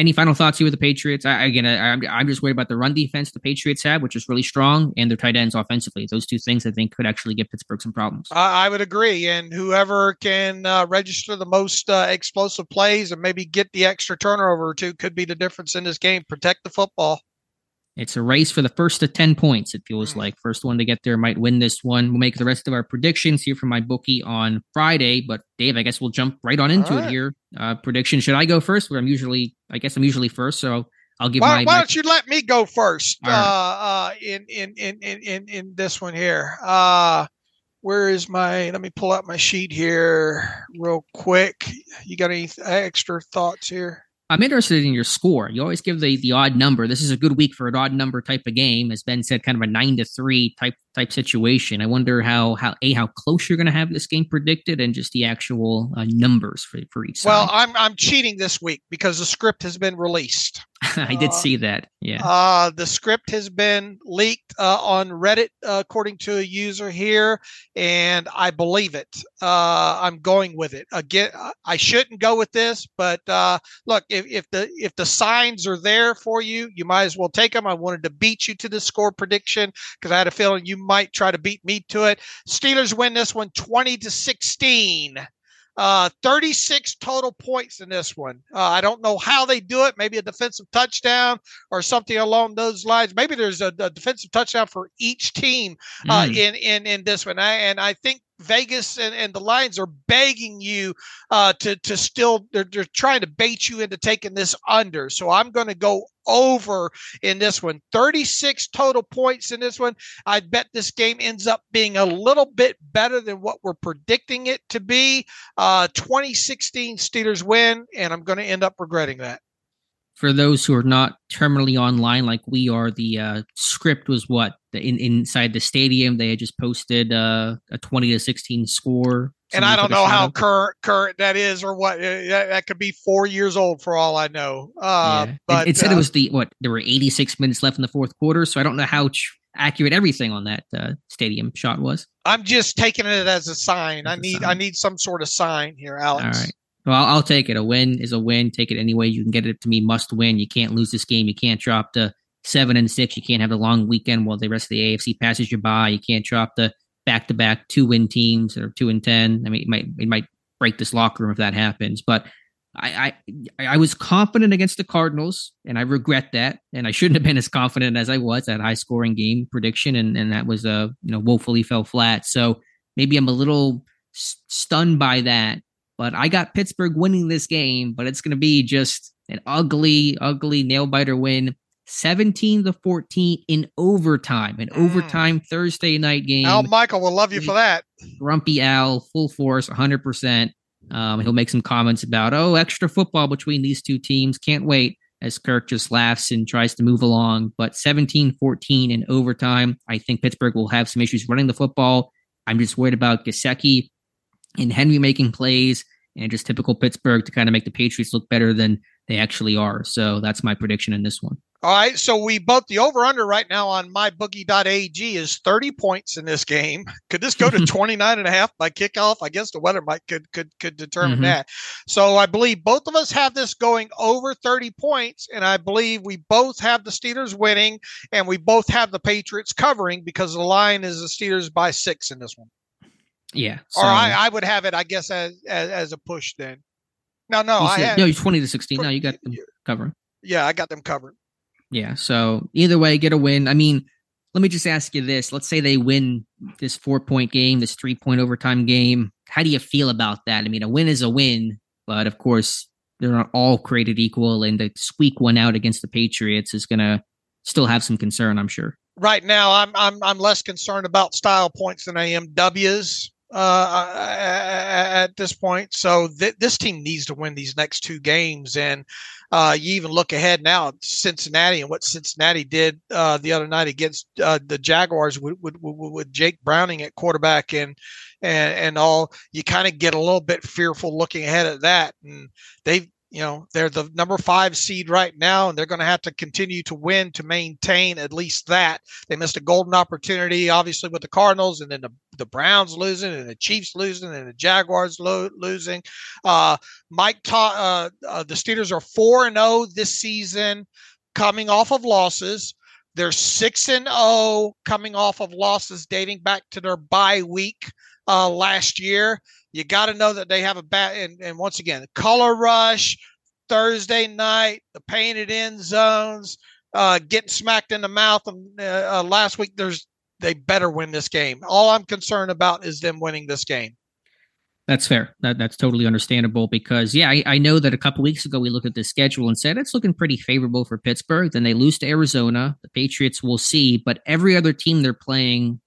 Any final thoughts here with the Patriots? I, again, I, am I'm just worried about the run defense the Patriots have, which is really strong, and their tight ends offensively. Those two things I think could actually give Pittsburgh some problems. I would agree. And whoever can uh, register the most uh, explosive plays and maybe get the extra turnover or two could be the difference in this game. Protect the football. It's a race for the first to 10 points, it feels mm. like. First one to get there might win this one. We'll make the rest of our predictions here from my bookie on Friday. But Dave, I guess we'll jump right on into right. it here. Uh, prediction. Should I go first? Where I'm usually, I guess I'm usually first. So I'll give why, my. Why don't you let me go first right. uh, uh, in, in, in, in, in this one here? Uh, where is my let me pull out my sheet here real quick you got any extra thoughts here I'm interested in your score. You always give the the odd number. This is a good week for an odd number type of game, as Ben said, kind of a nine to three type type situation. I wonder how how a how close you're going to have this game predicted, and just the actual uh, numbers for for each. Well, I'm I'm cheating this week because the script has been released. I did see that. Yeah. Uh, the script has been leaked uh, on Reddit, uh, according to a user here, and I believe it. Uh, I'm going with it. Again, I shouldn't go with this, but uh, look, if, if the if the signs are there for you, you might as well take them. I wanted to beat you to the score prediction because I had a feeling you might try to beat me to it. Steelers win this one, twenty to sixteen. Uh, 36 total points in this one. Uh, I don't know how they do it. Maybe a defensive touchdown or something along those lines. Maybe there's a, a defensive touchdown for each team uh, mm. in in in this one. I, and I think Vegas and, and the Lions are begging you uh, to to still they're, they're trying to bait you into taking this under. So I'm going to go over in this one. 36 total points in this one. I bet this game ends up being a little bit better than what we're predicting it to be. Uh, 2016 Steelers win, and I'm going to end up regretting that for those who are not terminally online like we are, the uh, script was what the, in, inside the stadium. They had just posted uh, a twenty to sixteen score. And I don't know how current current that is, or what that, that, could be four years old for all I know. Uh, yeah. But it, it said uh, it was the what there were eighty six minutes left in the fourth quarter, so I don't know how tr- accurate everything on that uh, stadium shot was. I'm just taking it as a sign. As I need sign. I need some sort of sign here, Alex. All right. Well, I'll, I'll, take it. A win is a win. Take it any way you can get it to me. Must win. You can't lose this game. You can't drop the seven and six. You can't have a long weekend while the rest of the AFC passes you by. You can't drop the back to back two win teams or two and ten. I mean, it might it might break this locker room if that happens. But I, I I was confident against the Cardinals, and I regret that. And I shouldn't have been as confident as I was that high scoring game prediction, and and that was a uh, you know woefully fell flat. So maybe I'm a little stunned by that but I got Pittsburgh winning this game, but it's going to be just an ugly, ugly nail biter win. 17 to 14 in overtime, an mm. overtime Thursday night game. Al Michaels will love you for that. Grumpy Al, full force, 100%. Um, he'll make some comments about, oh, extra football between these two teams. Can't wait as Kirk just laughs and tries to move along. But 17 14 in overtime. I think Pittsburgh will have some issues running the football. I'm just worried about Gesicki and Henry making plays and just typical Pittsburgh to kind of make the Patriots look better than they actually are. So that's my prediction in this one. All right. So we both the over under right now on mybookie.ag is 30 points in this game. Could this go to 29 and a half by kickoff? I guess the weather might could could could determine mm-hmm. that. So I believe both of us have this going over 30 points, and I believe we both have the Steelers winning, and we both have the Patriots covering because the line is the Steelers by six in this one. Yeah. So. Or I, I would have it, I guess, as, as, as a push then. No, no, I had, no. You're twenty to sixteen. No, you got them covering. Yeah, I got them covered. Yeah. So either way, get a win. I mean, let me just ask you this: Let's say they win this four point game, this three point overtime game. How do you feel about that? I mean, a win is a win, but of course, they're not all created equal, and to squeak one out against the Patriots is going to still have some concern. I'm sure. Right now, I'm I'm I'm less concerned about style points than I am W's uh, at this point. So th- this team needs to win these next two games. And uh, you even look ahead now at Cincinnati and what Cincinnati did uh, the other night against uh, the Jaguars with, with, with, Jake Browning at quarterback and and, and all. You kind of get a little bit fearful looking ahead at that. And they've you know they're the number five seed right now and they're going to have to continue to win to maintain at least that. They missed a golden opportunity obviously with the cardinals and then the, the browns losing and the chiefs losing and the jaguars lo- losing. Uh, mike ta- uh, uh, the steelers are 4 and 0 this season coming off of losses. They're 6 and 0 coming off of losses dating back to their bye week uh, last year you got to know that they have a bad, and, and once again, color rush, Thursday night, the painted end zones, uh, getting smacked in the mouth. Uh, uh, last week, there's they better win this game. All I'm concerned about is them winning this game. That's fair. That, that's totally understandable because, yeah, I, I know that a couple weeks ago we looked at the schedule and said it's looking pretty favorable for Pittsburgh. Then they lose to Arizona. The Patriots will see, but every other team they're playing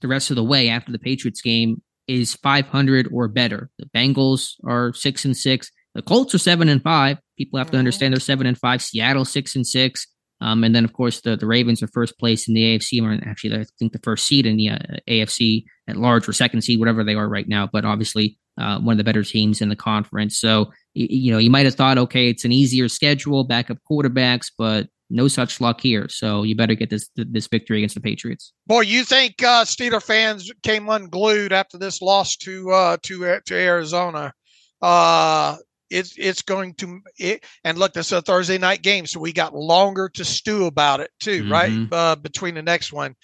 the rest of the way after the Patriots game is 500 or better. The Bengals are six and six. The Colts are seven and five. People have to mm-hmm. understand they're seven and five. Seattle six and six. Um, and then, of course, the, the Ravens are first place in the AFC, or actually, I think the first seed in the uh, AFC at large, or second seed, whatever they are right now. But obviously, uh, one of the better teams in the conference. So, you, you know, you might have thought, okay, it's an easier schedule, backup quarterbacks, but no such luck here. So you better get this this victory against the Patriots. Boy, you think uh, Steeler fans came unglued after this loss to uh, to uh, to Arizona? Uh, it's it's going to it, and look, this is a Thursday night game, so we got longer to stew about it too, mm-hmm. right? Uh, between the next one,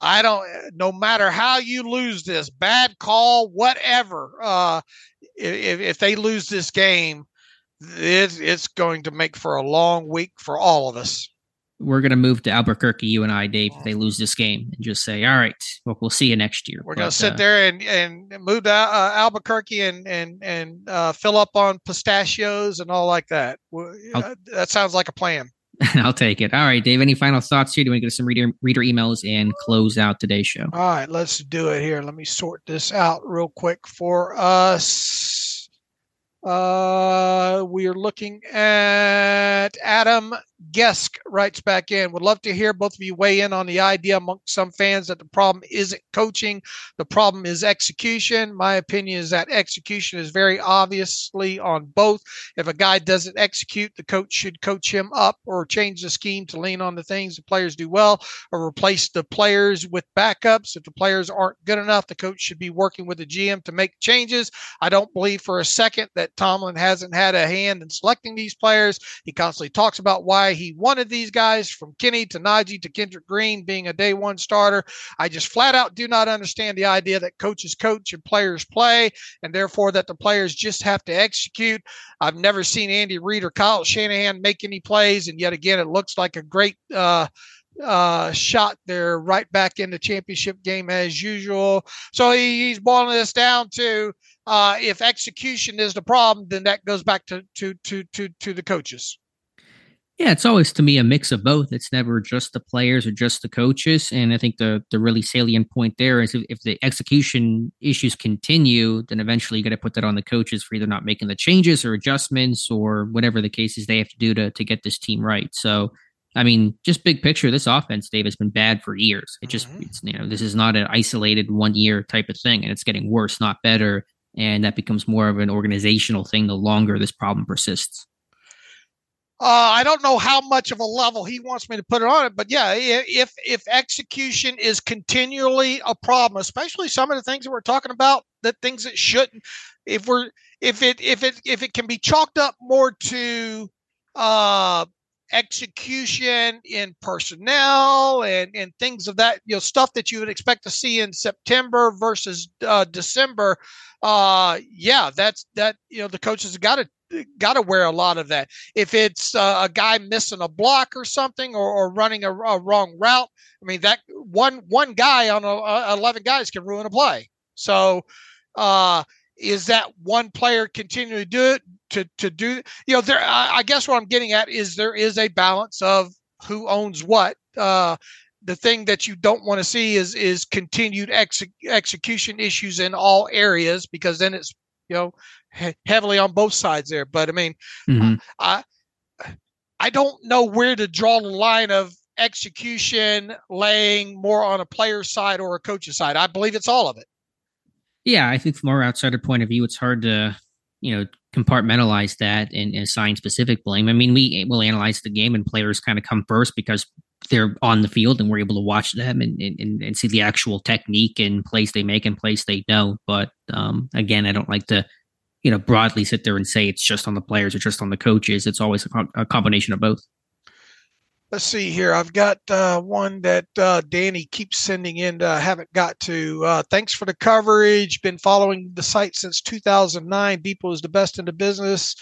I don't. No matter how you lose this, bad call, whatever. Uh, if if they lose this game, it's it's going to make for a long week for all of us we're going to move to Albuquerque, you and I, Dave, if they lose this game, and just say, "All right, well, we'll see you next year." We're going to sit uh, there and and move to uh, Albuquerque and and and uh, fill up on pistachios and all like that. Uh, that sounds like a plan. I'll take it. All right, Dave. Any final thoughts here? Do we get some reader reader emails and close out today's show? All right, let's do it here. Let me sort this out real quick for us. Uh, we are looking at Adam Gesk writes back in, would love to hear both of you weigh in on the idea among some fans that the problem isn't coaching, the problem is execution. My opinion is that execution is very obviously on both. If a guy doesn't execute, the coach should coach him up or change the scheme to lean on the things the players do well or replace the players with backups. If the players aren't good enough, the coach should be working with the GM to make changes. I don't believe for a second that Tomlin hasn't had a hand in selecting these players. He constantly talks about why he wanted these guys from Kenny to Najee to Kendrick Green being a day one starter. I just flat out do not understand the idea that coaches coach and players play, and therefore that the players just have to execute. I've never seen Andy Reid or Kyle Shanahan make any plays, and yet again, it looks like a great. Uh, uh, shot there right back in the championship game as usual. So he, he's boiling this down to uh, if execution is the problem, then that goes back to to to to to the coaches. Yeah, it's always to me a mix of both. It's never just the players or just the coaches. And I think the the really salient point there is if, if the execution issues continue, then eventually you got to put that on the coaches for either not making the changes or adjustments or whatever the case is they have to do to to get this team right. So I mean, just big picture, this offense, Dave, has been bad for years. It just, mm-hmm. it's, you know, this is not an isolated one year type of thing, and it's getting worse, not better. And that becomes more of an organizational thing the longer this problem persists. Uh, I don't know how much of a level he wants me to put it on it, but yeah, if if execution is continually a problem, especially some of the things that we're talking about, that things that shouldn't, if we're if it if it if it can be chalked up more to uh, execution in personnel and and things of that, you know, stuff that you would expect to see in September versus uh, December, uh, yeah, that's that you know the coaches got to got to wear a lot of that. If it's uh, a guy missing a block or something, or, or running a, a, wrong route, I mean that one one guy on a, a eleven guys can ruin a play. So, uh, is that one player continuing to do it to to do? You know, there. I, I guess what I'm getting at is there is a balance of who owns what. Uh, the thing that you don't want to see is is continued ex- execution issues in all areas because then it's you know he- heavily on both sides there. But I mean, mm-hmm. I I don't know where to draw the line of execution laying more on a player's side or a coach's side. I believe it's all of it. Yeah, I think from our outsider point of view, it's hard to you know compartmentalize that and, assign specific blame. I mean, we will analyze the game and players kind of come first because they're on the field and we're able to watch them and, and, and see the actual technique and plays they make and plays they don't. But um, again, I don't like to you know, broadly sit there and say it's just on the players or just on the coaches. It's always a, com- a combination of both. Let's see here. I've got uh, one that uh, Danny keeps sending in. I haven't got to. Uh, thanks for the coverage. Been following the site since 2009. Beeple is the best in the business,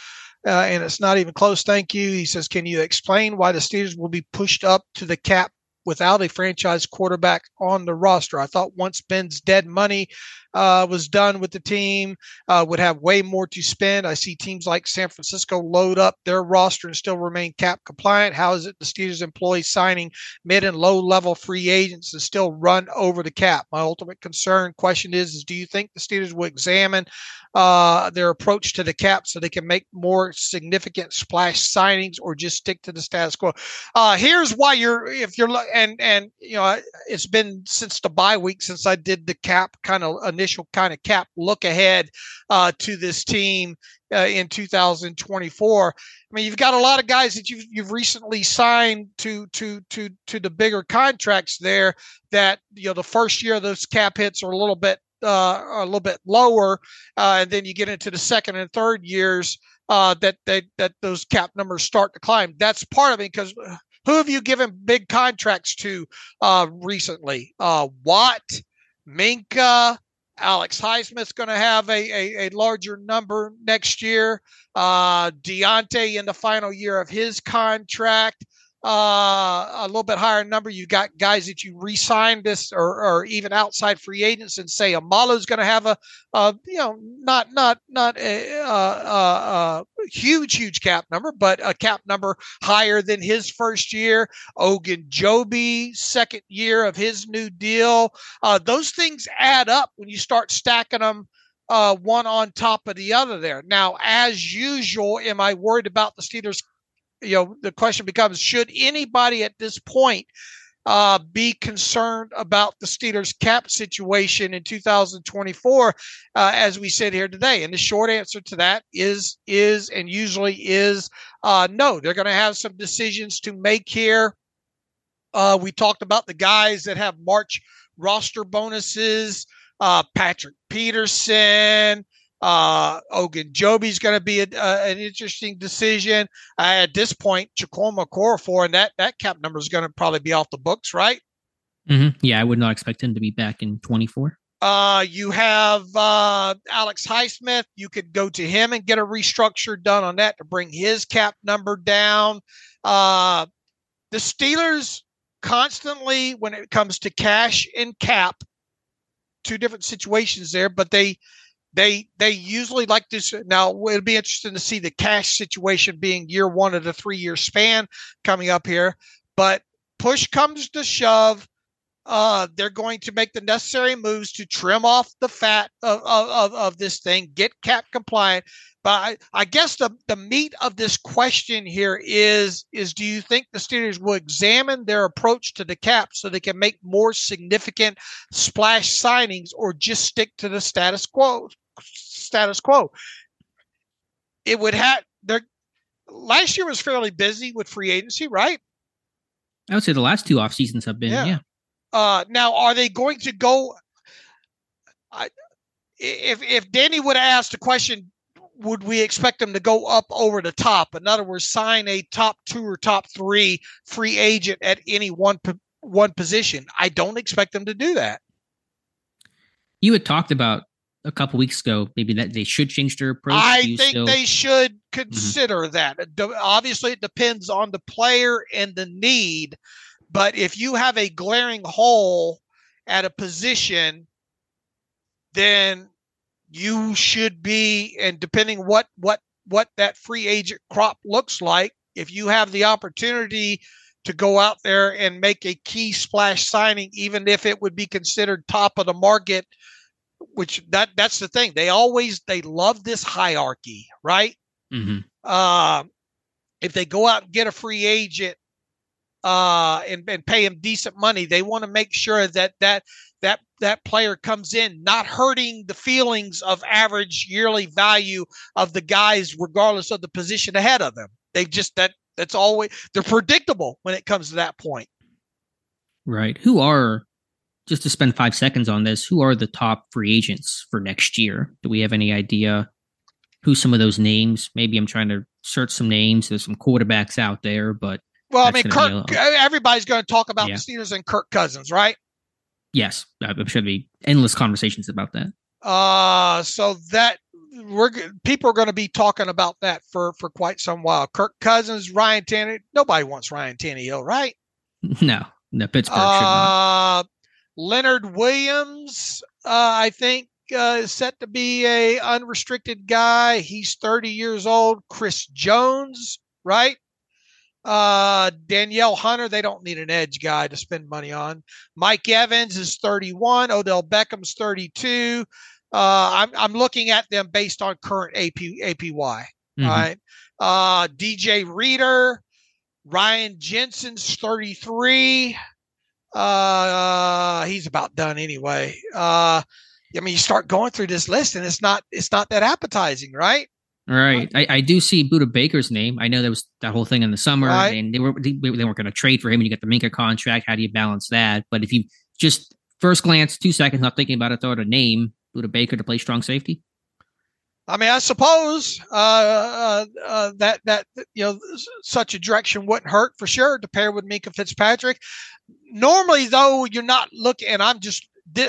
uh, and it's not even close. Thank you. He says, "Can you explain why the Steelers will be pushed up to the cap without a franchise quarterback on the roster. I thought once Ben's dead money uh, was done with the team, uh, would have way more to spend. I see teams like San Francisco load up their roster and still remain cap compliant. How is it the Steelers employ signing mid and low level free agents and still run over the cap? My ultimate concern question is, is do you think the Steelers will examine uh, their approach to the cap so they can make more significant splash signings or just stick to the status quo. Uh, here's why you're if you're and and you know it's been since the bye week since I did the cap kind of initial kind of cap look ahead uh, to this team uh, in 2024. I mean, you've got a lot of guys that you've you've recently signed to to to to the bigger contracts there. That you know the first year those cap hits are a little bit uh, a little bit lower, uh, and then you get into the second and third years uh, that that those cap numbers start to climb. That's part of it because who have you given big contracts to uh, recently? Uh, Watt, Minkah, Alex Highsmith's going to have a, a, a, larger number next year. Uh, Diontae in the final year of his contract uh, a little bit higher number. You've got guys that you re-signed this, or, or even outside free agents, and Seumalo's going to have a, a, you know, not not not a, a, a, huge huge cap number, but a cap number higher than his first year. Ogunjobi, second year of his new deal. Uh, those things add up when you start stacking them. Uh, one on top of the other there. Now, as usual, am I worried about the Steelers you know, the question becomes should anybody at this point uh, be concerned about the Steelers' cap situation in 2024 uh, as we sit here today? And the short answer to that is is and usually is uh, no. They're going to have some decisions to make here. Uh, we talked about the guys that have March roster bonuses. Uh, Patrick Peterson, uh, Ogunjobi's going to be a, uh, an interesting decision. Uh, at this point, Chukwuma Okorafor, and that, that cap number is going to probably be off the books, right? Mm-hmm. Yeah, I would not expect him to be back in 24. Uh, you have uh, Alex Highsmith. You could go to him and get a restructure done on that to bring his cap number down. Uh, the Steelers constantly, when it comes to cash and cap, two different situations there, but they they they usually like this now it'll be interesting to see the cash situation being year one of the three year span coming up here but push comes to shove uh, they're going to make the necessary moves to trim off the fat of, of, of this thing, get cap compliant. But I, I guess the, the meat of this question here is is do you think the Steelers will examine their approach to the cap so they can make more significant splash signings or just stick to the status quo? Status quo. It would have there. Last year was fairly busy with free agency, right? I would say the last two off seasons have been, yeah. yeah. Uh, now, are they going to go? I, if if Danny would have asked the question, would we expect them to go up over the top? In other words, sign a top two or top three free agent at any one one position. I don't expect them to do that. You had talked about a couple weeks ago, maybe that they should change their approach. I think still... they should mm-hmm. consider mm-hmm. that. Obviously, it depends on the player and the need, but if you have a glaring hole at a position, then you should be, and depending what what what that free agent crop looks like, if you have the opportunity to go out there and make a key splash signing, even if it would be considered top of the market which that that's the thing. They always they love this hierarchy, right? Mm-hmm. Uh, if they go out and get a free agent uh, and, and pay him decent money, they want to make sure that that that that player comes in not hurting the feelings of average yearly value of the guys, regardless of the position ahead of them. They just that that's always they're predictable when it comes to that point. Right. Who are just to spend five seconds on this, who are the top free agents for next year? Do we have any idea who some of those names? Maybe I'm trying to search some names. There's some quarterbacks out there, but well, I mean, Kirk. Everybody's going to talk about yeah. the Steelers and Kirk Cousins, right? Yes, I'm sure be endless conversations about that. Uh so that we're people are going to be talking about that for for quite some while. Kirk Cousins, Ryan Tannehill. Nobody wants Ryan Tannehill, right? No, No, Pittsburgh. Uh, Leonard Williams, uh, I think, uh, is set to be a unrestricted guy. He's 30 years old. Chris Jones, right? Uh, Danielle Hunter, they don't need an edge guy to spend money on. Mike Evans is 31. Odell Beckham's 32. Uh, I'm, I'm looking at them based on current AP, APY. Mm-hmm. Right. Uh, DJ Reader, Ryan Jensen's 33. Uh, he's about done anyway. Uh, I mean, you start going through this list, and it's not it's not that appetizing, right? Right. I, I do see Budda Baker's name. I know there was that whole thing in the summer, right. and they were they, they weren't going to trade for him. And you got the Minkah contract. How do you balance that? But if you just first glance, two seconds, not thinking about it, throw out a name, Budda Baker to play strong safety. I mean, I suppose uh, uh, uh, that that you know such a direction wouldn't hurt for sure to pair with Minkah Fitzpatrick. Normally, though, you're not looking, and I'm just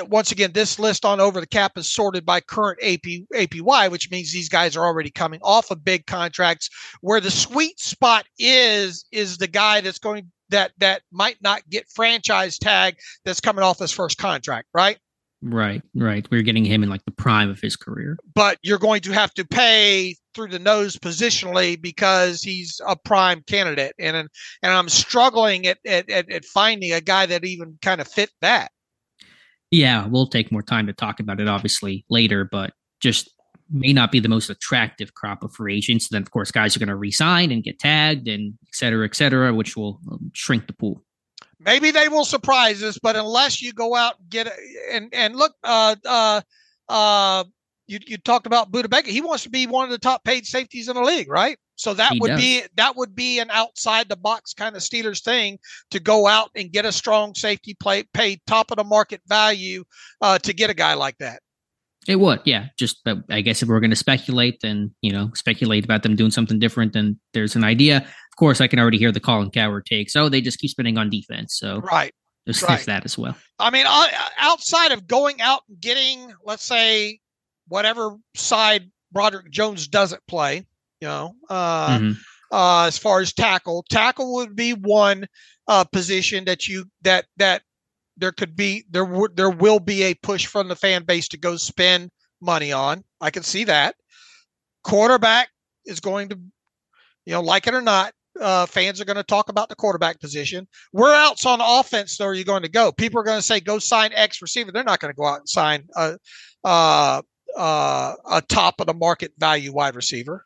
once again, this list on over the cap is sorted by current AP, APY, which means these guys are already coming off of big contracts. Where the sweet spot is is the guy that's going that that might not get franchise tag that's coming off his first contract, right? Right, right. We're getting him in like the prime of his career. But you're going to have to pay through the nose positionally because he's a prime candidate, and and I'm struggling at at, at finding a guy that even kind of fit that. Yeah, we'll take more time to talk about it obviously later, but just may not be the most attractive crop of free agents. Then, of course, guys are going to resign and get tagged and et cetera, et cetera, which will um, shrink the pool. Maybe they will surprise us, but unless you go out and get it, and and look, uh, uh, uh, you you talked about Budda Baker. He wants to be one of the top paid safeties in the league, right? So that he would does. be that would be an outside the box kind of Steelers thing to go out and get a strong safety play, pay top of the market value uh, to get a guy like that. It would, yeah. Just I guess if we're going to speculate, then you know, speculate about them doing something different. Then there's an idea. Of course, I can already hear the Colin Cowherd takes. Oh, they just keep spending on defense. So right, there's, right. there's that as well. I mean, outside of going out and getting, let's say, whatever side Broderick Jones doesn't play, you know, uh, mm-hmm. uh, as far as tackle, tackle would be one uh, position that you that that there could be there would there will be a push from the fan base to go spend money on. I can see that. Quarterback is going to, you know, like it or not, uh, fans are going to talk about the quarterback position. Where else on offense though are you going to go? People are going to say go sign X receiver. They're not going to go out and sign a, uh, uh, a top of the market value wide receiver.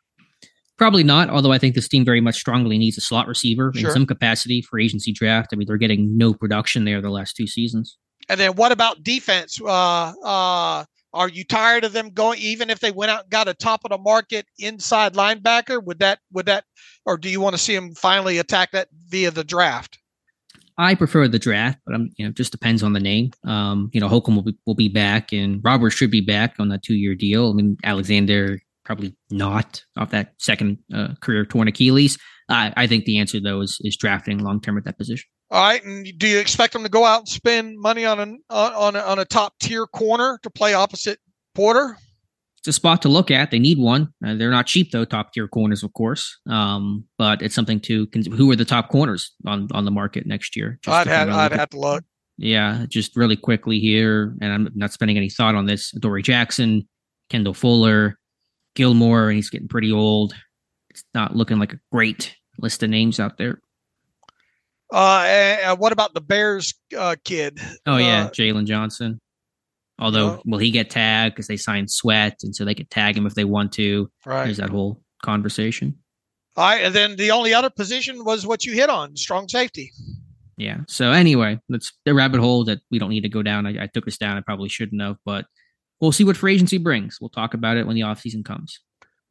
Probably not, although I think this team very much strongly needs a slot receiver sure. in some capacity for agency draft. I mean, they're getting no production there the last two seasons. And then what about defense? Uh, uh, are you tired of them going? Even if they went out and got a top of the market inside linebacker, would that would that, or do you want to see them finally attack that via the draft? I prefer the draft, but I'm you know just depends on the name. Um, you know, Holcomb will be, will be back, and Robert should be back on that two year deal. I mean, Alexander probably not off that second uh, career torn Achilles. Uh, I think the answer though is is drafting long term at that position. All right, and do you expect them to go out and spend money on an on a, on a top tier corner to play opposite Porter? It's a spot to look at. They need one. Uh, they're not cheap though, top tier corners, of course. Um, but it's something to consider. Who are the top corners on on the market next year? Just I'd have I'd have to look. Yeah, just really quickly here, and I'm not spending any thought on this. Dory Jackson, Kendall Fuller, Gilmore, and he's getting pretty old. It's not looking like a great list of names out there. Uh, and what about the Bears uh, kid? Oh yeah, uh, Jaylon Johnson. Although, uh, will he get tagged because they signed Sweat, and so they could tag him if they want to? Right. There's that whole conversation. All right, and then the only other position was what you hit on, strong safety. Yeah. So anyway, that's the rabbit hole that we don't need to go down. I, I took us down. I probably shouldn't have, but we'll see what free agency brings. We'll talk about it when the offseason comes.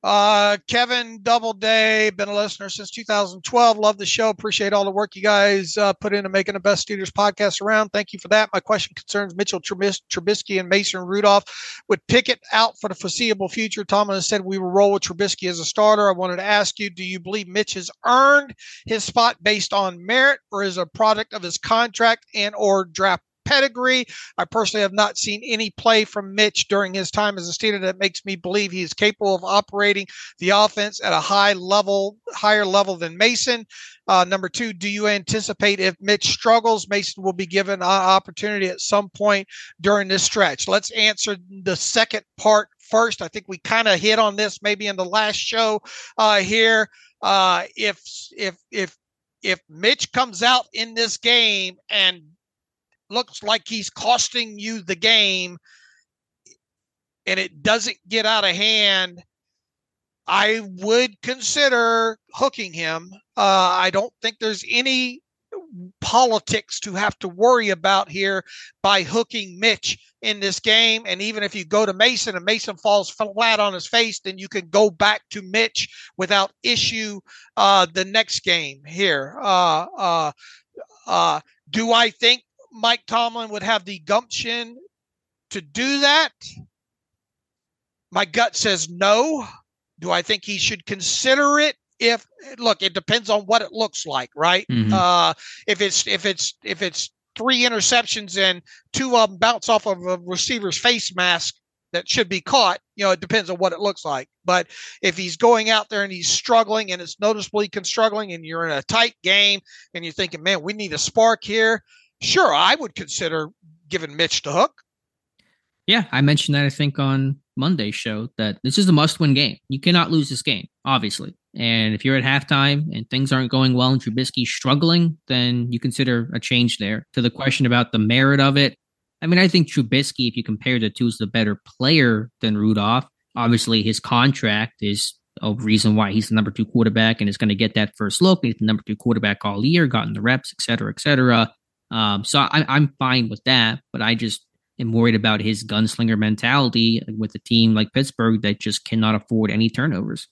Uh, Kevin Doubleday, been a listener since 2012. Love the show. Appreciate all the work you guys uh, put into making the best Steelers podcast around. Thank you for that. My question concerns Mitchell Trubis- Trubisky and Mason Rudolph. With Pickett out for the foreseeable future, Tomlin said we will roll with Trubisky as a starter. I wanted to ask you, do you believe Mitch has earned his spot based on merit or is a product of his contract and or draft pedigree. I personally have not seen any play from Mitch during his time as a Steeler that makes me believe he is capable of operating the offense at a high level, higher level than Mason. Uh, number two, do you anticipate if Mitch struggles, Mason will be given an opportunity at some point during this stretch? Let's answer the second part first. I think we kind of hit on this maybe in the last show uh, here. Uh, if if if if Mitch comes out in this game and looks like he's costing you the game, and it doesn't get out of hand, I would consider hooking him. Uh, I don't think there's any politics to have to worry about here by hooking Mitch in this game. And even if you go to Mason and Mason falls flat on his face, then you can go back to Mitch without issue uh, the next game here. Uh, uh, uh do I think Mike Tomlin would have the gumption to do that? My gut says no. Do I think he should consider it? If look, it depends on what it looks like, right? Mm-hmm. Uh, if it's if it's if it's three interceptions and two of them bounce off of a receiver's face mask that should be caught, you know, it depends on what it looks like. But if he's going out there and he's struggling and it's noticeably struggling and you're in a tight game and you're thinking, man, we need a spark here, sure, I would consider giving Mitch the hook. Yeah, I mentioned that I think on Monday's show that this is a must-win game. You cannot lose this game, obviously. And if you're at halftime and things aren't going well and Trubisky's struggling, then you consider a change there. To the question about the merit of it, I mean, I think Trubisky, if you compare the two, is the better player than Rudolph. Obviously, his contract is a reason why he's the number two quarterback and is going to get that first look. He's the number two quarterback all year, gotten the reps, et cetera, et cetera. Um, so I, I'm fine with that, but I just am worried about his gunslinger mentality with a team like Pittsburgh that just cannot afford any turnovers.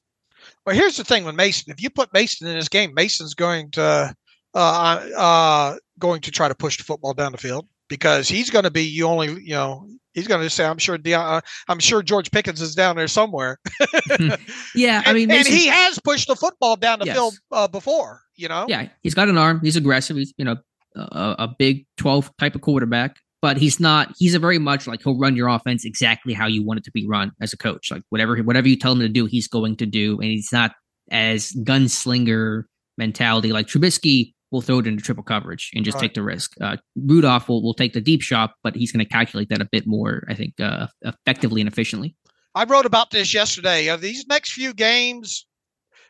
Well, here's the thing with Mason: if you put Mason in this game, Mason's going to uh, uh, going to try to push the football down the field because he's going to be you only you know he's going to say I'm sure Deion, uh, I'm sure George Pickens is down there somewhere. yeah, I mean, and, and, he has pushed the football down the yes. field uh, before. You know, yeah, he's got an arm. He's aggressive. He's you know a, a big 12 type of quarterback but he's not he's a very much like he'll run your offense exactly how you want it to be run as a coach like whatever whatever you tell him to do he's going to do and he's not as gunslinger mentality like Trubisky will throw it into triple coverage and just right. take the risk. Uh, Rudolph will, will take the deep shot, but he's going to calculate that a bit more, I think, uh, effectively and efficiently. I wrote about this yesterday. Are these next few games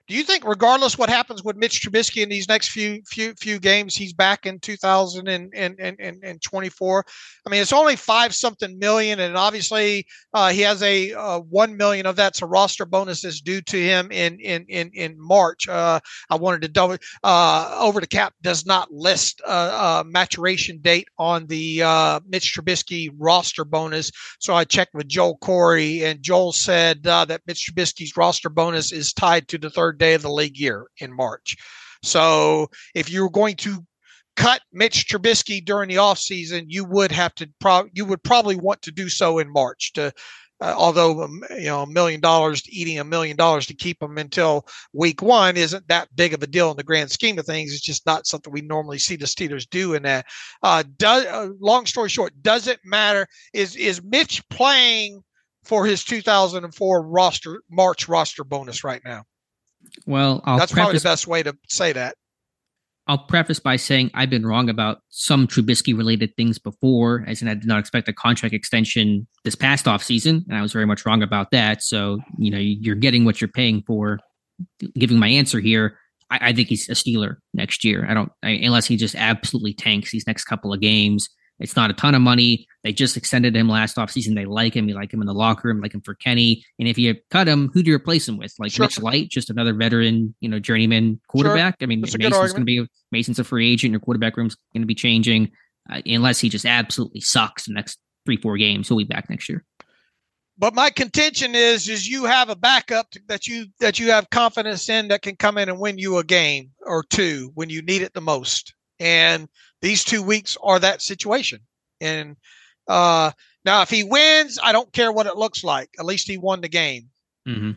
do you think, regardless what happens with Mitch Trubisky in these next few few few games, he's back in 2024? I mean, it's only five something million, and obviously uh, he has a uh, one million of that's a roster bonus that's due to him in in in in March. Uh, I wanted to double uh, over the cap does not list a, uh, maturation date on the uh, Mitch Trubisky roster bonus, so I checked with Joel Corry, and Joel said that Mitch Trubisky's roster bonus is tied to the third third day of the league year in March. So if you were going to cut Mitch Trubisky during the offseason, you would have to pro- you would probably want to do so in March to uh, although um, you know a million dollars eating a million dollars to keep him until week one isn't that big of a deal in the grand scheme of things. It's just not something we normally see the Steelers do in that. Uh, does uh, long story short, does it matter? Is is Mitch playing for his 2004 roster March roster bonus right now? Well, I'll that's preface, probably the best way to say that. I'll preface by saying I've been wrong about some Trubisky related things before, as in I did not expect a contract extension this past off season, and I was very much wrong about that. So, you know, you're getting what you're paying for. Giving my answer here, I, I think he's a Steeler next year. I don't, I, unless he just absolutely tanks these next couple of games. It's not a ton of money. They just extended him last offseason. They like him. You like him in the locker room, like him for Kenny. And if you cut him, who do you replace him with? Like sure. Mitch Light, just another veteran, you know, journeyman quarterback. Sure. I mean, That's Mason's going to be Mason's a free agent. Your quarterback room's going to be changing, uh, unless he just absolutely sucks the next three, four games. He'll be back next year. But my contention is, is you have a backup that you that you have confidence in that can come in and win you a game or two when you need it the most. And these two weeks are that situation. And uh, now, if he wins, I don't care what it looks like. At least he won the game. Mm-hmm.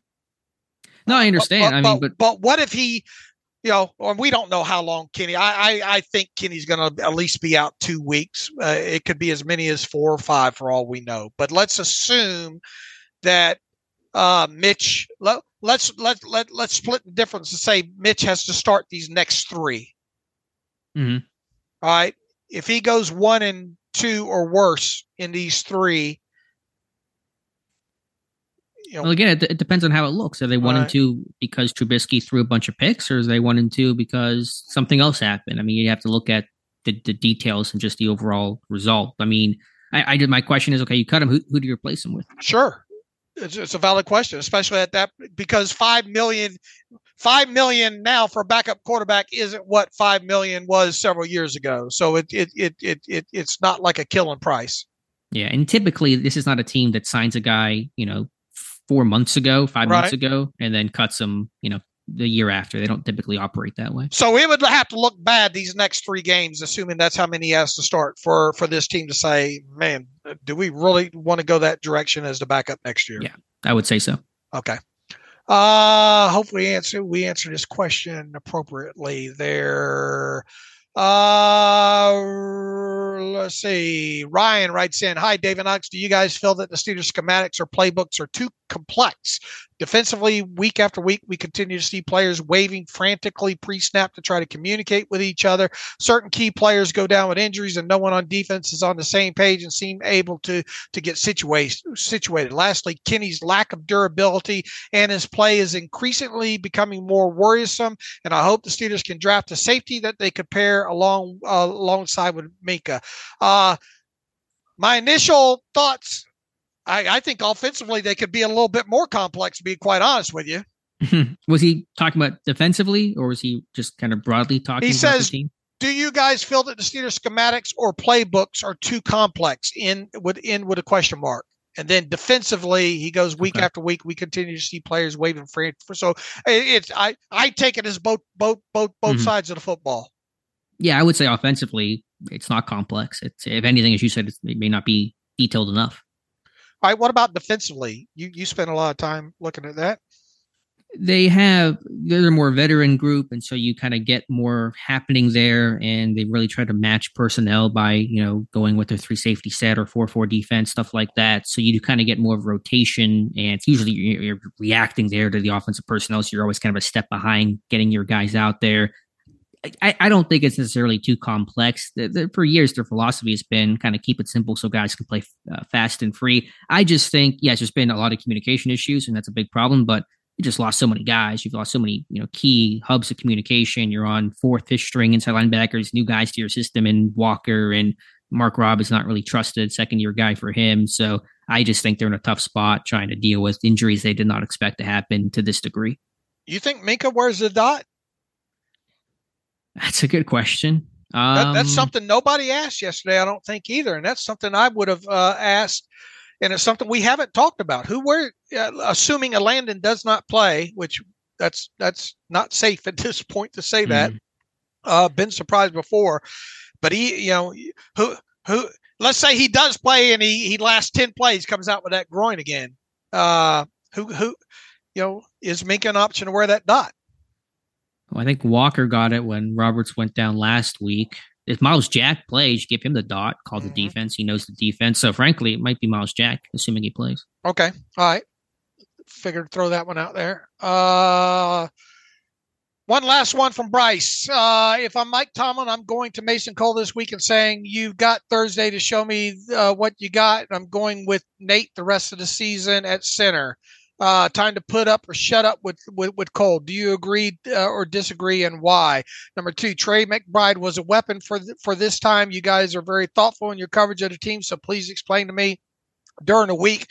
No, I understand. But, but, I mean, but, but what if he you know, or we don't know how long Kenny. I I, I think Kenny's going to at least be out two weeks. Uh, it could be as many as four or five for all we know. But let's assume that uh, Mitch. Let, let's let let let's split the difference and say Mitch has to start these next 3 Mhm. All right. If he goes one and two or worse in these three, you know, Well, again, it, it depends on how it looks. Are they one and two because Trubisky threw a bunch of picks, or is they one and two because something else happened? I mean, you have to look at the, the details and just the overall result. I mean, I, I did. My question is, okay, you cut him. Who, who do you replace him with? Sure. It's, it's a valid question, especially at that because five million, five million now for a backup quarterback isn't what five million was several years ago. So it it it it, it it's not like a killing price. Yeah, and typically this is not a team that signs a guy, you know, four months ago, five months ago, and then cuts him, you know, the year after. They don't typically operate that way. So it would have to look bad these next three games, assuming that's how many he has to start for for this team to say, man, do we really want to go that direction as the backup next year? Yeah. I would say so. Okay. Uh hopefully answer we answered this question appropriately there. Uh let's see. Ryan writes in, Hi David Knox. Do you guys feel that the Steelers schematics or playbooks are too complex? Defensively, week after week, we continue to see players waving frantically pre-snap to try to communicate with each other. Certain key players go down with injuries, and no one on defense is on the same page and seem able to to get situated. Situated. Lastly, Kenny's lack of durability and his play is increasingly becoming more worrisome. And I hope the Steelers can draft a safety that they could pair along uh, alongside with Minkah. Uh, my initial thoughts. I, I think offensively they could be a little bit more complex. To be quite honest with you, was he talking about defensively, or was he just kind of broadly talking He about says- the team? do you guys feel that the Steelers schematics or playbooks are too complex? In would end with a question mark. And then defensively, he goes week Okay. after week. We continue to see players waving for for so it- it's I I take it as both both both both Mhm. sides of the football. Yeah, I would say offensively, it's not complex. It's if anything, as you said, it may not be detailed enough. All right, what about defensively? You you spent a lot of time looking at that. They have they're a more veteran group, and so you kind of get more happening there. And they really try to match personnel by you know going with their three safety set or four four defense stuff like that. So you do kind of get more of rotation, and it's usually you're, you're reacting there to the offensive personnel. So you're always kind of a step behind getting your guys out there. I, I don't think it's necessarily too complex. The, the, for years, their philosophy has been kind of keep it simple so guys can play uh, fast and free. I just think, yes, there's been a lot of communication issues, and that's a big problem. But you just lost so many guys. You've lost so many, you know, key hubs of communication. You're on fourth, fifth string inside linebackers, new guys to your system, and Walker and Mark Robb is not really trusted, second year guy for him. So I just think they're in a tough spot trying to deal with injuries they did not expect to happen to this degree. You think Minkah wears the dot? That's a good question. Um, That, that's something nobody asked yesterday. I don't think either, and that's something I would have uh, asked, and it's something we haven't talked about. Who were uh, assuming Elandon does not play, which that's that's not safe at this point to say that. Mhm. Uh, been surprised before, but he, you know, who who. Let's say he does play and he he lasts ten plays, comes out with that groin again. Uh, who who, you know, is Minkah an option to wear that dot? Well, I think Walker got it when Roberts went down last week. If Myles Jack plays, give him the dot, call the Mhm. defense. He knows the defense. So frankly, it might be Myles Jack, assuming he plays. Okay. All right. Figured to throw that one out there. Uh one last one from Bryce. Uh, if I'm Mike Tomlin, I'm going to Mason Cole this week and saying, You've got Thursday to show me uh, what you got. I'm going with Nate the rest of the season at center. Uh, time to put up or shut up with, with, with Cole. Do you agree uh, or disagree and why? Number two, Trey McBride was a weapon for, th- for this time. You guys are very thoughtful in your coverage of the team. So please explain to me during the week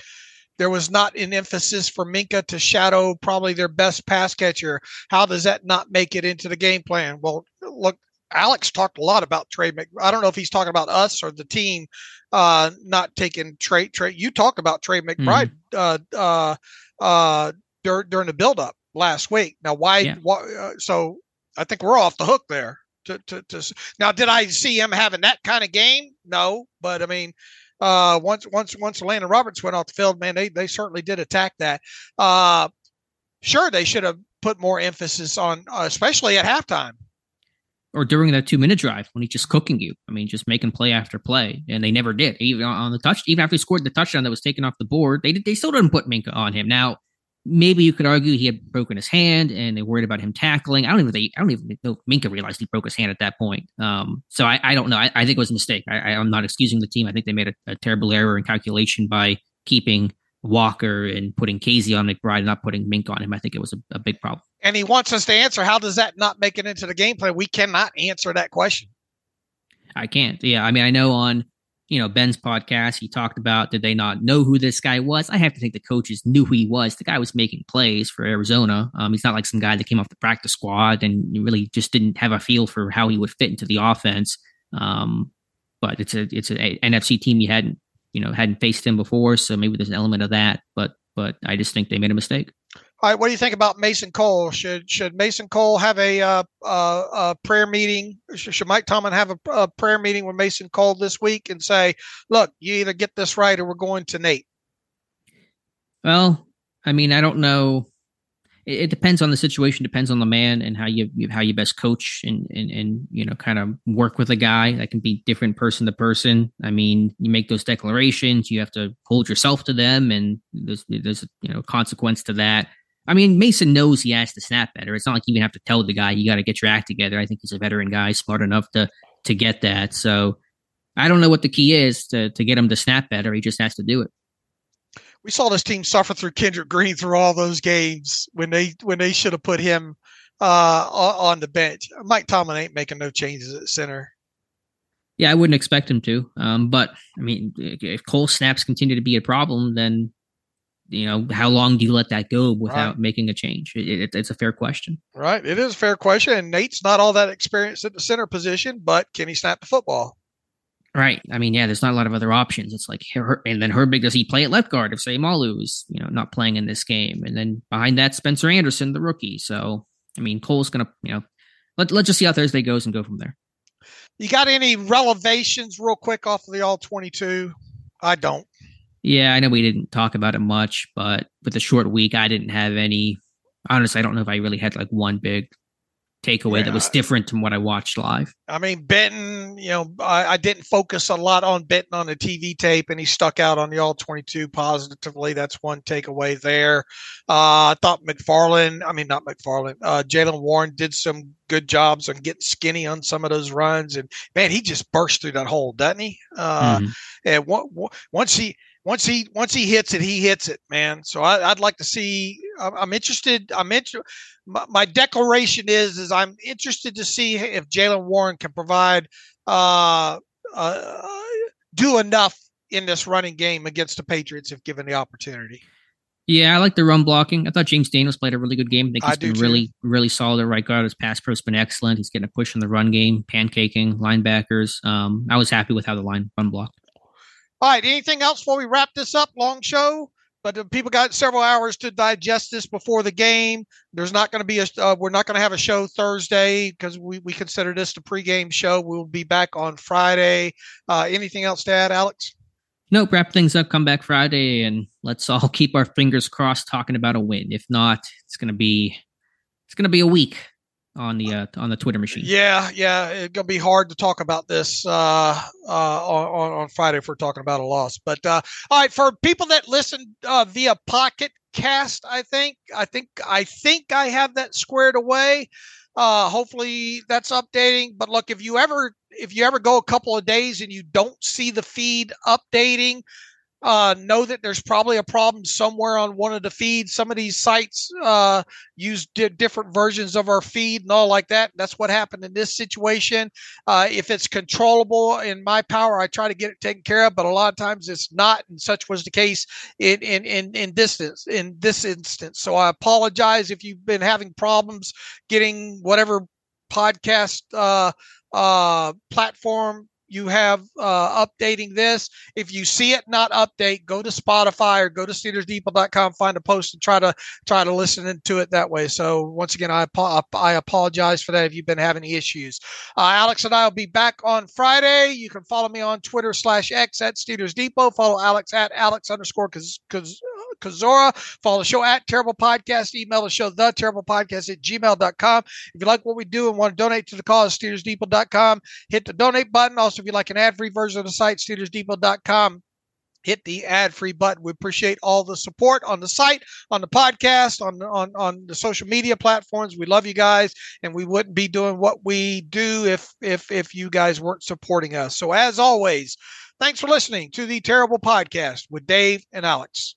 there was not an emphasis for Minkah to shadow probably their best pass catcher. How does that not make it into the game plan? Well, look, Alex talked a lot about Trey. Mc, I don't know if he's talking about us or the team uh, not taking Trey. Trey, you talked about Trey McBride uh, uh, uh, dur- during the buildup last week. Now, why? Yeah. why uh, so I think we're off the hook there. To, to, to s- now, did I see him having that kind of game? No, but I mean, uh, once once once Elandon Roberts went off the field, man, they they certainly did attack that. Uh, sure, they should have put more emphasis on, uh, especially at halftime. Or during that two minute drive when he's just cooking you. I mean, just making play after play, and they never did. Even on the touch, even after he scored the touchdown that was taken off the board, they they still didn't put Minkah on him. Now, maybe you could argue he had broken his hand, and they worried about him tackling. I don't even think I don't even know Minkah realized he broke his hand at that point. Um, so I, I don't know. I, I, think it was a mistake. I, am not excusing the team. I think they made a, a terrible error in calculation by keeping Walker and putting Kazee on McBride, and not putting Mink on him. I think it was a, a big problem. And he wants us to answer how does that not make it into the game plan? We cannot answer that question. I can't. Yeah, I mean, I know on you know Ben's podcast, he talked about did they not know who this guy was? I have to think the coaches knew who he was. The guy was making plays for Arizona. Um, he's not like some guy that came off the practice squad and really just didn't have a feel for how he would fit into the offense. Um, but it's a it's an NFC team you hadn't you know hadn't faced him before, so maybe there's an element of that. But but I just think they made a mistake. All right, what do you think about Mason Cole? Should should Mason Cole have a uh, uh, a prayer meeting? Should Mike Tomlin have a, a, prayer meeting with Mason Cole this week and say, "Look, you either get this right or we're going to Nate." Well, I mean, I don't know it, it, depends on the situation, depends on the man and how you how you best coach and and and you know kind of work with a guy. That can be different person to person. I mean, you make those declarations, you have to hold yourself to them, and there's there's you know consequence to that. I mean, Mason knows he has to snap better. It's not like you even have to tell the guy you got to get your act together. I think he's a veteran guy, smart enough to to get that. So I don't know what the key is to to get him to snap better. He just has to do it we saw this team suffer through Kendrick Green through all those games when they when they should have put him uh, on the bench. Mike Tomlin ain't making no changes at center. Yeah, I wouldn't expect him to. Um, but I mean, if Cole snaps continue to be a problem, then you know how long do you let that go without right. making a change? It, it, it's a fair question. Right, it is a fair question. And Nate's not all that experienced at the center position, but can he snap the football? Right. I mean, yeah, there's not a lot of other options. It's like, and then Herbig, does he play at left guard if Seumalo is, you know, not playing in this game? And then behind that, Spencer Anderson, the rookie. So, I mean, Cole's going to, you know, let, let's just see how Thursday goes and go from there. You got any relevations real quick off of the all 22? I don't. Yeah, I know we didn't talk about it much, but with the short week, I didn't have any. Honestly, I don't know if I really had like one big takeaway yeah. that was different from what I watched live. I mean, Benton, you know, I, I, didn't focus a lot on Benton on the TV tape, and he stuck out on the All 22 positively. That's one takeaway there. Uh, I thought McFarland, I mean, not McFarland, uh, Jaylen Warren did some good jobs on getting skinny on some of those runs. And man, he just burst through that hole, doesn't he? Uh, mm-hmm. And once he, once he once he hits it, he hits it, man. So I, would like to see. I'm interested. I'm interested my, my declaration is is I'm interested to see if Jaylen Warren can provide uh, uh, do enough in this running game against the Patriots if given the opportunity. Yeah, I like the run blocking. I thought James Daniels played a really good game. I think he's I been really, really solid at right guard. His pass pro's been excellent. He's getting a push in the run game, pancaking linebackers. Um, I was happy with how the line run blocked. All right. Anything else before we wrap this up? Long show but people got several hours to digest this before the game. There's not going to be a, uh, we're not going to have a show Thursday because we, we consider this the pregame show. We'll be back on Friday. Uh, anything else to add, Alex? Nope. Wrap things up. Come back Friday, and let's all keep our fingers crossed talking about a win. If not, it's going to be it's going to be a week on the uh, on the Twitter machine. Yeah, yeah, it's gonna be hard to talk about this uh, uh, on on Friday if we're talking about a loss. But uh, all right, for people that listen uh, via Pocket Cast, I think I think I think I have that squared away. Uh, hopefully that's updating. But look, if you ever if you ever go a couple of days and you don't see the feed updating, uh, know that there's probably a problem somewhere on one of the feeds. Some of these sites uh, use di- different versions of our feed and all like that. That's what happened in this situation. Uh, if it's controllable in my power, I try to get it taken care of, but a lot of times it's not, and such was the case in in in, in this in this instance. So I apologize if you've been having problems getting whatever podcast uh, uh, platform you have uh, updating this. If you see it not update, go to Spotify or go to SteelersDepot.com, find a post and try to try to listen to it that way. So once again, I I apologize for that if you've been having issues. Uh, Alex and I will be back on Friday. You can follow me on Twitter slash X at Steelers Depot. Follow Alex at Alex underscore because because Follow the show at Terrible Podcast. Email the show, the Terrible Podcast at gmail.com. If you like what we do and want to donate to the cause, SteelersDepot.com. Hit the donate button. Also, if you like an ad free version of the site, SteelersDepot.com hit the ad free button. We appreciate all the support on the site, on the podcast, on, on, on the social media platforms. We love you guys and we wouldn't be doing what we do if, if, if you guys weren't supporting us. So as always, thanks for listening to the terrible podcast with Dave and Alex.